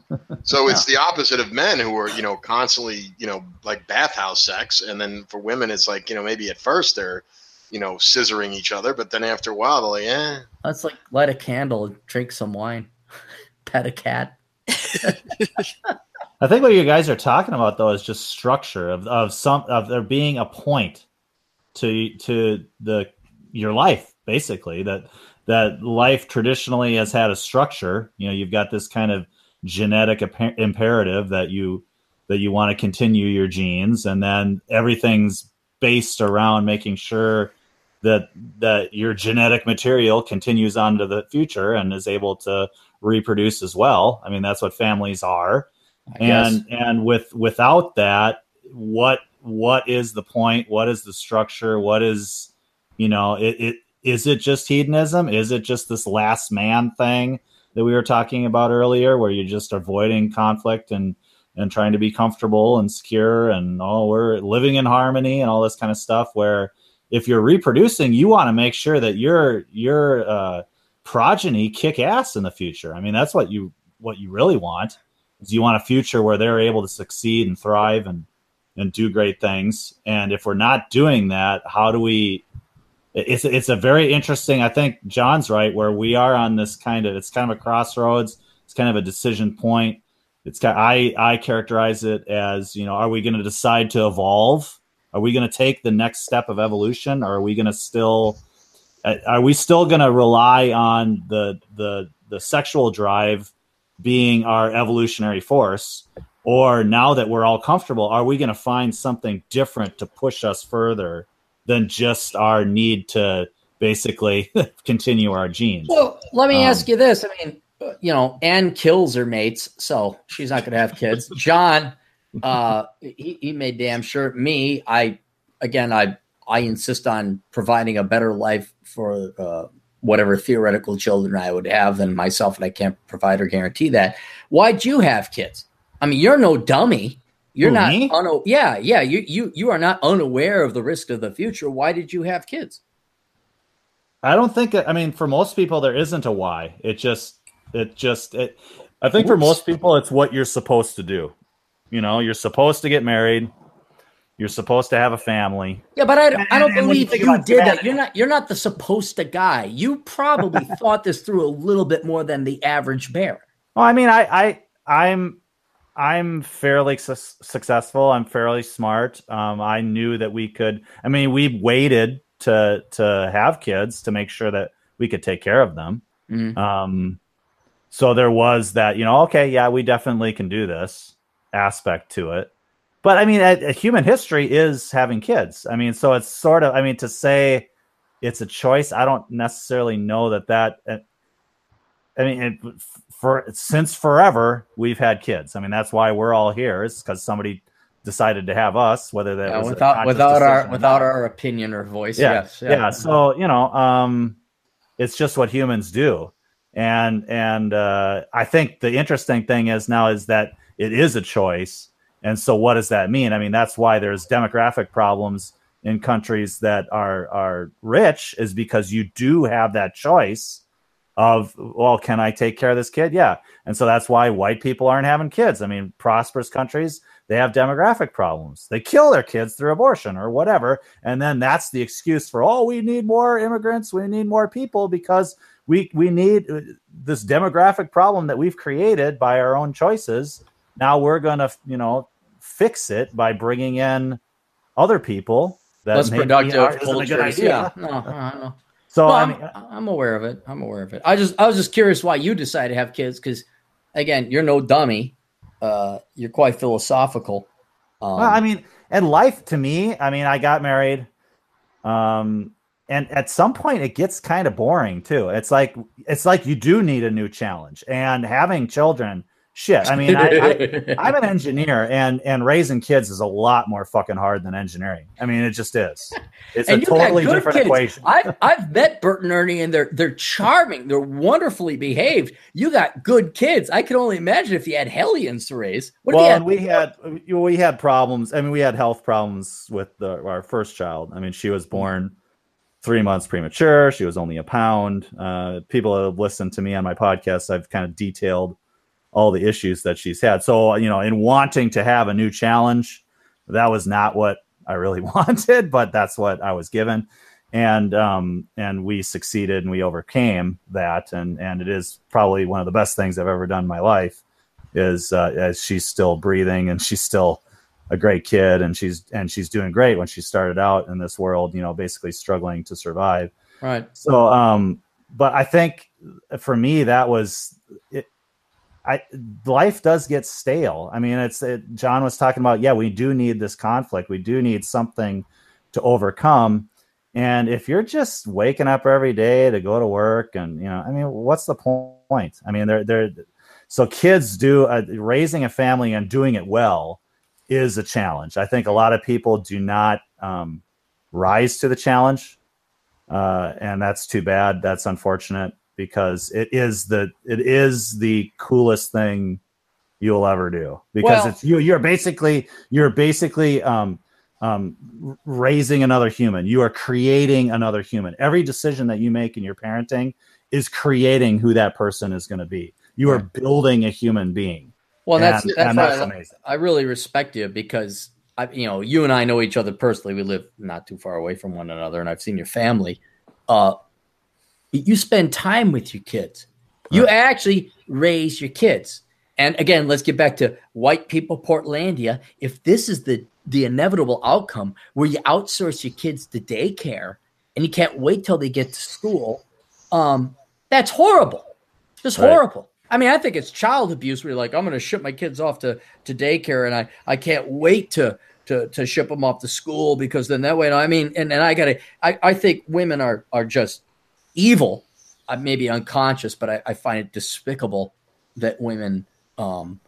So it's the opposite of men who are, you know, constantly, you know, like bathhouse sex. And then for women, it's like, you know, maybe at first they're, you know, scissoring each other, but then after a while, they're like, eh. That's like light a candle, drink some wine, (laughs) pet a cat. (laughs) I think what you guys are talking about though is just structure of, of some of there being a point to to the your life basically that that life traditionally has had a structure. You know, you've got this kind of genetic imper- imperative that you that you want to continue your genes, and then everything's based around making sure that that your genetic material continues on to the future and is able to reproduce as well. I mean, that's what families are I guess. and and with without that what what is the point what is the structure what is you know it, it is it just hedonism is it just this last man thing that we were talking about earlier where you're just avoiding conflict and and trying to be comfortable and secure and oh we're living in harmony and all this kind of stuff where if you're reproducing you want to make sure that your your uh, progeny kick ass in the future i mean that's what you what you really want is you want a future where they're able to succeed and thrive and and do great things. And if we're not doing that, how do we? It's it's a very interesting. I think John's right where we are on this kind of it's kind of a crossroads. It's kind of a decision point. It's kind. I I characterize it as you know, are we going to decide to evolve? Are we going to take the next step of evolution, or are we going to still? uh, Are we still going to rely on the the the sexual drive being our evolutionary force or now that we're all comfortable are we going to find something different to push us further than just our need to basically (laughs) continue our genes Well, let me Um, ask you this. I mean, you know, Ann kills her mates, so she's not going to have kids. (laughs) John, uh, he, he made damn sure. Me, I, again, I, I insist on providing a better life for uh, whatever theoretical children I would have than myself, and I can't provide or guarantee that. Why'd you have kids? I mean, you're no dummy. You're Who, not. me? Uno- yeah, yeah. You you you are not unaware of the risk of the future. Why did you have kids? I don't think. I mean, for most people, there isn't a why. It just, it just, it. I think for most people, it's what you're supposed to do. You know, you're supposed to get married. You're supposed to have a family. Yeah, but I, don't- I don't And- and you believe think you did that. humanity- You're not you're not the supposed to guy. You probably (laughs) thought this through a little bit more than the average bear. Well, I mean, I, I, I'm, I'm fairly su- successful. I'm fairly smart. Um, I knew that we could. I mean, we waited to to have kids to make sure that we could take care of them. Mhm. Um, so there was that, you know, okay, yeah, we definitely can do this aspect to it. But I mean, a, a human history is having kids. I mean, so it's sort of, I mean, to say it's a choice, I don't necessarily know that that. uh, I mean, it, for since forever we've had kids. I mean, that's why we're all here. Is because somebody decided to have us, whether that Yeah, was without without our without our opinion or voice. yeah, yes. yeah. So you know, um, it's just what humans do, and and uh, I think the interesting thing is now is that it is a choice, and so what does that mean? I mean, that's why there's demographic problems in countries that are are rich, is because you do have that choice of well, can I take care of this kid? Yeah, and so that's why white people aren't having kids. I mean, prosperous countries they have demographic problems. They kill their kids through abortion or whatever. And then that's the excuse for, oh, we need more immigrants, we need more people because we we need uh, this demographic problem that we've created by our own choices. Now we're going to, you know, fix it by bringing in other people that Less productive aren't- a good cultures. idea. Yeah. No, I know. So Well, I I'm, I'm aware of it. I'm aware of it. I just I was just curious why you decided to have kids because, again, you're no dummy. Uh, you're quite philosophical. Um, Well, I mean, and life to me, I mean, I got married. Um, and at some point it gets kind of boring too. It's like it's like you do need a new challenge. And having children, shit. I mean, I, I, (laughs) I'm an engineer, and and raising kids is a lot more fucking hard than engineering. I mean, it just is. It's a totally different kids. equation. I've I've met Bert and Ernie, and they're they're charming. They're wonderfully behaved. You got good kids. I can only imagine if you had hellions to raise. What well, and we had we had problems. I mean, we had health problems with the, our first child. I mean, she was born three months premature. She was only a pound. Uh, people have listened to me on my podcast, I've kind of detailed all the issues that she's had. So, you know, in wanting to have a new challenge, that was not what I really (laughs) wanted, but that's what I was given. And um, and we succeeded and we overcame that. And and it is probably one of the best things I've ever done in my life is uh, as she's still breathing and she's still a great kid and she's and she's doing great when she started out in this world you know basically struggling to survive right? so um but i think for me that was it i life does get stale. I mean it's it, john was talking about yeah we do need this conflict. We do need something to overcome. And if you're just waking up every day to go to work and you know i mean what's the point? I mean they're they're so kids do uh, raising a family and doing it well is a challenge. I think a lot of people do not um, rise to the challenge, uh, and that's too bad. That's unfortunate because it is the it is the coolest thing you'll ever do because Well- it's you. You're basically you're basically um, um, raising another human. You are creating another human. Every decision that you make in your parenting is creating who that person is going to be. You are building a human being. Well, that's and, that's, and that's I, amazing. I really respect you because I, you know, you and I know each other personally. We live not too far away from one another, and I've seen your family. Uh, you spend time with your kids. You actually raise your kids. And again, let's get back to white people, Portlandia. If this is the the inevitable outcome where you outsource your kids to daycare and you can't wait till they get to school, um, that's horrible. Just Right. horrible. I mean, I think it's child abuse where you're like, I'm going to ship my kids off to, to daycare and I, I can't wait to, to, to ship them off to school because then that way, I mean, and, and I got to, I, I think women are, are just evil. I may be unconscious, but I, I find it despicable that women um,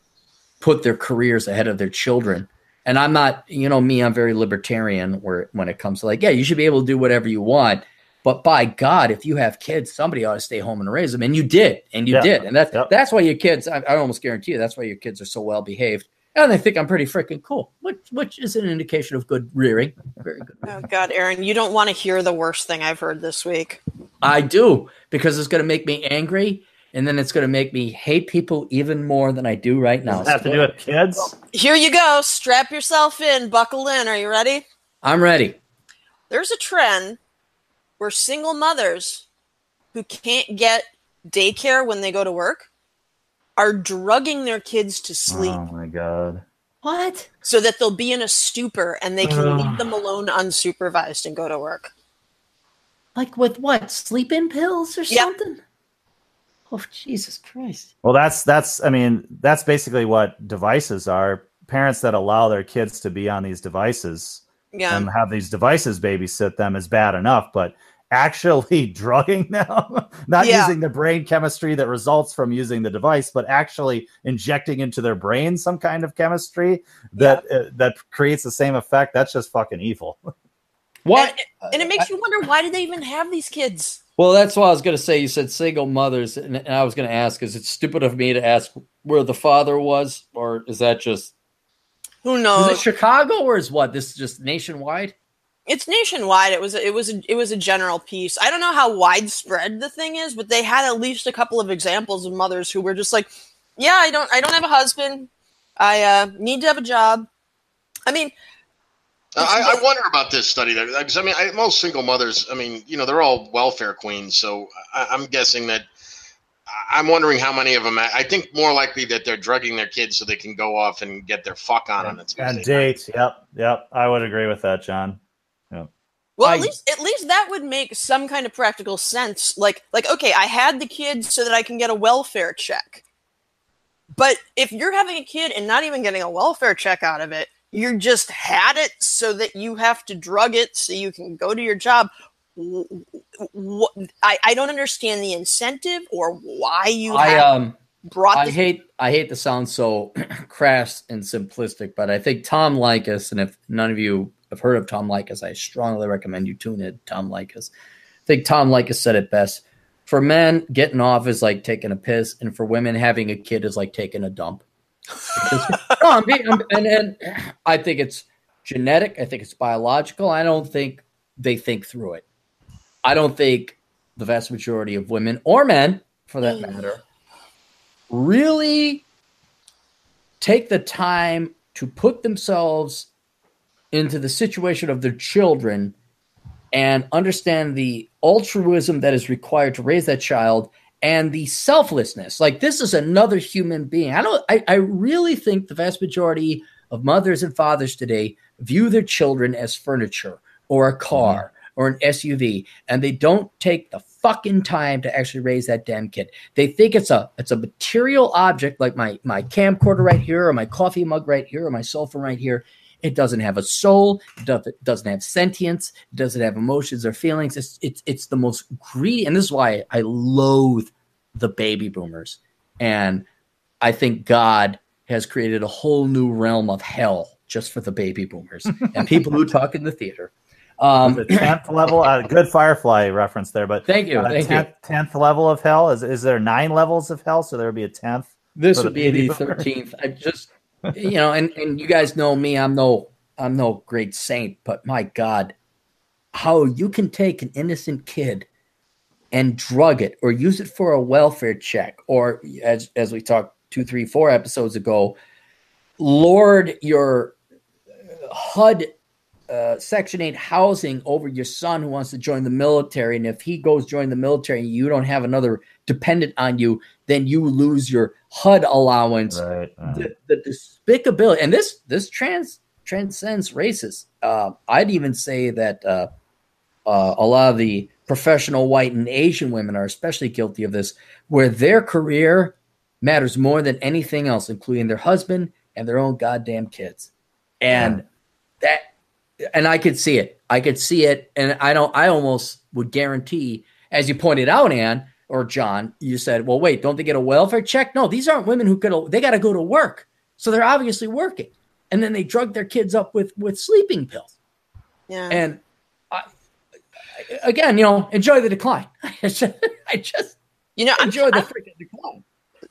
put their careers ahead of their children. And I'm not, you know, me, I'm very libertarian where when it comes to like, yeah, you should be able to do whatever you want. But by God, if you have kids, somebody ought to stay home and raise them. And you did, and you Yeah. did, and that's that's why your kids. I, I almost guarantee you that's why your kids are so well behaved, and they think I'm pretty freaking cool, which which is an indication of good rearing. Very good. Oh God, Aaron, you don't want to hear the worst thing I've heard this week. I do because it's going to make me angry, and then it's going to make me hate people even more than I do right now. Does it have to do with kids? Here you go. Strap yourself in. Buckle in. Are you ready? I'm ready. There's a trend where single mothers who can't get daycare when they go to work are drugging their kids to sleep Oh my god. What? so that they'll be in a stupor and they can leave them alone unsupervised and go to work. Like with what? Sleep-in pills or Yep. something? Oh Jesus Christ! Well, that's that's I mean that's basically what devices are. Parents that allow their kids to be on these devices Yeah. and have these devices babysit them is bad enough, but actually (laughs) drugging them, not Yeah. using the brain chemistry that results from using the device, but actually injecting into their brain some kind of chemistry that uh, that creates the same effect. That's just fucking evil. (laughs) What? And, and it makes you wonder why did they even have these kids? Well, that's what I was going to say. You said single mothers, and, and I was going to ask: Is it stupid of me to ask where the father was, or is that just who knows? it Chicago, or is what? This is just nationwide? It's nationwide. It was a, it was a, it was a general piece. I don't know how widespread the thing is, but they had at least a couple of examples of mothers who were just like, "Yeah, I don't I don't have a husband. I uh, need to have a job." I mean, I, I wonder about this study there because I mean, I, most single mothers, I mean, you know, they're all welfare queens, so I, I'm guessing that. I'm wondering how many of them. I think more likely that they're drugging their kids so they can go off and get their fuck on on a Tuesday. And night. date. Yep. Yep. I would agree with that, John. Well, I- at least at least that would make some kind of practical sense. Like like okay, I had the kids so that I can get a welfare check. But if you're having a kid and not even getting a welfare check out of it, you just had it so that you have to drug it so you can go to your job. I, I don't understand the incentive or why you I um brought I this. hate I hate to sound so (clears throat) crass and simplistic, but I think Tom Leykis, and if none of you have heard of Tom Leykis, I strongly recommend you tune in. Tom Leykis. I think Tom Leykis said it best. For men, getting off is like taking a piss, and for women, having a kid is like taking a dump. being, (laughs) and, and I think it's genetic. I think it's biological. I don't think they think through it. I don't think the vast majority of women or men, for that matter, really take the time to put themselves into the situation of their children and understand the altruism that is required to raise that child and the selflessness. Like this is another human being. I don't I, I really think the vast majority of mothers and fathers today view their children as furniture or a car mm-hmm. or an SUV and they don't take the fucking time to actually raise that damn kid. They think it's a it's a material object like my my camcorder right here or my coffee mug right here or my cell phone right here. It doesn't have a soul. It doesn't, have sentience. It doesn't have emotions or feelings. It's it's it's the most greedy, and this is why I loathe the baby boomers. And I think God has created a whole new realm of hell just for the baby boomers (laughs) and people who talk in the theater. Um, the tenth level, uh, good Firefly reference there, but thank you, uh, thank you. tenth, tenth level of hell is is there nine levels of hell? So there would be a tenth. This would be the thirteenth. I just, you know, and and you guys know me. I'm no, I'm no great saint, but my God, how you can take an innocent kid and drug it, or use it for a welfare check, or as as we talked two, three, four episodes ago, lord your uh, HUD uh, Section 8 housing over your son who wants to join the military. And if he goes join the military and you don't have another dependent on you, then you lose your HUD allowance. Right. The, the despicability, and this this trans transcends races. Uh, I'd even say that uh, uh, a lot of the professional white and Asian women are especially guilty of this, where their career matters more than anything else, including their husband and their own goddamn kids. And that and I could see it. I could see it, and I don't. I almost would guarantee, as you pointed out, Ann or John, you said, "Well, wait, don't they get a welfare check?" No, these aren't women who could. They got to go to work, so they're obviously working, and then they drug their kids up with with sleeping pills. yeah. And I, again, you know, enjoy the decline. (laughs) I just, you know, enjoy I'm, the freaking decline.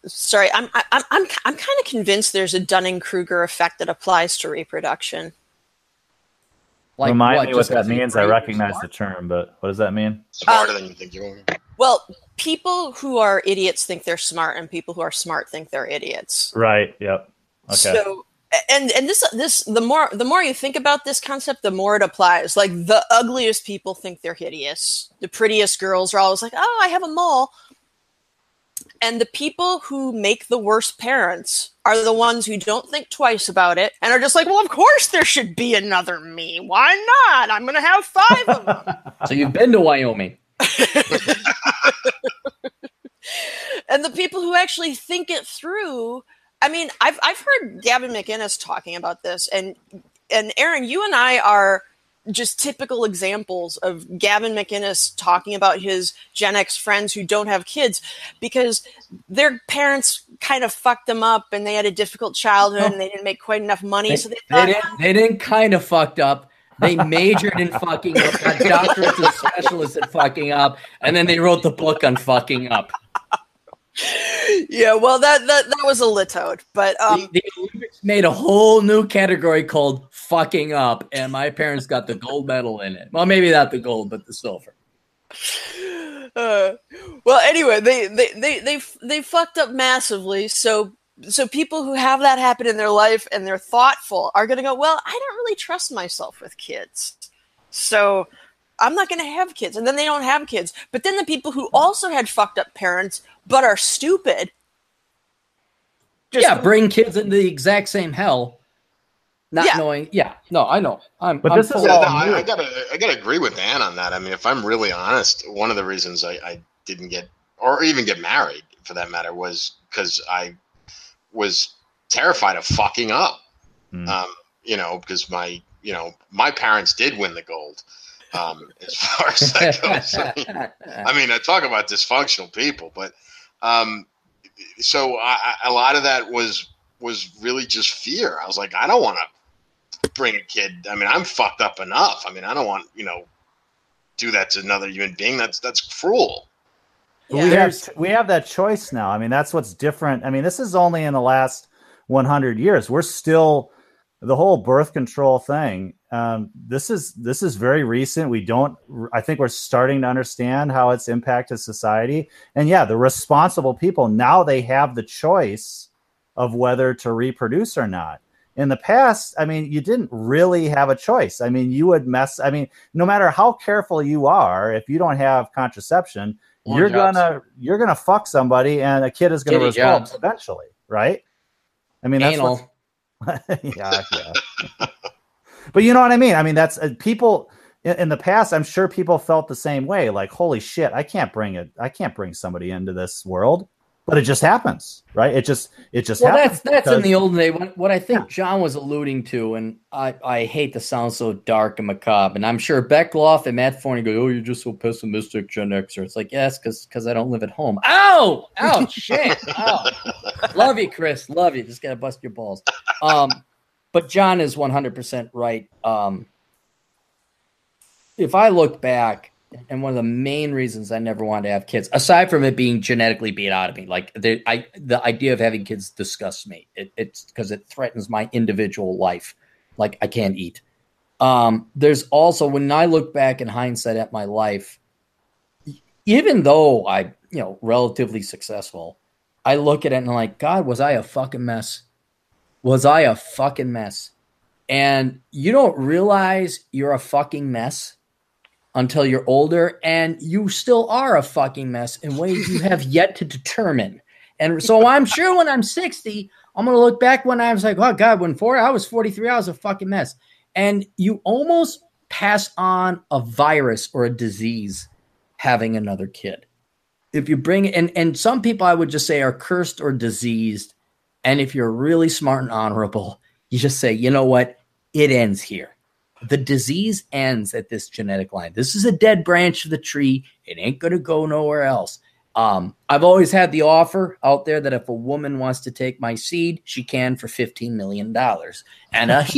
Sorry, I'm I'm I'm I'm kind of convinced there's a Dunning Kruger effect that applies to reproduction. Like Remind what, me what that means. I recognize the term, but what does that mean? Smarter um, than you think you are. Well, people who are idiots think they're smart, and people who are smart think they're idiots. Right. Yep. Okay. So and and this this the more the more you think about this concept the more it applies like the ugliest people think they're hideous the prettiest girls are always like oh i have a mole and the people who make the worst parents are the ones who don't think twice about it and are just like well of course there should be another me. Why not? I'm gonna have five of them. (laughs) So you've been to wyoming. (laughs) And the people who actually think it through I mean, I've I've heard Gavin McInnes talking about this, and and Aaron, you and I are just typical examples of Gavin McInnes talking about his Gen X friends who don't have kids because their parents kind of fucked them up and they had a difficult childhood and they didn't make quite enough money. They, so they, thought, they didn't, they didn't kind of fucked up. They majored in fucking up, got doctorates and specialists in fucking up, and then they wrote the book on fucking up yeah, well, that that that was a litotes, but um, the, the, Olympics made a whole new category called "fucking up," and my parents got the gold medal in it. Well, maybe not the gold, but the silver. Uh, well, anyway, they they they they they fucked up massively. So so people who have that happen in their life and they're thoughtful are going to go, well, I don't really trust myself with kids, so I'm not going to have kids. And then they don't have kids. But then the people who also had fucked up parents but are stupid. yeah, bring kids into the exact same hell, not yeah. knowing. Yeah, no, I know. I'm. But I'm this is. Yeah, no, I, I, gotta. I gotta agree with Ann on that. I mean, if I'm really honest, one of the reasons I, I didn't get, or even get married, for that matter, was because I was terrified of fucking up. Mm. Um, you know, because my, you know, my parents did win the gold um, (laughs) as far as that goes. I mean, I mean, I talk about dysfunctional people, but um, so I, a lot of that was was really just fear. I was like, I don't want to bring a kid. I mean, I'm fucked up enough. I mean, I don't want you know do that to another human being. That's that's cruel. Yeah. We have we have that choice now. I mean, that's what's different. I mean, this is only in the last 100 years. We're still the whole birth control thing um, this is this is very recent we don't i think we're starting to understand how it's impacted society and yeah the responsible people now they have the choice of whether to reproduce or not in the past i mean you didn't really have a choice i mean you would mess i mean no matter how careful you are if you don't have contraception More you're jobs. gonna you're gonna fuck somebody and a kid is gonna result jobs. eventually right i mean that's Anal. (laughs) yeah, yeah. but you know what I mean? I mean, that's uh, people in, in, the past. I'm sure people felt the same way. Like, holy shit, I can't bring it. I can't bring somebody into this world. But it just happens, right? It just, it just. Well, that's that's because, in the old day. What, what I think yeah. John was alluding to, and I, I hate to sound so dark and macabre, and I'm sure Beckloff and Matt Forney go, "Oh, you're just so pessimistic, Gen Xer." It's like, yes, because because I don't live at home. Ow, ow, shit, ow. Love you, Chris. Love you. Just gotta bust your balls. Um, but John is 100% right. Um, if I look back, and one of the main reasons I never wanted to have kids, aside from it being genetically beat out of me, like the I the idea of having kids disgusts me. It, it's because it threatens my individual life. Like I can't eat. Um, there's also when I look back in hindsight at my life, even though I you know relatively successful, I look at it and I'm like, God, was I a fucking mess? was I a fucking mess? And you don't realize you're a fucking mess until you're older, and you still are a fucking mess in ways you have (laughs) yet to determine. And so I'm sure when I'm 60, I'm gonna look back when I was like, oh God, when four I was 43, I was a fucking mess. And you almost pass on a virus or a disease having another kid. If you bring and and some people I would just say are cursed or diseased and if you're really smart and honorable, you just say, you know what? It ends here. The disease ends at this genetic line. This is a dead branch of the tree. It ain't going to go nowhere else. Um, I've always had the offer out there that if a woman wants to take my seed, she can for $15 million. And a (laughs)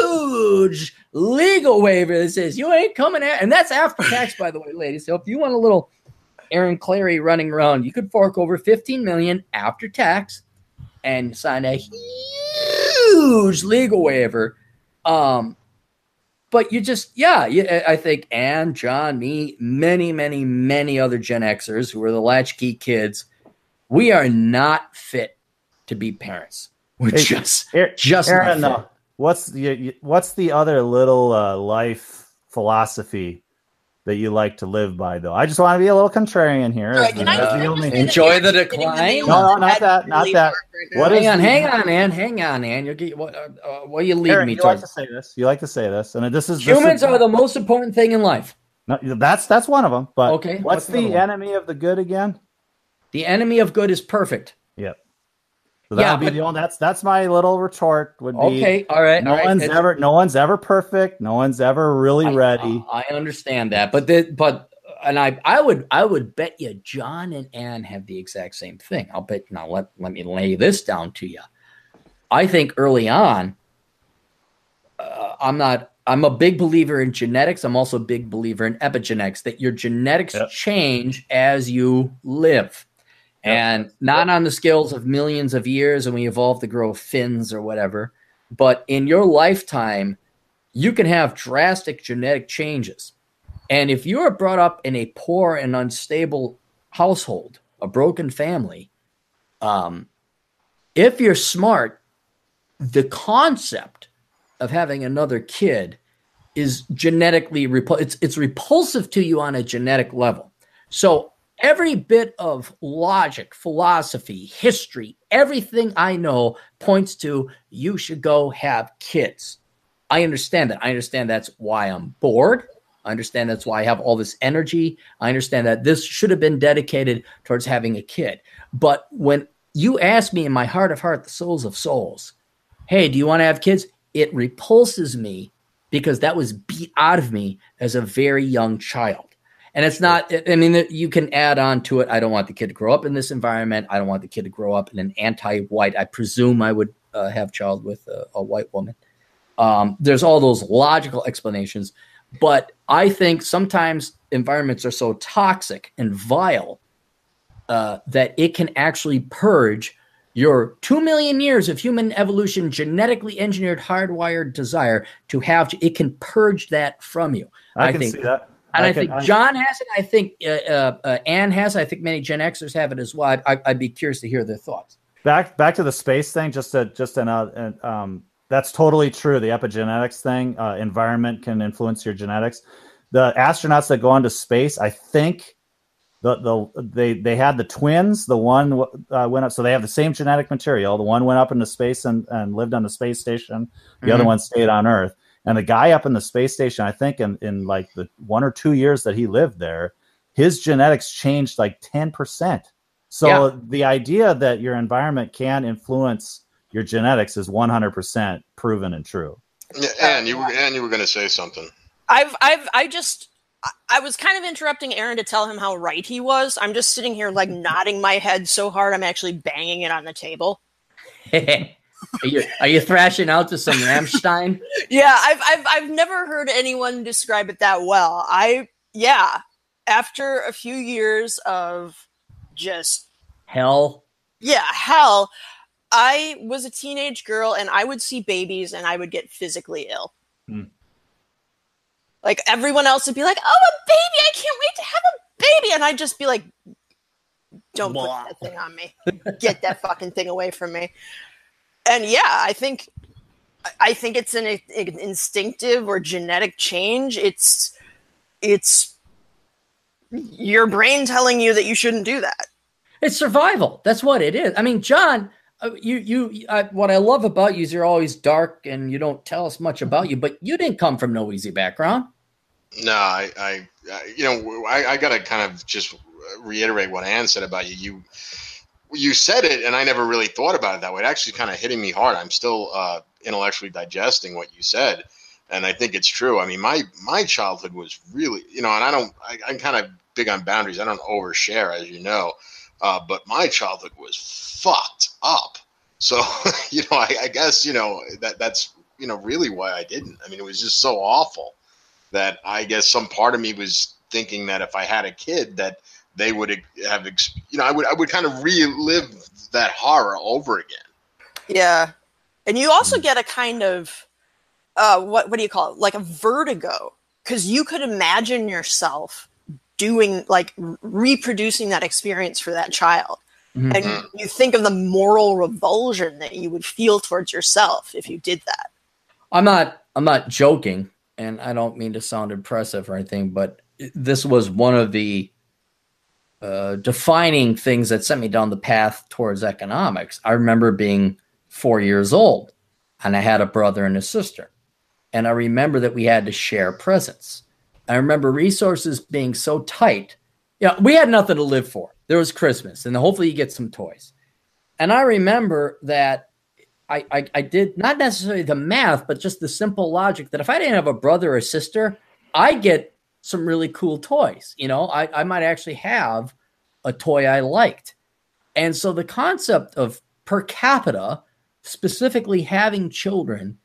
huge legal waiver that says you ain't coming out. And that's after tax, by the way, ladies. So if you want a little Aaron Clarey running around, you could fork over 15 million after tax and sign a huge legal waiver. Um, but you just, yeah, you, I think Ann, John, me, many, many, many other Gen Xers who are the latchkey kids, we are not fit to be parents. We're Hey, just, Aaron, just Aaron, not what's the what's the other little uh, life philosophy that you like to live by, though? I just want to be a little contrarian here. All right, as can the- I- as can the I only- just say that Enjoy the hitting the decline. No, no, not that, not that. right. What hang is on, the- hang on, Ann, hang on, Ann. You'll get what? Uh, uh, what you lead Aaron, me you like to say this. You like to say this, and this is this Humans is, are the most important thing in life. No, that's that's one of them. But Okay, what's what's another the one? enemy of the good again? The enemy of good is perfect. Yep. So that Yeah, would be but- the only. That's that's my little retort. Would be Okay, all right. No all right. one's ever no one's ever perfect. No one's ever really I- ready. I, I understand that, but the, but and I I would I would bet you John and Ann have the exact same thing. I'll bet. Now let let me lay this down to you. I think early on, uh, I'm not. I'm a big believer in genetics. I'm also a big believer in epigenetics. That your genetics Yep. change as you live. And not on the scales of millions of years and we evolve to grow fins or whatever, but in your lifetime, you can have drastic genetic changes. And if you are brought up in a poor and unstable household, a broken family, um, if you're smart, the concept of having another kid is genetically repul- it's it's repulsive to you on a genetic level. So every bit of logic, philosophy, history, everything I know points to you should go have kids. I understand that. I understand that's why I'm bored. I understand that's why I have all this energy. I understand that this should have been dedicated towards having a kid. But when you ask me in my heart of heart, the souls of souls, hey, do you want to have kids? It repulses me because that was beat out of me as a very young child. And it's not, I mean, you can add on to it. I don't want the kid to grow up in this environment. I don't want the kid to grow up in an anti white. I presume I would uh, have child with a, a white woman. Um, there's all those logical explanations. But I think sometimes environments are so toxic and vile uh, that it can actually purge your two million years of human evolution, genetically engineered, hardwired desire to have. It can purge that from you. I, I can think- see that. And I, can- think John has it. I think uh, uh, uh, Ann has. it. I think many Gen Xers have it as well. I'd, I'd, I'd be curious to hear their thoughts. back back to the space thing. Just a just an, uh, an um, that's totally true. The epigenetics thing, uh, environment can influence your genetics. The astronauts that go into space, I think. The, the they they had the twins. The one uh, went up, so they have the same genetic material. The one went up into space and, and lived on the space station. The other Mhm. one stayed on Earth. And the guy up in the space station, I think in, in like the one or two years that he lived there, his genetics changed like 10%. So Yeah. the idea that your environment can influence your genetics is 100% proven and true. Yeah, and you were and you were going to say something. I've I've I just I- I was kind of interrupting Aaron to tell him how right he was. I'm just sitting here like (laughs) nodding my head so hard I'm actually banging it on the table. (laughs) are, you, are you thrashing out to some Rammstein? (laughs) Yeah, I've I've I've never heard anyone describe it that well. I yeah, after a few years of just Hell. yeah, hell, I was a teenage girl and I would see babies and I would get physically ill. Hmm. Like everyone else would be like, "Oh, a baby! I can't wait to have a baby," and I'd just be like, "Don't Blah. put that thing on me. Get that fucking thing away from me." And yeah, I think I- I think it's an, an instinctive or genetic change. It's it's your brain telling you that you shouldn't do that. It's survival. That's what it is. I mean, John, uh, you you uh, what I love about you is you're always dark and you don't tell us much about you, but you didn't come from no easy background. No, I, I, I you know, I, I got to kind of just reiterate what Ann said about you. You, you said it, and I never really thought about it that way. It actually kind of hitting me hard. I'm still uh, intellectually digesting what you said, and I think it's true. I mean, my my childhood was really, you know, and I don't, I, I'm kind of big on boundaries. I don't overshare, as you know, uh, but my childhood was fucked up. (laughs) So you know, I, I guess you know that that's you know really why I didn't. I mean, it was just so awful that I guess some part of me was thinking that if I had a kid, that they would have, you know, I would I would kind of relive that horror over again. Yeah, and you also hmm. get a kind of uh, what what do you call it? Like a vertigo because you could imagine yourself doing like reproducing that experience for that child. Mm-hmm. And you think of the moral revulsion that you would feel towards yourself if you did that. I'm not I'm not joking and I don't mean to sound impressive or anything, but this was one of the uh, defining things that sent me down the path towards economics. I remember being four years old and I had a brother and a sister. And I remember that we had to share presents. I remember resources being so tight. Yeah, you know, we had nothing to live for. There was Christmas, and hopefully you get some toys. And I remember that I, I, I did not necessarily the math, but just the simple logic that if I didn't have a brother or sister, I get some really cool toys. You know, I, I might actually have a toy I liked. And so the concept of per capita, specifically having children,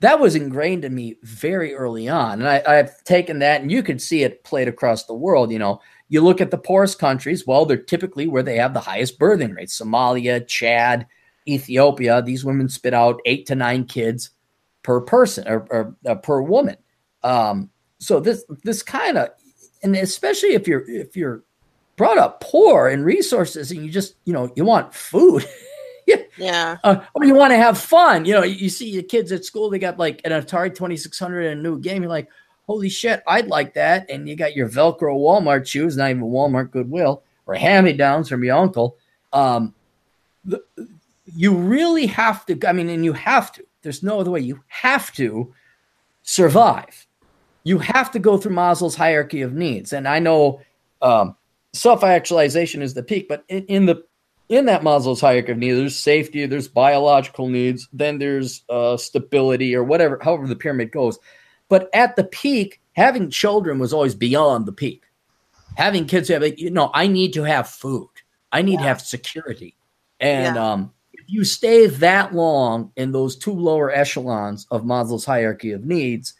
that was ingrained in me very early on. And I, I've taken that, and you can see it played across the world. You know, you look at the poorest countries, well, they're typically where they have the highest birthing rates Somalia, Chad, Ethiopia, these women spit out eight to nine kids per person or, or uh, per woman. Um, so this this kind of, and especially if you're if you're brought up poor in resources and you just you know you want food. (laughs) yeah. Uh, or you want to have fun. You know, you, you see your kids at school, they got like an Atari 2600 and a new game. You're like, holy shit, I'd like that. And you got your Velcro Walmart shoes, not even Walmart Goodwill, or hand me downs from your uncle. Um, the, you really have to, I mean, and you have to, there's no other way. You have to survive. You have to go through Maslow's hierarchy of needs. And I know um, self actualization is the peak, but in, in, the in that Maslow's hierarchy of needs, there's safety, there's biological needs, then there's uh, stability or whatever, however the pyramid goes. But at the peak, having children was always beyond the peak. Having kids have, you know, I need to have food. I need yeah. to have security. And yeah. um, if you stay that long in those two lower echelons of Maslow's hierarchy of needs,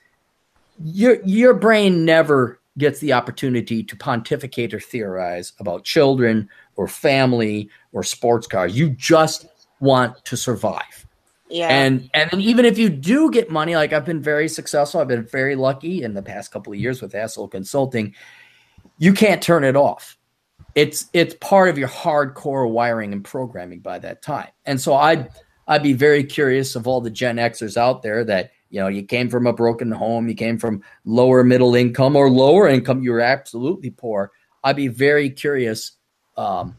your your brain never gets the opportunity to pontificate or theorize about children or family or sports cars. You just want to survive. Yeah. And and then even if you do get money, like I've been very successful, I've been very lucky in the past couple of years with Asshole Consulting, you can't turn it off it's it's part of your hardcore wiring and programming by that time. And so I'd I'd be very curious of all the Gen Xers out there that you know you came from a broken home, you came from lower middle income or lower income, you were absolutely poor. I'd be very curious um,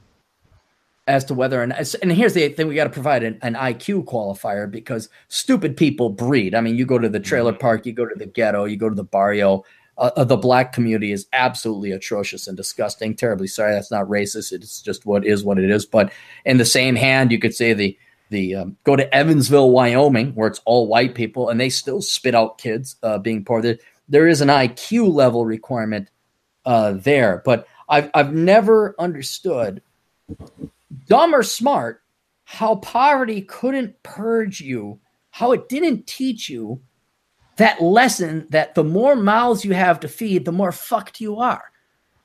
as to whether and and here's the thing: we got to provide an, an, IQ qualifier because stupid people breed. I mean, you go to the trailer mm-hmm. park, you go to the ghetto, you go to the barrio, uh, uh, the black community is absolutely atrocious and disgusting. Terribly sorry, that's not racist. It's just what is what it is. But in the same hand, you could say the the um, go to Evansville, Wyoming, where it's all white people, and they still spit out kids uh, being poor. There, there is an IQ level requirement uh, there, but I've I've never understood, dumb or smart, how poverty couldn't purge you, how it didn't teach you that lesson that the more mouths you have to feed, the more fucked you are.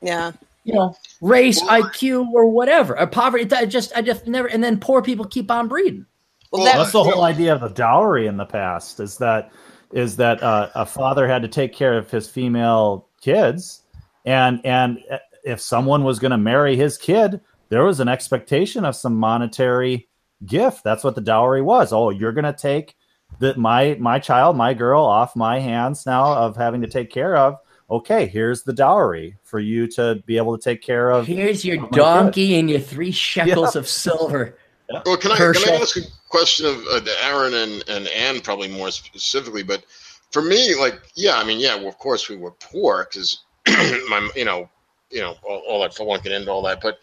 Yeah. You know, race, well, IQ, or whatever, or poverty. I just, I just never. And then poor people keep on breeding. Well, that, that's the whole idea of the dowry in the past. Is that is that uh, a father had to take care of his female kids, and and if someone was going to marry his kid, there was an expectation of some monetary gift. That's what the dowry was. Oh, you're going to take that my my child, my girl, off my hands now of having to take care of. Okay, here's the dowry for you to be able to take care of. Here's your donkey kid. and your three shekels yeah. of silver. Yeah. Well, can I, can I ask a question of uh, Aaron and, and Ann probably more specifically? But for me, like, yeah, I mean, yeah, well, of course we were poor because (clears throat) my, you know, you know, all, all that for one can end all that. But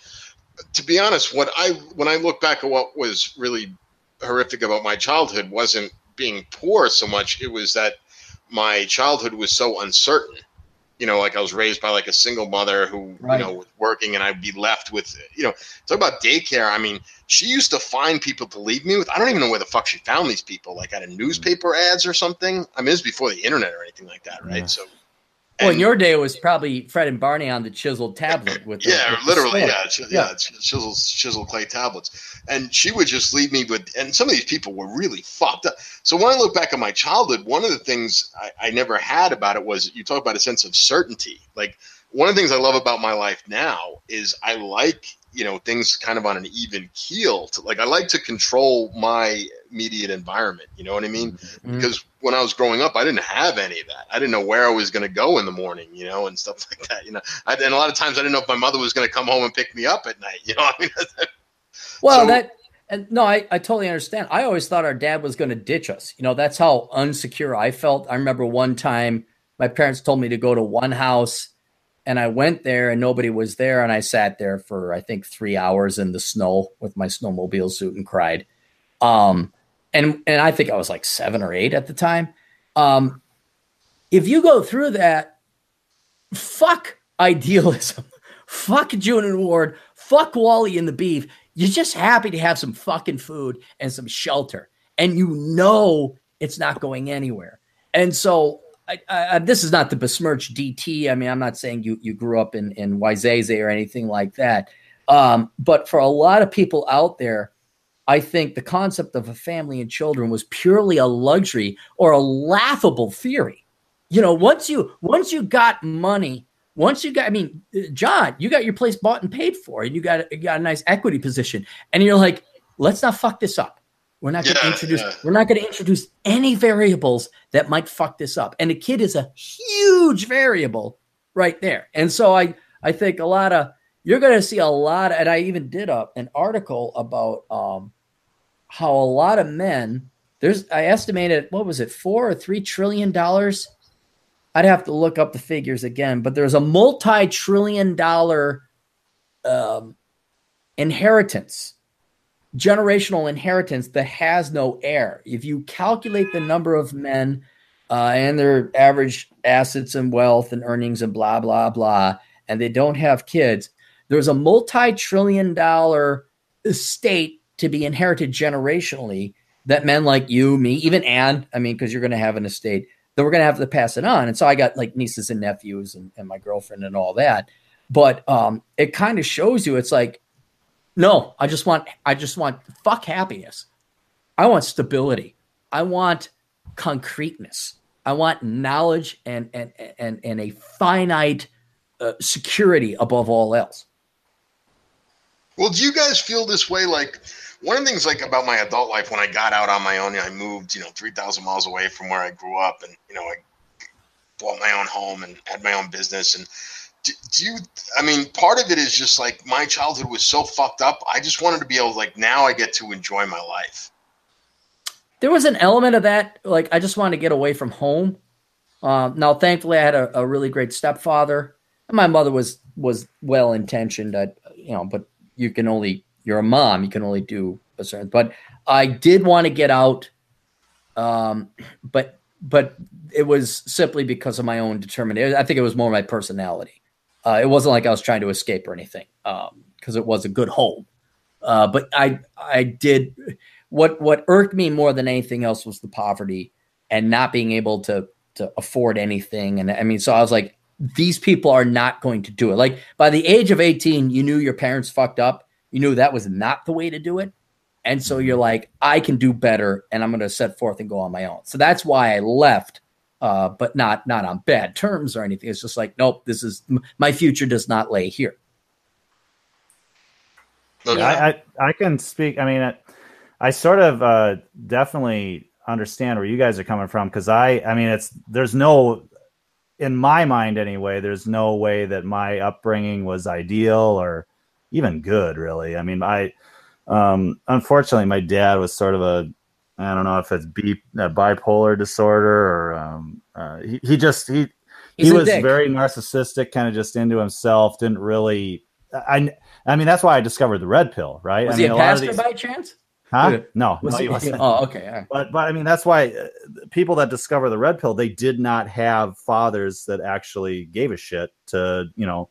to be honest, what I when I look back at what was really horrific about my childhood wasn't being poor so much. It was that my childhood was so uncertain you know, like I was raised by like a single mother who, Right. you know, was working and I'd be left with, you know, talk about daycare. I mean, she used to find people to leave me with. I don't even know where the fuck she found these people, like out of hmm. newspaper ads or something. I mean, this is before the internet or anything like that, right? Yeah. So, Well, in your day, it was probably Fred and Barney on the chiseled tablet with the, yeah, with literally, yeah, ch- yeah, Yeah. ch- chisel chisel clay tablets, and she would just leave me with. And some of these people were really fucked up. So when I look back at my childhood, one of the things I, I never had about it was you talk about a sense of certainty. Like one of the things I love about my life now is I like you know things kind of on an even keel. To, like I like to control my immediate environment. You know what I mean? Mhm. because when I was growing up, I didn't have any of that. I didn't know where I was going to go in the morning, you know, and stuff (laughs) like that. You know, I, and a lot of times I didn't know if my mother was going to come home and pick me up at night. (laughs) You know, I mean, (laughs) Well, So- that and no, I, I totally understand. I always thought our dad was going to ditch us. You know, that's how unsecure I felt. I remember one time my parents told me to go to one house and I went there and nobody was there. And I sat there for, I think, three hours in the snow with my snowmobile suit and cried. Um, and, and I think I was like seven or eight at the time. Um, if you go through that, fuck idealism, (laughs) fuck June and Ward, fuck Wally and the Beav. You're just happy to have some fucking food and some shelter, and you know it's not going anywhere. And so, I, I, this is not the besmirch DT. I mean, I'm not saying you you grew up in in Waizaze or anything like that. Um, but for a lot of people out there, I think the concept of a family and children was purely a luxury or a laughable theory. You know, once you once you got money, once you got, I mean, John, you got your place bought and paid for, and you got you got a nice equity position, and you're like, let's not fuck this up. We're not going to Yeah, introduce. yeah. We're not going to introduce any variables that might fuck this up. And a kid is a huge variable right there. And so I I think a lot of you're going to see a lot. and I even did a, an article about um, how a lot of men. There's I estimated what was it four or three trillion dollars. I'd have to look up the figures again, but there's a multi-trillion dollar um, inheritance generational inheritance that has no heir. If you calculate the number of men uh, and their average assets and wealth and earnings and blah, blah, blah, and they don't have kids, there's a multi trillion dollar estate to be inherited generationally that men like you, me, even Ann, I mean, because you're going to have an estate that we're going to have to pass it on. And so I got like nieces and nephews and, and my girlfriend and all that. But um, it kind of shows you it's like, no, I just want I just want fuck happiness. I want stability. I want concreteness. I want knowledge and and and and a finite uh, security above all else. well, do you guys feel this way? Like one of the things like about my adult life when I got out on my own, I moved, you know, three thousand miles away from where I grew up, and you know, I bought my own home and had my own business and do, do you i mean part of it is just like my childhood was so fucked up i just wanted to be able to like now i get to enjoy my life There was an element of that, like I just wanted to get away from home. Um, now, thankfully, I had a, a really great stepfather. My mother was was well intentioned. You know, but you can only you're a mom. You can only do a certain. But I did want to get out. Um, but but it was simply because of my own determination. I think it was more my personality. Uh, it wasn't like I was trying to escape or anything, because it was a good home. Uh, but I I did what what irked me more than anything else was the poverty and not being able to to afford anything. And I mean, so I was like, these people are not going to do it. Like by the age of 18, you knew your parents fucked up. You knew that was not the way to do it. And so you're like, I can do better and I'm going to set forth and go on my own. So that's why I left. Uh, but not not on bad terms or anything. It's just like, nope, this is my future does not lay here. Okay. I, I I can speak. I mean, I, I sort of uh, definitely understand where you guys are coming from because I I mean, it's there's no in my mind anyway. There's no way that my upbringing was ideal or even good. Really, I mean, I um, unfortunately my dad was sort of a I don't know if it's B, uh, bipolar disorder or um, uh, he he just he He's he was dick. very narcissistic, kind of just into himself. Didn't really. I I mean that's why I discovered the red pill, right? Was I he mean, a lot of pastor these- by chance? Huh? No, Was no, he- he wasn't. (laughs) oh, okay. all right. But but I mean that's why uh, people that discover the red pill they did not have fathers that actually gave a shit to you know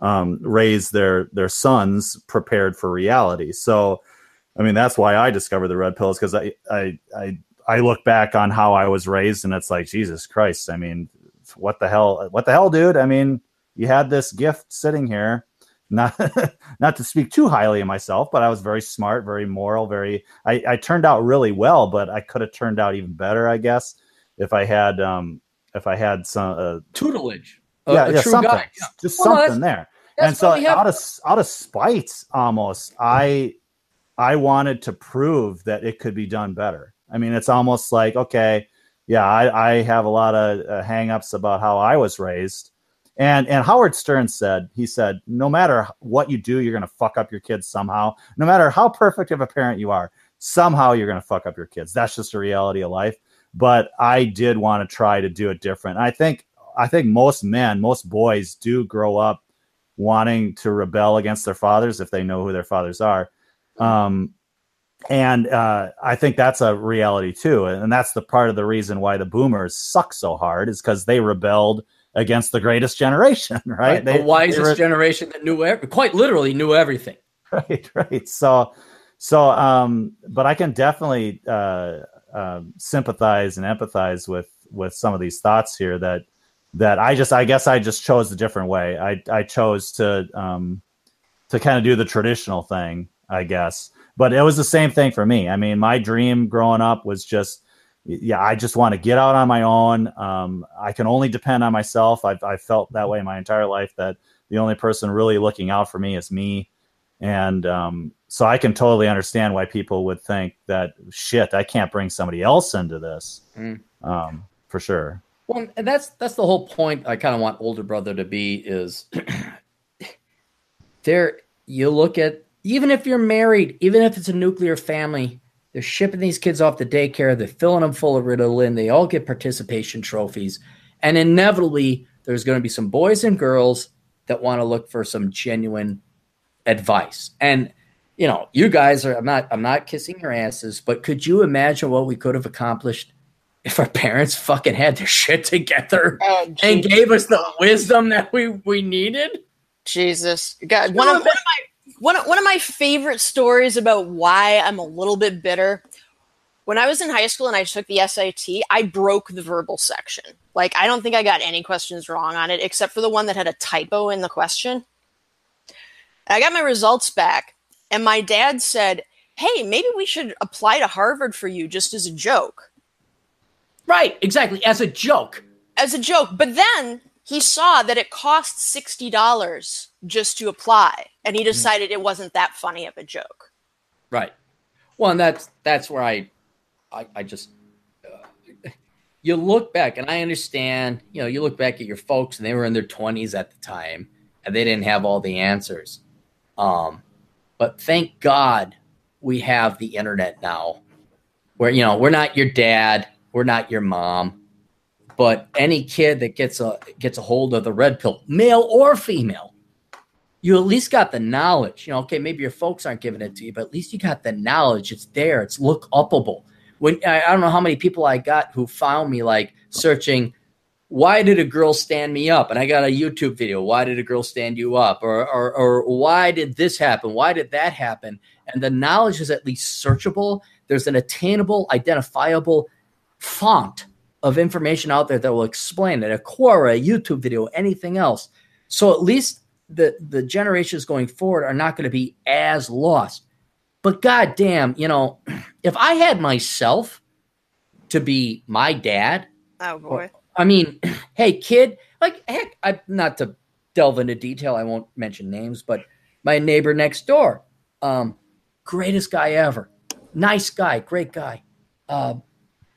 um, raise their their sons prepared for reality. So I mean that's why I discovered the red pill is because I, I I I look back on how I was raised and it's like Jesus Christ. I mean what the hell what the hell dude? I mean you had this gift sitting here. Not (laughs) not to speak too highly of myself, but I was very smart, very moral, very I, I turned out really well, but I could have turned out even better, I guess, if I had um if I had some uh, Tutelage. A, yeah, a yeah true something guy. Yeah. just Well, something there. And so have- out of out of spite almost I I wanted to prove that it could be done better. I mean, it's almost like okay, yeah, I, I have a lot of uh, hangups about how I was raised. And and Howard Stern said, he said, no matter what you do, you're going to fuck up your kids somehow. No matter how perfect of a parent you are, somehow you're going to fuck up your kids. That's just a reality of life. But I did want to try to do it different. I think I think most men, most boys do grow up wanting to rebel against their fathers if they know who their fathers are. Um, and uh, I think that's a reality too. And that's the part of the reason why the boomers suck so hard is because they rebelled against the greatest generation, (laughs) right? Right. They, the wisest were- generation that knew quite literally knew everything. (laughs) right right so so um but i can definitely uh um sympathize and empathize with with some of these thoughts here that that i just i guess i just chose a different way i i chose to um to kind of do the traditional thing i guess but it was the same thing for me i mean my dream growing up was just yeah i just want to get out on my own um i can only depend on myself i've, I've felt that way my entire life that the only person really looking out for me is me and um, so I can totally understand why people would think that shit, I can't bring somebody else into this. Mm. Um, for sure. Well, and that's that's the whole point. I kind of want older brother to be is (clears throat) there. You look at even if you're married, even if it's a nuclear family, they're shipping these kids off to daycare. They're filling them full of Ritalin. They all get participation trophies, and inevitably, there's going to be some boys and girls that want to look for some genuine advice. And you know, you guys are. I'm not. I'm not kissing your asses, but could you imagine what we could have accomplished if our parents fucking had their shit together (laughs) Oh, and gave us the wisdom that we we needed? Jesus, God, one of, one of my one of, one of my favorite stories about why I'm a little bit bitter. When I was in high school and I took the SAT, I broke the verbal section. Like I don't think I got any questions wrong on it, except for the one that had a typo in the question. I got my results back, and my dad said, "Hey, maybe we should apply to Harvard for you just as a joke." Right, exactly. As a joke. as a joke. But then he saw that it cost sixty dollars just to apply, and he decided it wasn't that funny of a joke. Right. Well, and that's that's where I, I, I just, uh, (laughs) you look back, and I understand. You know, you look back at your folks, and they were in their twenties at the time, and they didn't have all the answers. Um, but thank God we have the internet now, where you know we're not your dad, we're not your mom, but any kid that gets a gets a hold of the red pill, male or female, you at least got the knowledge. You know, okay, maybe your folks aren't giving it to you, but at least you got the knowledge. It's there. It's look upable. When I, I don't know how many people I got who found me like searching, why did a girl stand me up? And I got a YouTube video. Why did a girl stand you up? Or or, or why did this happen? Why did that happen? And the knowledge is at least searchable. There's an attainable, identifiable font of information out there that will explain it. A Quora, a YouTube video, anything else. So at least the the generations going forward are not going to be as lost. But goddamn, you know, (clears throat) if I had myself to be my dad, Oh boy. I mean, (clears throat) hey kid, like heck, I not to delve into detail, I won't mention names, but my neighbor next door, um, greatest guy ever, nice guy, great guy. Um,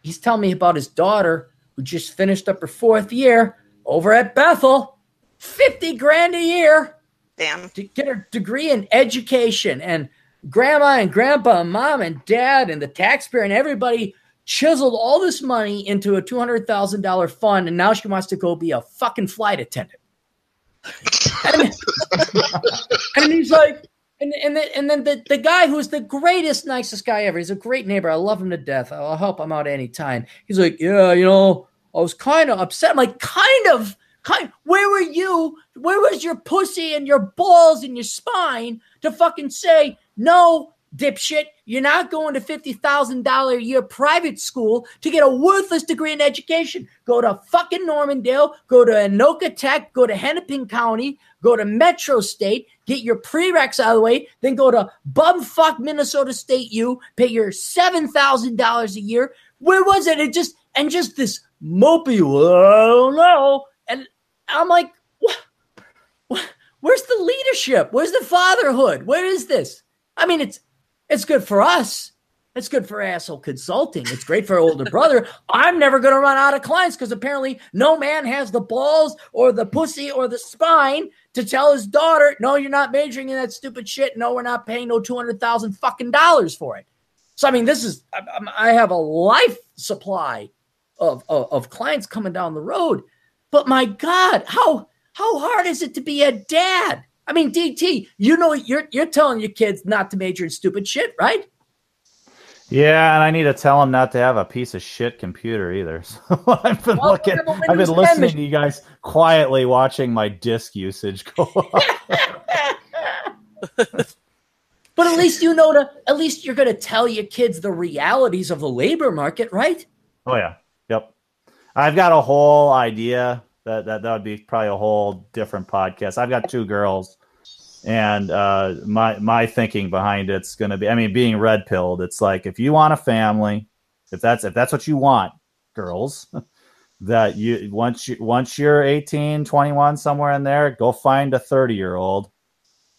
he's telling me about his daughter who just finished up her fourth year over at Bethel, fifty grand a year Damn. to get a degree in education and grandma and grandpa and mom and dad and the taxpayer and everybody chiseled all this money into a $200,000 fund and now she wants to go be a fucking flight attendant. and, (laughs) and he's like, And and then, and then the, the guy who's the greatest, nicest guy ever. He's a great neighbor. I love him to death. I'll help him out anytime. He's like, yeah, you know, I was kind of upset. I'm like, kind of. Where were you? Where was your pussy and your balls and your spine to fucking say no? dipshit. You're not going to $50,000 a year private school to get a worthless degree in education. Go to fucking Normandale, go to Anoka Tech, go to Hennepin County, go to Metro State, get your prereqs out of the way, then go to bumfuck Minnesota State U, pay your $7,000 a year. Where was it? It just, and just this mopey, I don't know. I'm like, what? what? Where's the leadership? Where's the fatherhood? Where is this? I mean, it's it's good for us. It's good for asshole consulting. It's great for older (laughs) brother. I'm never going to run out of clients because apparently no man has the balls or the pussy or the spine to tell his daughter, "No, you're not majoring in that stupid shit. No, we're not paying no two hundred thousand fucking dollars for it." So I mean, this is I, I have a life supply of, of of clients coming down the road, but my God, how how hard is it to be a dad? I mean, DT, you know, you're you're telling your kids not to major in stupid shit, right? Yeah, and I need to tell them not to have a piece of shit computer either. (laughs) So I've been well, looking, I've been listening to you guys quietly, watching my disk usage go up. (laughs) but at least you know to, at least you're going to tell your kids the realities of the labor market, right? Oh yeah. I've got a whole idea that that that would be probably a whole different podcast. I've got two girls and uh, my my thinking behind it's going to be i mean being red pilled it's like if you want a family if that's if that's what you want girls (laughs) that you once you once you're 18 21 somewhere in there go find a 30 year old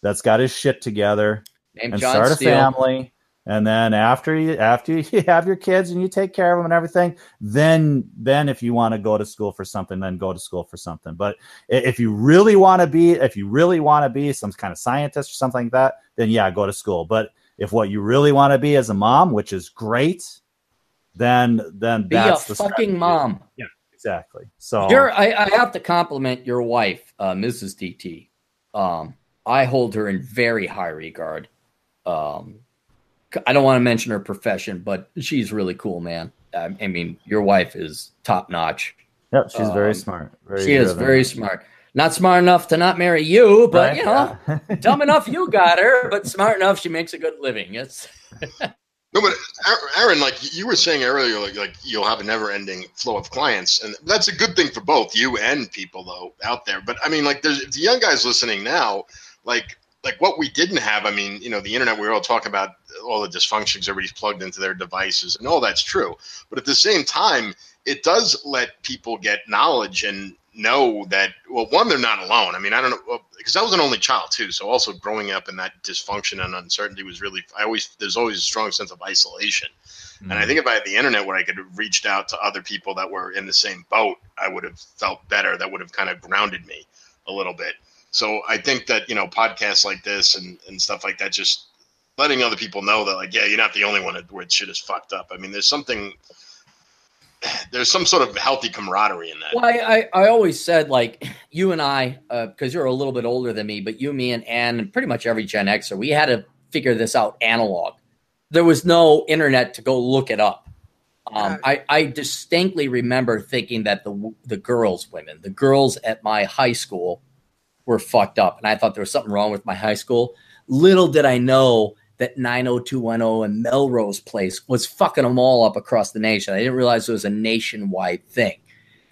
that's got his shit together Named and John start Steele. a family and then after you after (laughs) you have your kids and you take care of them and everything then then if you want to go to school for something then go to school for something. But if you really want to be if you really want to be some kind of scientist or something like that then yeah go to school. But if what you really want to be as a mom which is great then then be that's a the fucking strategy. mom. Yeah exactly. So you're I, I have to compliment your wife uh, mrs dt um i hold her in very high regard. Um I don't want to mention her profession, but she's really cool, man. I mean, your wife is top notch. Yep, she's um, very smart. Very she is very smart. Not smart enough to not marry you, but right? you know, yeah. dumb (laughs) enough you got her, but smart enough she makes a good living. It's no, but Aaron, like you were saying earlier, like, like you'll have a never-ending flow of clients, and that's a good thing for both you and people though out there. But I mean, like, there's the young guys listening now, like like what we didn't have. I mean, you know, the internet. We were all talking about all the dysfunctions everybody's plugged into their devices, and all that's true. But at the same time, it does let people get knowledge and know that well, one, they're not alone. I mean, I don't know because I was an only child too, so also growing up in that dysfunction and uncertainty was really. I always there's always a strong sense of isolation. Mm-hmm. And I mm. think if I had the internet where I could have reached out to other people that were in the same boat, I would have felt better. That would have kind of grounded me a little bit. So I think that you know podcasts like this and and stuff like that just letting other people know that like yeah you're not the only one where shit is fucked up. I mean there's something there's some sort of healthy camaraderie in that. Well, I, I, I always said like you and I, because uh, you're a little bit older than me, but you, me, and Ann, and pretty much every Gen Xer, we had to figure this out analog. There was no internet to go look it up. Um, I, I distinctly remember thinking that the the girls, women, the girls at my high school were fucked up. And I thought there was something wrong with my high school. Little did I know that 90210 and Melrose Place was fucking them all up across the nation. I didn't realize it was a nationwide thing.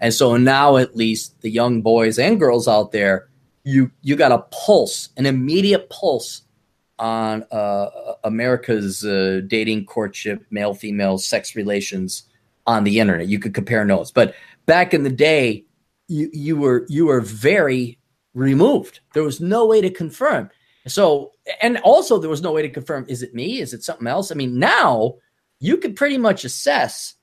And so now at least the young boys and girls out there, you you got a pulse, an immediate pulse on uh, America's uh, dating, courtship, male female sex relations on the internet. You could compare notes, but back in the day, you you were you were very removed. There was no way to confirm. So, and also there was no way to confirm is it me? Is it something else? I mean, now you can pretty much assess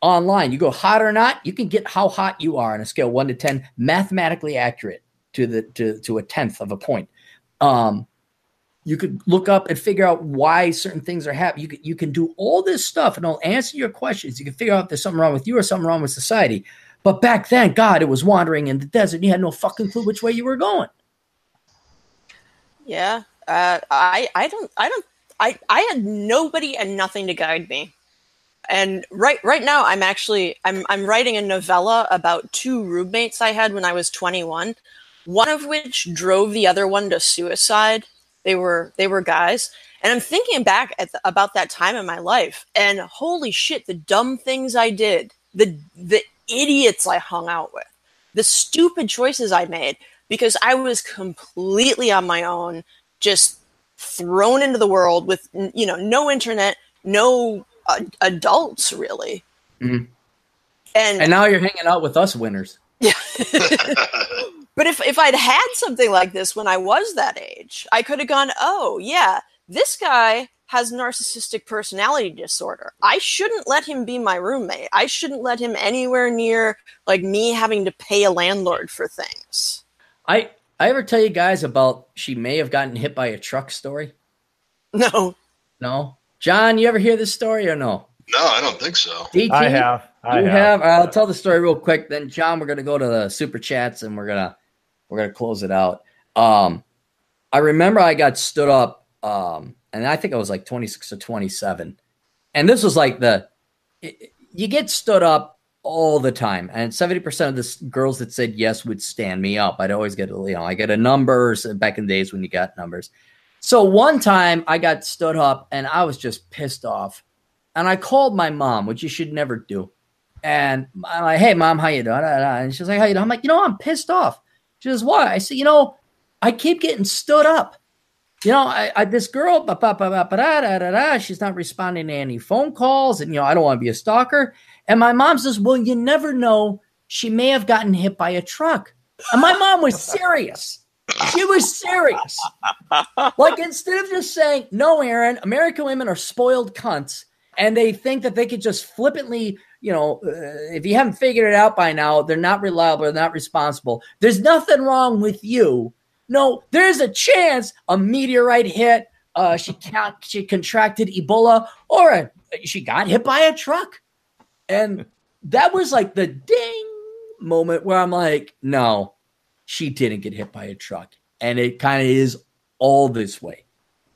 online. You go hot or not, you can get how hot you are on a scale 1 to 10 mathematically accurate to the to to a tenth of a point. Um you could look up and figure out why certain things are happening. You can, you can do all this stuff and it'll answer your questions. You can figure out if there's something wrong with you or something wrong with society. But back then, God, it was wandering in the desert. You had no fucking clue which way you were going. Yeah. Uh, I I don't I don't I I had nobody and nothing to guide me. And right right now I'm actually I'm I'm writing a novella about two roommates I had when I was 21, one of which drove the other one to suicide. They were they were guys. And I'm thinking back at the, about that time in my life and holy shit the dumb things I did, the the idiots I hung out with, the stupid choices I made because I was completely on my own, just thrown into the world with you know no internet, no uh, adults really. Mhm. And, And now you're hanging out with us winners. yeah. (laughs) but if if I'd had something like this when I was that age, I could have gone, "Oh, yeah, this guy has narcissistic personality disorder. I shouldn't let him be my roommate. I shouldn't let him anywhere near like me having to pay a landlord for things." I I ever tell you guys about she may have gotten hit by a truck story? No. No, John, you ever hear this story or no? No, I don't think so. DT, I have. I you have. have. I'll tell the story real quick. Then, John, we're gonna go to the super chats and we're gonna we're gonna close it out. Um, I remember I got stood up, um, and I think I was like 26 or 27, and this was like the it- you get stood up all the time, and 70 percent of the girls that said yes would stand me up. I'd always get you know I get a numbers uh, back in the days when you got numbers. So one time I got stood up and I was just pissed off, and I called my mom, which you should never do. And I'm like, hey, mom, how you doing? And she's like, how you doing? I'm like, you know, I'm pissed off. She says, why? I said, you know, I keep getting stood up. You know, I, I this girl, she's not responding to any phone calls. And, you know, I don't want to be a stalker. And my mom says, well, you never know. She may have gotten hit by a truck. And my mom was serious. She was serious. Like instead of just saying, no, Aaron, American women are spoiled cunts and they think that they could just flippantly, you know, uh, if you haven't figured it out by now, they're not reliable, they're not responsible. There's nothing wrong with you. No, there's a chance a meteorite hit, uh, she she contracted Ebola, or a, she got hit by a truck. And that was like the ding moment where I'm like, no, she didn't get hit by a truck. And it kind of is all this way.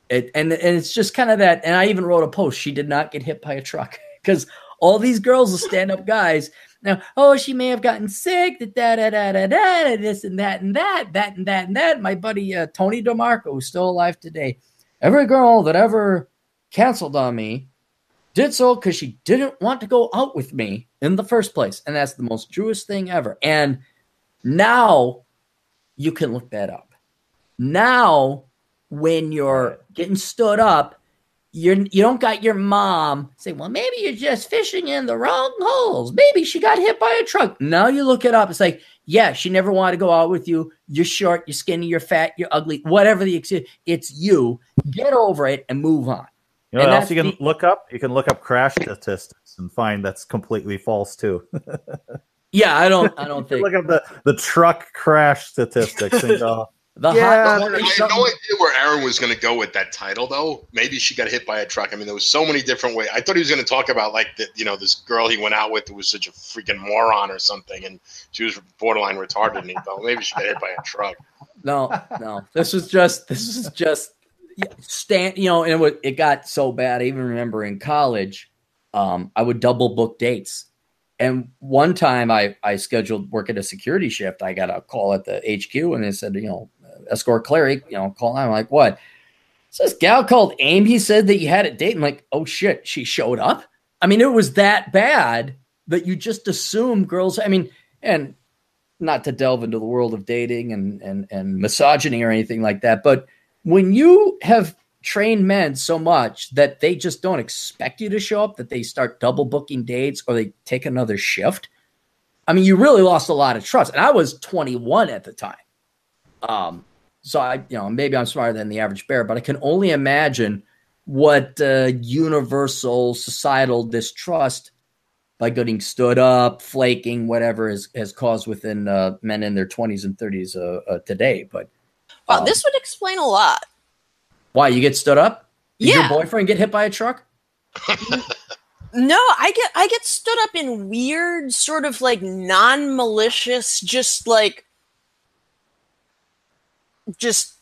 It, and and it's just kind of that. And I even wrote a post. She did not get hit by a truck (laughs) because all these girls will stand up guys. Now, oh, she may have gotten sick. Da da da da da. This and that and that, that and that and that. My buddy uh, Tony DeMarco, who's still alive today. Every girl that ever canceled on me did so because she didn't want to go out with me in the first place, and that's the most truest thing ever. And now you can look that up. Now, when you're getting stood up, you're you don't got your mom say, "Well, maybe you're just fishing in the wrong holes. Maybe she got hit by a truck." Now you look it up. It's like, yeah, she never wanted to go out with you. You're short, you're skinny, you're fat, you're ugly, whatever the ex- it's you. Get over it and move on. You know And what else you can the- look up? You can look up crash statistics and find that's completely false too. (laughs) Yeah, I don't, I don't think look up the, the truck crash statistics and go, (laughs) the Yeah, hot. I had no idea where Aaron was going to go with that title, though. Maybe she got hit by a truck. I mean, there was so many different ways. I thought he was going to talk about like the, you know this girl he went out with who was such a freaking moron or something, and she was borderline retarded. And he thought maybe she got hit by a truck. No, no. This was just this was just stand. You know, and it, was, it got so bad. I even remember in college, um, I would double book dates. And one time, I I scheduled work at a security shift. I got a call at the HQ, and they said, you know, escort Clarey, you know, call. I'm like, what? It's this gal called Amy said that you had a date. I'm like, oh shit, she showed up. I mean, it was that bad that you just assume girls. I mean, and not to delve into the world of dating and and and misogyny or anything like that, but when you have trained men so much that they just don't expect you to show up, that they start double booking dates or they take another shift, I mean, you really lost a lot of trust. And I was 21 at the time. Um, so I, you know, maybe I'm smarter than the average bear, but I can only imagine what uh, universal societal distrust by getting stood up, flaking, whatever has, has caused within uh, men in their 20s and 30s uh, uh, today. But Wow, um, this would explain a lot. why you get stood up? Did Yeah. your boyfriend get hit by a truck? (laughs) No, I get I get stood up in weird, sort of like non-malicious, just like just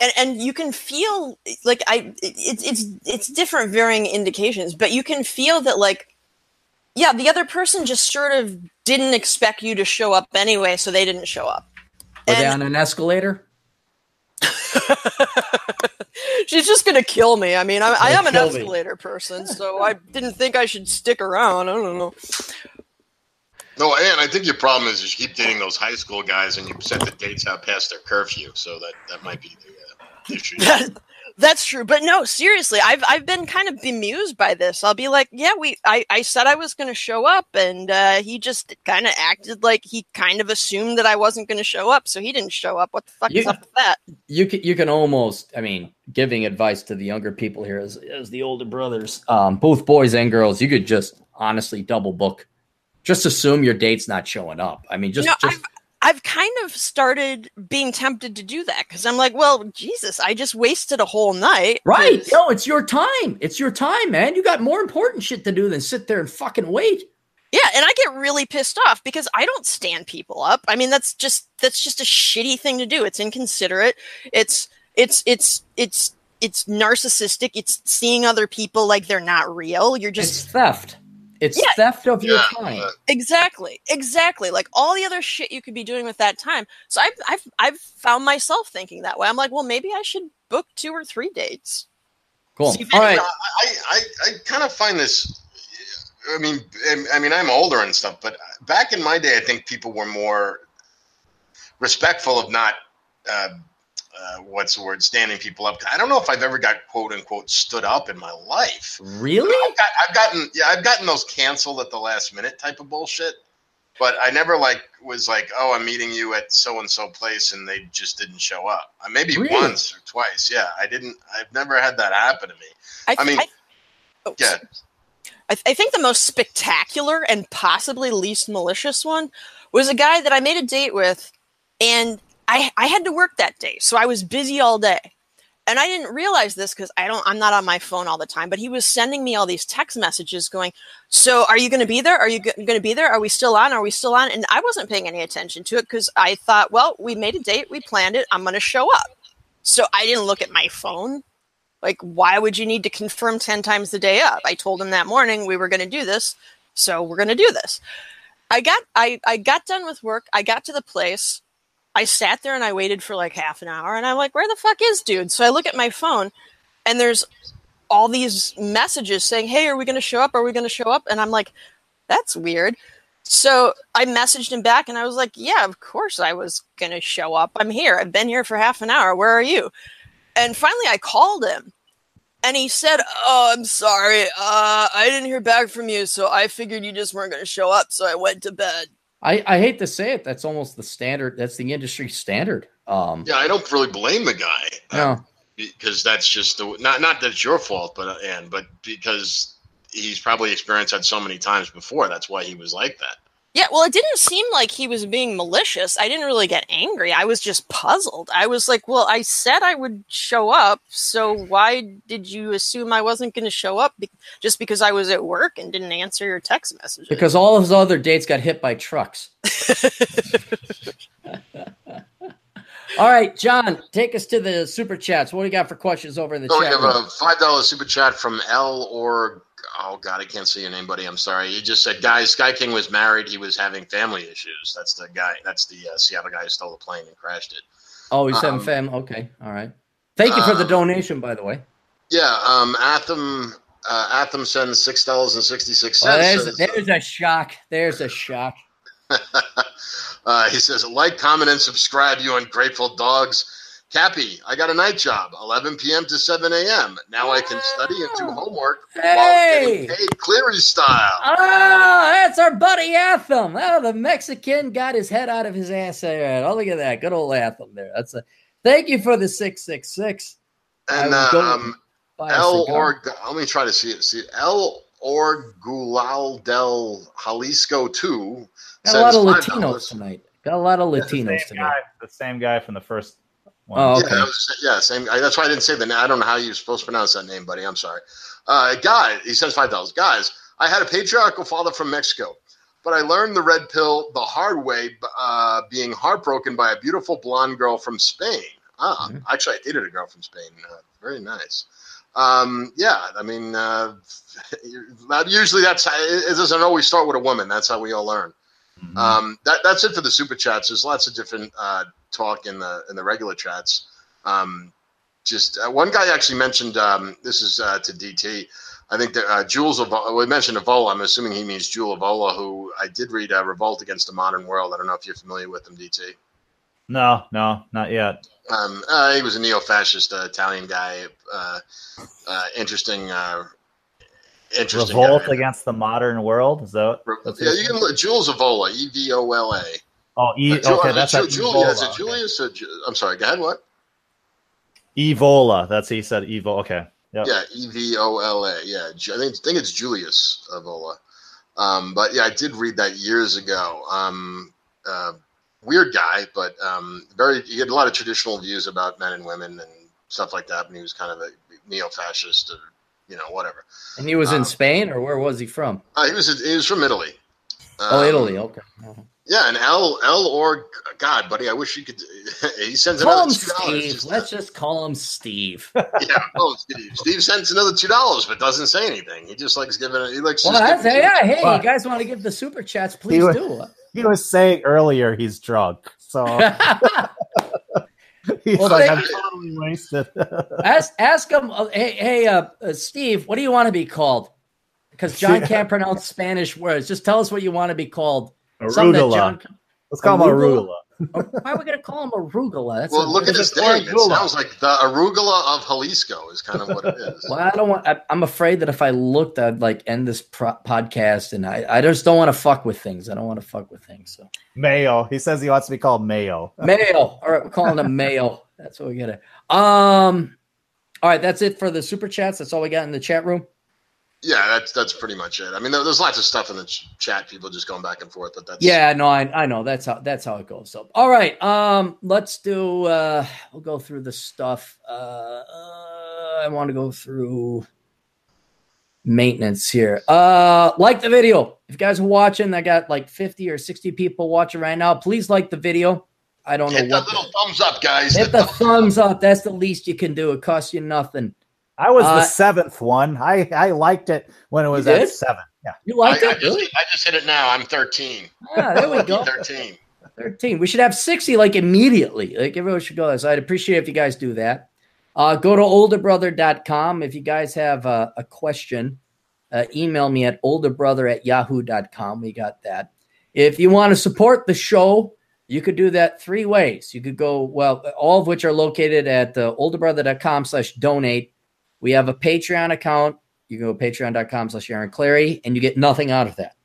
and and you can feel like I it's it's it's different varying indications, but you can feel that like yeah, the other person just sort of didn't expect you to show up anyway, so they didn't show up. Were And- they on an escalator? (laughs) She's just gonna kill me. I mean, I, I am an kill me. escalator person, so I didn't think I should stick around. I don't know. No, and I think your problem is you keep dating those high school guys and you set the dates out past their curfew, so that that might be the uh, issue. (laughs) That, that's true, but no, seriously, I've I've been kind of bemused by this. I'll be like, yeah, we, I, I said I was going to show up, and uh, he just kind of acted like he kind of assumed that I wasn't going to show up, so he didn't show up. What the fuck is You- up with that? you can you can almost i mean giving advice to the younger people here as, as the older brothers um both boys and girls you could just honestly double book just assume your date's not showing up i mean just just I've kind of started being tempted to do that because I'm like, well, Jesus, I just wasted a whole night. right 'cause- no it's your time it's your time man you got more important shit to do than sit there and fucking wait Yeah, and I get really pissed off because I don't stand people up. I mean, that's just that's just a shitty thing to do. It's inconsiderate. It's it's it's it's it's narcissistic. It's seeing other people like they're not real. You're just it's just theft it's Yeah. theft of your time exactly, exactly like all the other shit you could be doing with that time. So I've I've I've found myself thinking that way. I'm like, well, maybe I should book two or three dates. cool See, all right I, I, I kind of find this. I mean, I mean, I'm older and stuff, but back in my day, I think people were more respectful of not, uh, uh, what's the word, standing people up. I don't know if I've ever got quote unquote stood up in my life. really I've, got, I've gotten, yeah, I've gotten those canceled at the last minute type of bullshit. But I never like was like, oh, I'm meeting you at so and so place, and they just didn't show up. Uh, Maybe Really? once or twice. Yeah, I didn't. I've never had that happen to me. I mean, oh, Yeah, I, th- I think the most spectacular and possibly least malicious one was a guy that I made a date with, and I I had to work that day, so I was busy all day, and I didn't realize this because I don't I'm not on my phone all the time. But he was sending me all these text messages, going, "So are you going to be there? Are you going to be there? Are we still on? Are we still on?" And I wasn't paying any attention to it because I thought, well, we made a date, we planned it, I'm going to show up. So I didn't look at my phone. Like, why would you need to confirm 10 times the day up? I told him that morning we were going to do this, so we're going to do this. I got I I got done with work. I got to the place. I sat there and I waited for like half an hour and I'm like, "Where the fuck is dude?" So I look at my phone and there's all these messages saying, "Hey, are we going to show up? Are we going to show up?" And I'm like, "That's weird." So I messaged him back and I was like, "Yeah, of course I was going to show up. I'm here. I've been here for half an hour. Where are you?" And finally I called him and he said, "Oh, I'm sorry. Uh, I didn't hear back from you, so I figured you just weren't going to show up, so I went to bed." I, I hate to say it that's almost the standard that's the industry standard um yeah. I don't really blame the guy. uh, no. because that's just the not not that it's your fault, but uh, and but because he's probably experienced that so many times before. That's why he was like that. Yeah, well, it didn't seem like he was being malicious. I didn't really get angry. I was just puzzled. I was like, "Well, I said I would show up, so why did you assume I wasn't going to show up be- just because I was at work and didn't answer your text messages?" because all of his other dates got hit by trucks. (laughs) (laughs) all right, John, take us to the super chats. What do you got for questions over in the So we chat have room? a five dollar super chat from L or oh god, I can't see your name, buddy. I'm sorry. He just said, guys, Sky King was married. He was having family issues. That's the guy. That's the uh, Seattle guy who stole the plane and crashed it. oh, he's having um, fam. Okay, all right. Thank you for the um, donation, by the way. Yeah. Um. Atham. Uh, Atham sends six dollars sixty six Well, there's, there's a shock. There's a shock. (laughs) uh, he says, like, comment, and subscribe, you ungrateful dogs. Cappy, I got a night job, 11 p.m. to 7 a.m. Now I can study and do homework while Hey! getting paid Clarey style. Ah, that's our buddy Atham. Oh, the Mexican got his head out of his ass there. Oh, look at that. Good old Atham there. That's a thank you for the 666. And I uh, um, Buy a L cigar. or let me try to see it. See L or Gulal del Jalisco two. Got a lot of Latinos tonight. Got a lot of Latinos same tonight. guy, the same guy from the first one. Oh, Yeah, okay. that was, yeah, same. I, that's why I didn't say the name. I don't know how you're supposed to pronounce that name, buddy. I'm sorry. Uh, guy, he says five dollars. Guys, I had a patriarchal father from Mexico, but I learned the red pill the hard way, uh, being heartbroken by a beautiful blonde girl from Spain. Ah, Mhm. actually, I dated a girl from Spain. Uh, very nice. Um, yeah, I mean, uh, (laughs) usually that's it doesn't always start with a woman. That's how we all learn. Mhm. Um, that, that's it for the super chats. There's lots of different uh, talk in the in the regular chats. Um, just uh, one guy actually mentioned um, this is uh, to DT. I think that uh, Jules Evola, we mentioned Evola. I'm assuming he means Jules Evola, who I did read uh, Revolt Against the Modern World. I don't know if you're familiar with him, DT. no, no, not yet. Um, uh, he was a neo-fascist uh, Italian guy. Uh, uh, interesting, uh, interesting. Revolt guy. against the modern world. Is that? That's yeah, you can name? look Jules Evola, E V O L A. Oh, e, Uh, okay, uh, that's Ju- a Julia. Is it Evola, okay. Julius? Or Ju- I'm sorry. Go ahead. What? Evola. That's he said. Evo. Okay. Yep. Yeah, E V O L A. Yeah, I think I think it's Julius Evola. Um, but yeah, I did read that years ago. Um, uh, weird guy, but um, very. He had a lot of traditional views about men and women and stuff like that. And he was kind of a neo-fascist, or you know, whatever. And he was in Um, Spain, or where was he from? Uh, he was he was from Italy. Oh, Um, Italy. Okay. Yeah, and L L or God, buddy, I wish you could. (laughs) he sends Call another two dollars. Let's just call him Steve. (laughs) yeah, oh, Steve. Steve sends another two dollars, but doesn't say anything. He just likes giving. it. He likes. Well, just that's, yeah. Hey, Fuck. you guys want to give the super chats? Please was- do. He was saying earlier he's drunk, so (laughs) he's Well, like, I'm totally wasted. (laughs) ask ask him. Uh, hey, hey, uh, uh, Steve, what do you want to be called? Because John (laughs) Yeah. can't pronounce Spanish words. Just tell us what you want to be called. Something Arugula. John. Let's call him Arugula? Arugula. Why are we going to call him arugula? That's Well, a- look at his It's a name. It sounds like the arugula of Jalisco is kind of what it is. Well, I don't want. I, I'm afraid that if I looked, I'd like end this pro- podcast, and I, I just don't want to fuck with things. I don't want to fuck with things. So Mayo. He says he wants to be called Mayo. Mayo. All right, we're calling him Mayo. That's what we get it. Um. All right, that's it for the super chats. That's all we got in the chat room. Yeah, that's that's pretty much it. I mean, there- there's lots of stuff in the ch- chat. People just going back and forth, but that's Yeah, no, I, I know that's how that's how it goes. So, all right, um, let's do. uh We'll go through the stuff. Uh, uh I want to go through maintenance here. Uh, like the video. If you guys are watching, I got like fifty or sixty people watching right now. Please like the video. I don't know Hit the what. little thumbs up, guys. hit the thumbs up. That's the least you can do. It costs you nothing. I was Uh, the seventh one. I, I liked it when it was at did? seven. Yeah. You I, liked I it, just. I just hit it now. I'm 13. Ah, there we go. 13. 13. We should have 60 like immediately. Like everyone should go there. So I'd appreciate if you guys do that. Uh, go to olderbrother.com. If you guys have a, a question, uh, email me at olderbrother at yahoo.com. We got that. If you want to support the show, you could do that three ways. You could go, well, all of which are located at uh, olderbrother.com slash donate. We have a Patreon account. You can go to patreon.com slash Aaron Clarey, and you get nothing out of that.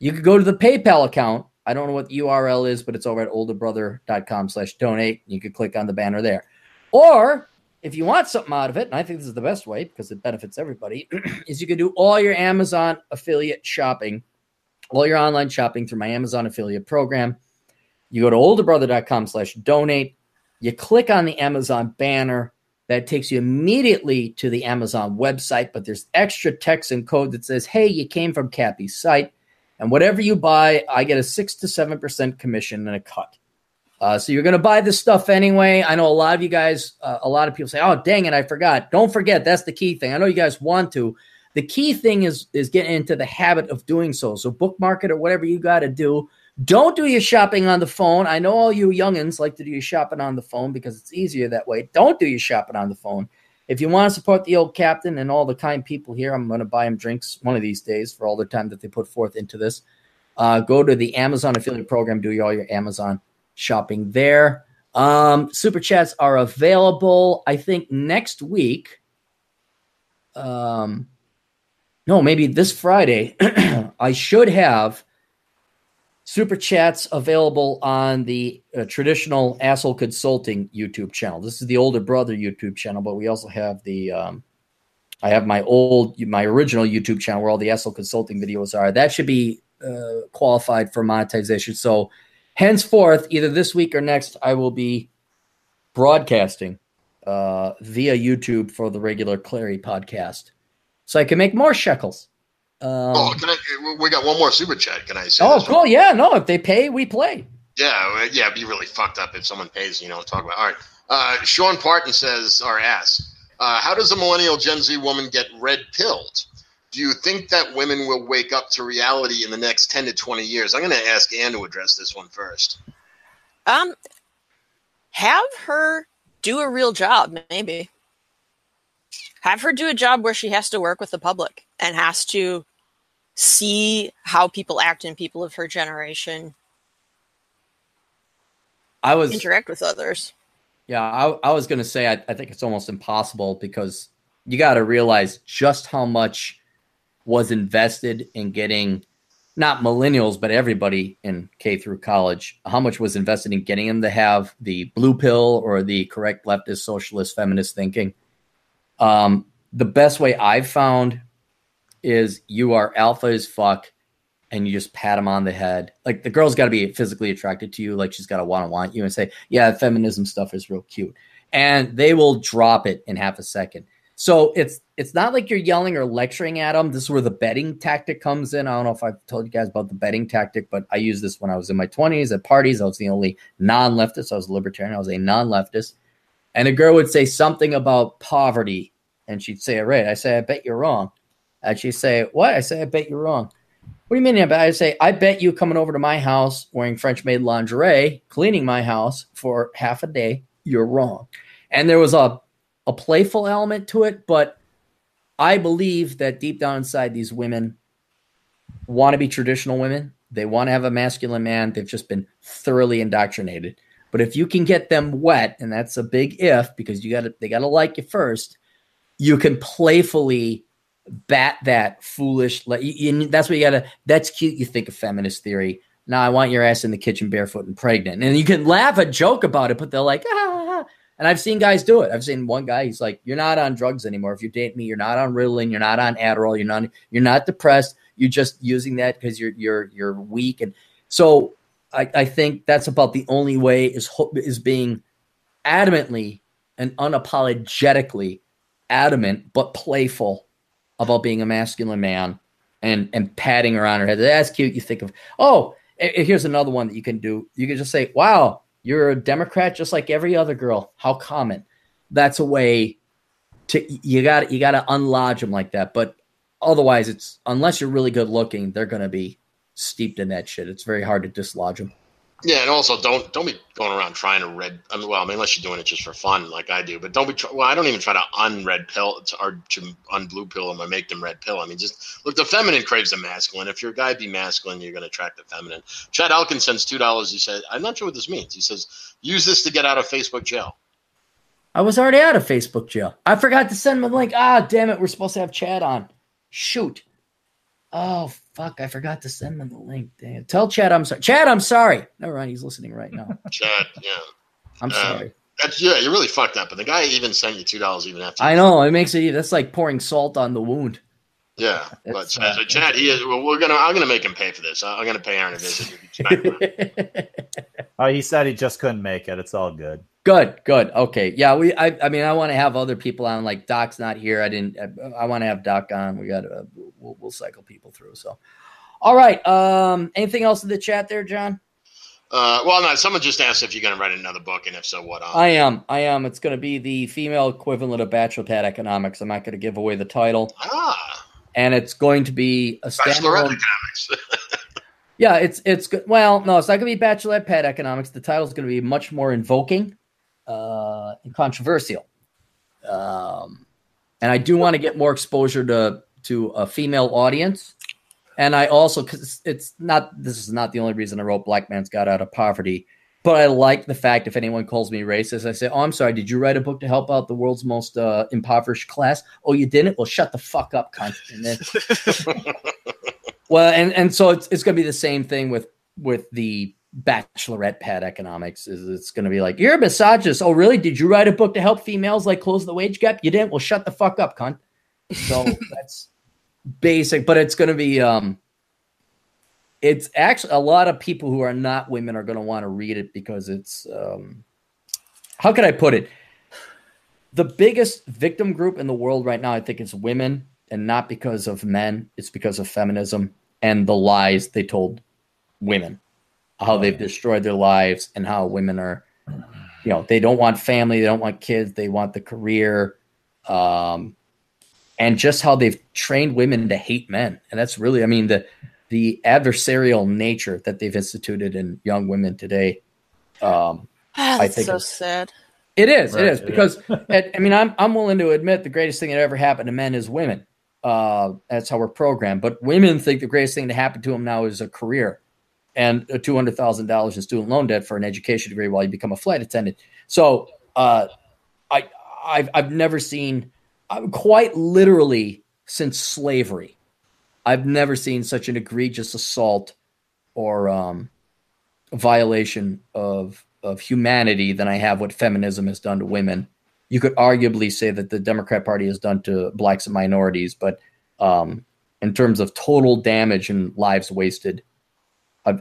You could go to the PayPal account. I don't know what the URL is, but it's over at olderbrother.com slash donate. You could click on the banner there. Or if you want something out of it, and I think this is the best way because it benefits everybody, (clears throat) is you could do all your Amazon affiliate shopping, all your online shopping through my Amazon affiliate program. You go to olderbrother.com slash donate. You click on the Amazon banner. That takes you immediately to the Amazon website, but there's extra text and code that says, hey, you came from Cappy's site. And whatever you buy, I get a six to seven percent commission and a cut. Uh, so you're going to buy this stuff anyway. I know a lot of you guys, uh, a lot of people say, "Oh, dang it, I forgot." Don't forget that's the key thing. I know you guys want to. The key thing is is getting into the habit of doing so. So bookmark it or whatever you got to do. Don't do your shopping on the phone. I know all you youngins like to do your shopping on the phone because it's easier that way. Don't do your shopping on the phone. If you want to support the old captain and all the kind people here, I'm going to buy them drinks one of these days for all the time that they put forth into this. Uh, go to the Amazon affiliate program, do all your Amazon shopping there. Um, super chats are available. I think next week. Um, no, maybe this Friday. (clears throat) I should have super chats available on the uh, traditional asshole consulting YouTube channel. This is the older brother YouTube channel, but we also have the um, I have my old my original YouTube channel where all the asshole consulting videos are. That should be uh, qualified for monetization. So henceforth, either this week or next, I will be broadcasting uh, via YouTube for the regular Clarey podcast, so I can make more shekels. Um, oh, can I, we got one more super chat. Can I say? oh, this? cool! Yeah, no, if they pay, we play. Yeah, yeah. It'd be really fucked up if someone pays. You know, talk about. All right. Uh, Sean Parton says or asks, uh, "How does a millennial Gen Z woman get red pilled? Do you think that women will wake up to reality in the next ten to twenty years?" I'm going to ask Ann to address this one first. Um, have her do a real job, maybe. Have her do a job where she has to work with the public and has to see how people act and people of her generation I was interact with others. Yeah, I, I was going to say, I, I think it's almost impossible because you got to realize just how much was invested in getting not millennials, but everybody in K through college, how much was invested in getting them to have the blue pill or the correct leftist, socialist, feminist thinking. Um, the best way I've found is you are alpha as fuck and you just pat him on the head. Like the girl's got to be physically attracted to you, like she's got to want to want you and say, "Yeah, feminism stuff is real cute," and they will drop it in half a second. So it's it's not like you're yelling or lecturing at them. This is where the betting tactic comes in. I don't know if I've told you guys about the betting tactic, but I used this when I was in my 20s at parties. I was the only non-leftist. I was a libertarian. I was a non-leftist, and a girl would say something about poverty, and she'd say it right. I say, "I bet you're wrong," and she'd say, "What?" I say, "I bet you're wrong." What do you mean? I say, I bet you coming over to my house wearing French maid lingerie, cleaning my house for half a day, you're wrong. And there was a, a playful element to it, but I believe that deep down inside, these women want to be traditional women. They want to have a masculine man. They've just been thoroughly indoctrinated. But if you can get them wet, and that's a big if because you got to they got to like you first, you can playfully bat that foolish. Like, and that's what you gotta. That's cute. You think of feminist theory. Now I want your ass in the kitchen barefoot and pregnant, and you can laugh a joke about it, but they're like, ah. And I've seen guys do it. I've seen one guy. He's like, "You're not on drugs anymore. If you date me, you're not on Ritalin. You're not on Adderall. You're not. You're not depressed. You're just using that because you're you're you're weak." And so I, I think that's about the only way is is being adamantly and unapologetically adamant but playful about being a masculine man and and patting her on her head. That's cute. You think of oh, here's another one that you can do. You can just say, "Wow, you're a Democrat just like every other girl. How common." That's a way to you got you got to unlodge them like that. But otherwise, it's unless you're really good looking, they're gonna be steeped in that shit. It's very hard to dislodge them. Yeah, and also don't don't be going around trying to red. I mean, well, I mean, unless you're doing it just for fun, like I do. But don't be. Well, I don't even try to unred pill or to unblue pill them or make them red pill. I mean, just look. The feminine craves the masculine. If your guy be masculine, you're going to attract the feminine. Chad Elkins sends two dollars. He said, "I'm not sure what this means." He says, "Use this to get out of Facebook jail." I was already out of Facebook jail. I forgot to send him a link. Ah, damn it! We're supposed to have Chad on. Shoot. Oh fuck! I forgot to send him the link. Damn. Tell Chad I'm sorry. Chad, I'm sorry. Never mind. He's listening right now. (laughs) Chad, yeah. I'm um, sorry. That's yeah. You really fucked up. But the guy even sent you two dollars even after. I know it makes it. That's like pouring salt on the wound. Yeah, (laughs) but Chad, uh, Chad, he is. Well, we're gonna. I'm gonna make him pay for this. I'm gonna pay Aaron a visit. (laughs) oh, he said he just couldn't make it. It's all good. Good, good. Okay, yeah. We. I. I mean, I want to have other people on. Like Doc's not here. I didn't. I, I want to have Doc on. We got. to we'll, we'll cycle people through. So, all right. Um. Anything else in the chat there, John? Uh, well, no. Someone just asked if you're going to write another book, and if so, what? On? I am. I am. It's going to be the female equivalent of Bachelor Pad Economics. I'm not going to give away the title. Ah and it's going to be a standalone. (laughs) yeah, it's it's good. Well, no, it's not going to be bachelorette pad economics. The title is going to be much more invoking uh, and controversial. Um, and I do want to get more exposure to to a female audience. And I also, because it's not, this is not the only reason I wrote Black Man's Guide Out of Poverty. But I like the fact if anyone calls me racist, I say, "Oh, I'm sorry. Did you write a book to help out the world's most uh, impoverished class? Oh, you didn't? Well, shut the fuck up, cunt." And then, (laughs) well, and and so it's it's going to be the same thing with with the bachelorette pad economics. Is it's going to be like you're a misogynist? Oh, really? Did you write a book to help females like close the wage gap? You didn't? Well, shut the fuck up, cunt. So (laughs) that's basic, but it's going to be um it's actually a lot of people who are not women are going to want to read it because it's um, how can I put it? The biggest victim group in the world right now, I think, is women, and not because of men. It's because of feminism and the lies they told women, how they've destroyed their lives, and how women are you know they don't want family, they don't want kids, they want the career, um, and just how they've trained women to hate men, and that's really, I mean, the the adversarial nature that they've instituted in young women today. Um, (sighs) Ah, I that's think so it's- sad. it is. Right, it is it because I (laughs) I mean I'm I'm willing to admit the greatest thing that ever happened to men is women. Uh, that's how we're programmed. But women think the greatest thing to happen to them now is a career and a two hundred thousand dollars in student loan debt for an education degree while you become a flight attendant. So uh, I I've I've never seen uh, quite literally since slavery. I've never seen such an egregious assault or um, violation of of humanity than I have what feminism has done to women. You could arguably say that the Democrat Party has done to blacks and minorities, but um, in terms of total damage and lives wasted,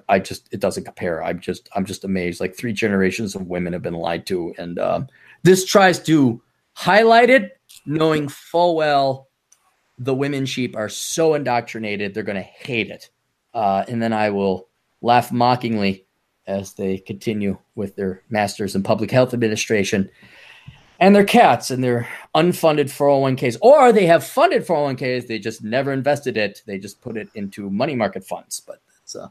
I, just it doesn't compare. I'm just I'm just amazed. Like three generations of women have been lied to, and um, this tries to highlight it, knowing full well the women sheep are so indoctrinated they're going to hate it, uh, and then I will laugh mockingly as they continue with their masters in public health administration and their cats and their unfunded 401ks or they have funded 401ks they just never invested it they just put it into money market funds but that's uh,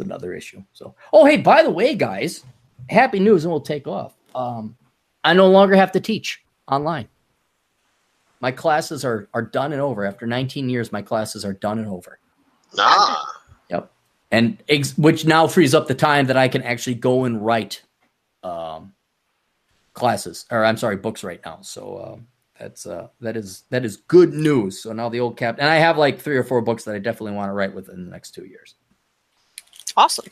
another issue so oh hey by the way guys happy news and we'll take off um, i no longer have to teach online my classes are are done and over after 19 years my classes are done and over Ah, Yep. And ex- which now frees up the time that I can actually go and write um, classes, or I'm sorry, books right now. So um, that's uh, that is that is good news. So now the old cap, and I have like three or four books that I definitely want to write within the next two years. Awesome.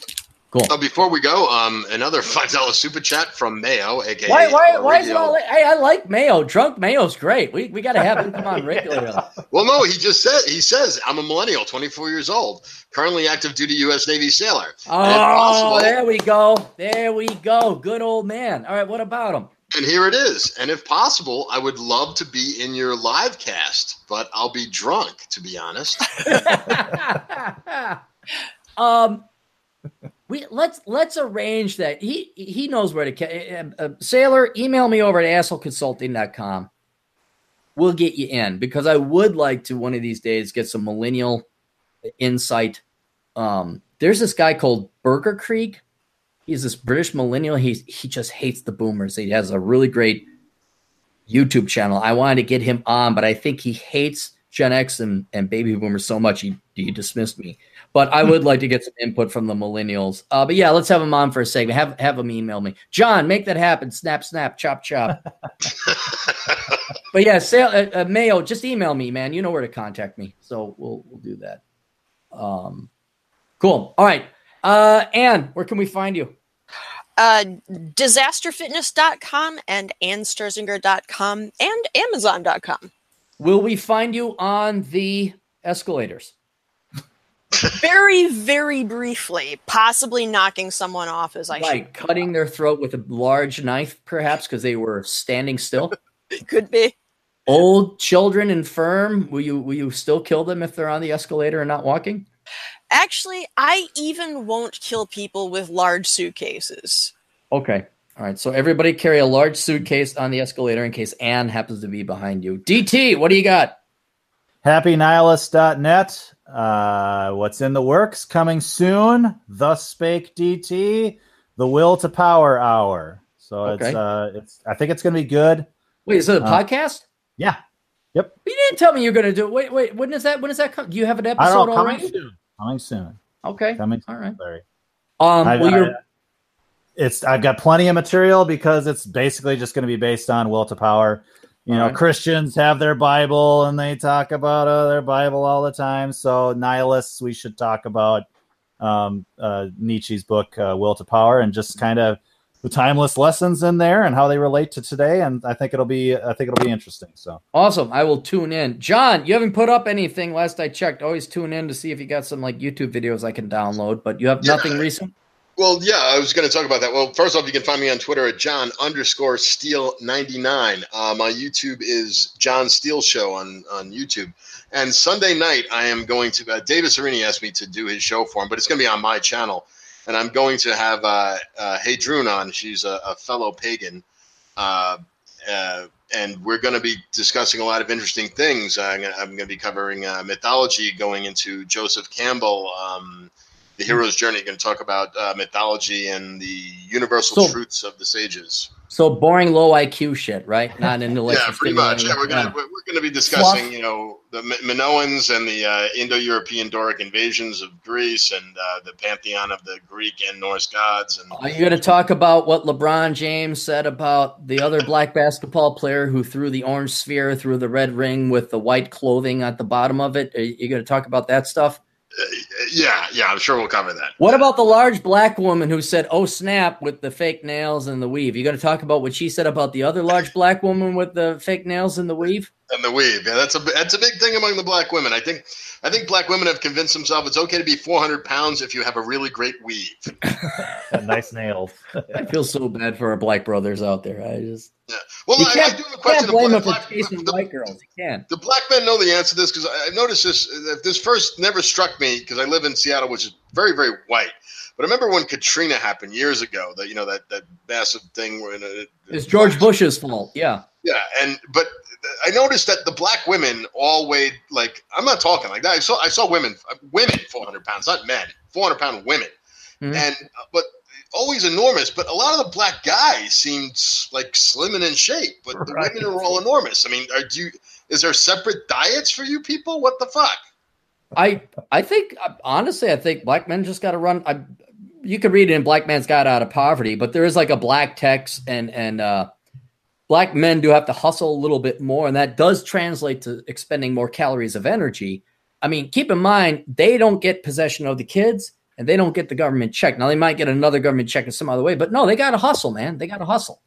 Cool. Uh, before we go, um, another (laughs) five dollar super chat from Mayo, aka Why why why is it Radio- all? Hey, I like Mayo. Drunk Mayo's great. We we got to have him come on regularly. (laughs) Well, no, he just said he says I'm a millennial, 24 years old, currently active duty U.S. Navy sailor. Oh, possible- there we go. There we go. Good old man. All right, what about him? And here it is. And if possible, I would love to be in your live cast, but I'll be drunk, to be honest. (laughs) um, we let's let's arrange that. He he knows where to. Uh, uh, Sailor, email me over at assholeconsulting.com. We'll get you in because I would like to one of these days get some millennial insight. Um, there's this guy called Burger Creek. He's this British millennial. He he just hates the boomers. He has a really great YouTube channel. I wanted to get him on, but I think he hates Gen X and, and baby boomers so much he, he dismissed me. But I would like to (laughs) get some input from the millennials. Uh, but yeah, let's have them on for a segment. Have have him email me. John, make that happen. Snap, snap, chop, chop. (laughs) but yeah, say, uh, uh, Mayo, just email me, man. You know where to contact me. So we'll we'll do that. Um, cool. All right. Uh, Ann, where can we find you? Uh, disasterfitness.com and annsterzinger.com and amazon.com. Will we find you on the escalators? Very, very briefly, possibly knocking someone off as I Right, cutting their throat with a large knife, perhaps because they were standing still. (laughs) Could be. Old children, infirm. Will you will you still kill them if they're on the escalator and not walking? Actually, I even won't kill people with large suitcases. Okay. All right. So everybody carry a large suitcase on the escalator in case Ann happens to be behind you. DT, what do you got? HappyNihilist.net. Uh, what's in the works? Coming soon. Thus spake DT. The Will to Power Hour. So Okay. it's uh, it's. I think it's going to be good. Wait, is it a Uh, podcast? Yeah. Yep. You didn't tell me you're going to do it. Wait, wait. When is that? When is that come? Do you have an I episode don't know. Coming already? soon. Coming soon. Okay. Coming. All right. Sorry. Um. I- well, you're I- it's I've got plenty of material because it's basically just going to be based on will to power. You know, Alright. Christians have their Bible and they talk about uh, their Bible all the time. So nihilists, we should talk about um, uh, Nietzsche's book uh, Will to Power and just kind of the timeless lessons in there and how they relate to today. And I think it'll be I think it'll be interesting. So awesome. I will tune in. John, you haven't put up anything. Last I checked, always tune in to see if you got some like YouTube videos I can download. But you have nothing recent. Well, yeah, I was going to talk about that. Well, first off, you can find me on Twitter at John underscore Steele ninety nine. Uh, my YouTube is John Steele Show on on YouTube. And Sunday night, I am going to. Uh, Davis Aurini asked me to do his show for him, but it's going to be on my channel. and I'm going to have uh, uh, Heydrun on. She's a, a fellow pagan, uh, uh, and we're going to be discussing a lot of interesting things. I'm going to be covering uh, mythology, going into Joseph Campbell. Um, the hero's journey. Going to talk about uh, mythology and the universal So- truths of the sages. So boring, low IQ shit, right? Not intellectual. (laughs) Yeah, pretty much. Yeah, we're gonna Yeah. we're, we're gonna be discussing, Fluff. you know, the Minoans and the uh, Indo-European Doric invasions of Greece and uh, the pantheon of the Greek and Norse gods. And Are you going to talk about what LeBron James said about the other black basketball player who threw the orange sphere through the red ring with the white clothing at the bottom of it? Are you going to talk about that stuff? Yeah, yeah, I'm sure we'll cover that. What about the large black woman who said, "Oh snap" with the fake nails and the weave? You going to talk about what she said about the other large black woman with the fake nails and the weave? And the weave, yeah, that's a that's a big thing among the black women. I think I think black women have convinced themselves it's okay to be 400 pounds if you have a really great weave. (laughs) And nice nails. I feel so bad for our black brothers out there. I just yeah. Well, you I, I can't, do have a question. can't blame of them for black, the, white girls. You can't. the black men know the answer to this because I I noticed this. uh, This first never struck me because I live in Seattle, which is very, very white. But I remember when Katrina happened years ago. That you know that that massive thing. When it, It's George Bush's fault. Yeah. Yeah, and but I noticed that the black women all weighed like I'm not talking like that. I saw I saw women women 400 pounds, not men, 400 pound women, Mhm. and uh, but always enormous. But a lot of the black guys seemed like slim and in shape, but the women are all enormous. I mean, are do you, is there separate diets for you people? What the fuck? I I think honestly, I think black men just got to run. I, you could read it in Black Man's Guide Out of Poverty, but there is like a black text, and and uh, black men do have to hustle a little bit more, and that does translate to expending more calories of energy. I mean, keep in mind they don't get possession of the kids, and they don't get the government check. Now they might get another government check in some other way, but no, they got to hustle, man. They got to hustle.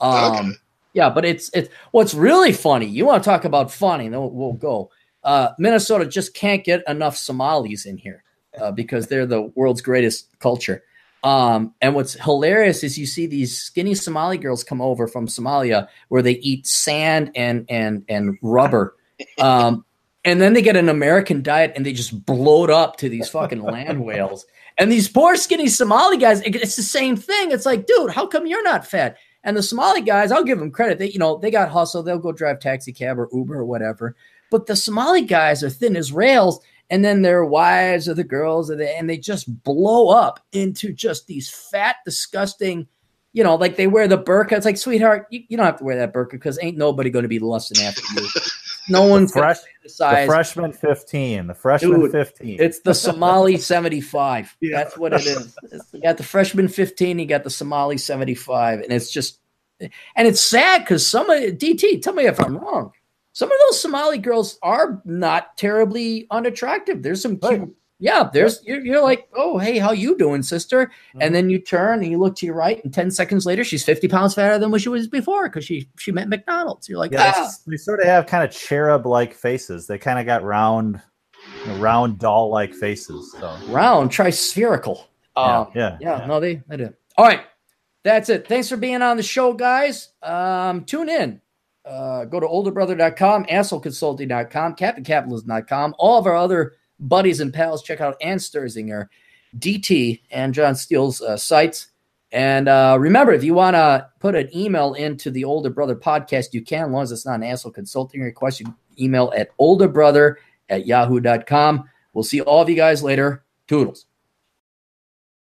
Um, Okay. Yeah, but it's it's what's really funny. You want to talk about funny? Then we'll, we'll go. Uh, Minnesota just can't get enough Somalis in here uh, because they're the world's greatest culture. Um, and what's hilarious is you see these skinny Somali girls come over from Somalia where they eat sand and and and rubber. Um, and then they get an American diet and they just bloat up to these fucking land (laughs) whales. And these poor skinny Somali guys, it- it's the same thing. It's like, dude, how come you're not fat? And the Somali guys, I'll give them credit. They, you know, they got hustle. They'll go drive taxi cab or Uber or whatever. But the Somali guys are thin as rails, and then their wives or the girls, and they, and they just blow up into just these fat, disgusting. You know, like they wear the burqa. It's like, sweetheart, you, you don't have to wear that burqa because ain't nobody going to be lusting after you. (laughs) No one's Fresh, the freshman 15. The freshman Dude, 15. It's the Somali (laughs) 75. Yeah. That's what it is. It's- you got the freshman 15, you got the Somali 75. And it's just, and it's sad because some of DT, tell me if I'm wrong. Some of those Somali girls are not terribly unattractive. There's some cute, Right. yeah. There's you're, you're like, oh hey, how you doing, sister? Mhm. And then you turn and you look to your right, and ten seconds later, she's 50 pounds fatter than what she was before because she she met McDonald's. You're like, yeah, ah, they sort of have kind of cherub like faces. They kind of got round, you know, round doll like faces. So round, try spherical. yeah, Um, yeah, yeah, no, they, they do. All right. That's it. Thanks for being on the show, guys. Um, tune in. Uh, go to olderbrother.com, assholeconsulting.com, captaincapitalist.com. All of our other buddies and pals, check out Ann Sterzinger, DT, and John Steele's uh, sites. And uh, remember, if you want to put an email into the Older Brother podcast, you can, as long as it's not an asshole consulting request. You email at olderbrother at yahoo.com. We'll see all of you guys later. Toodles.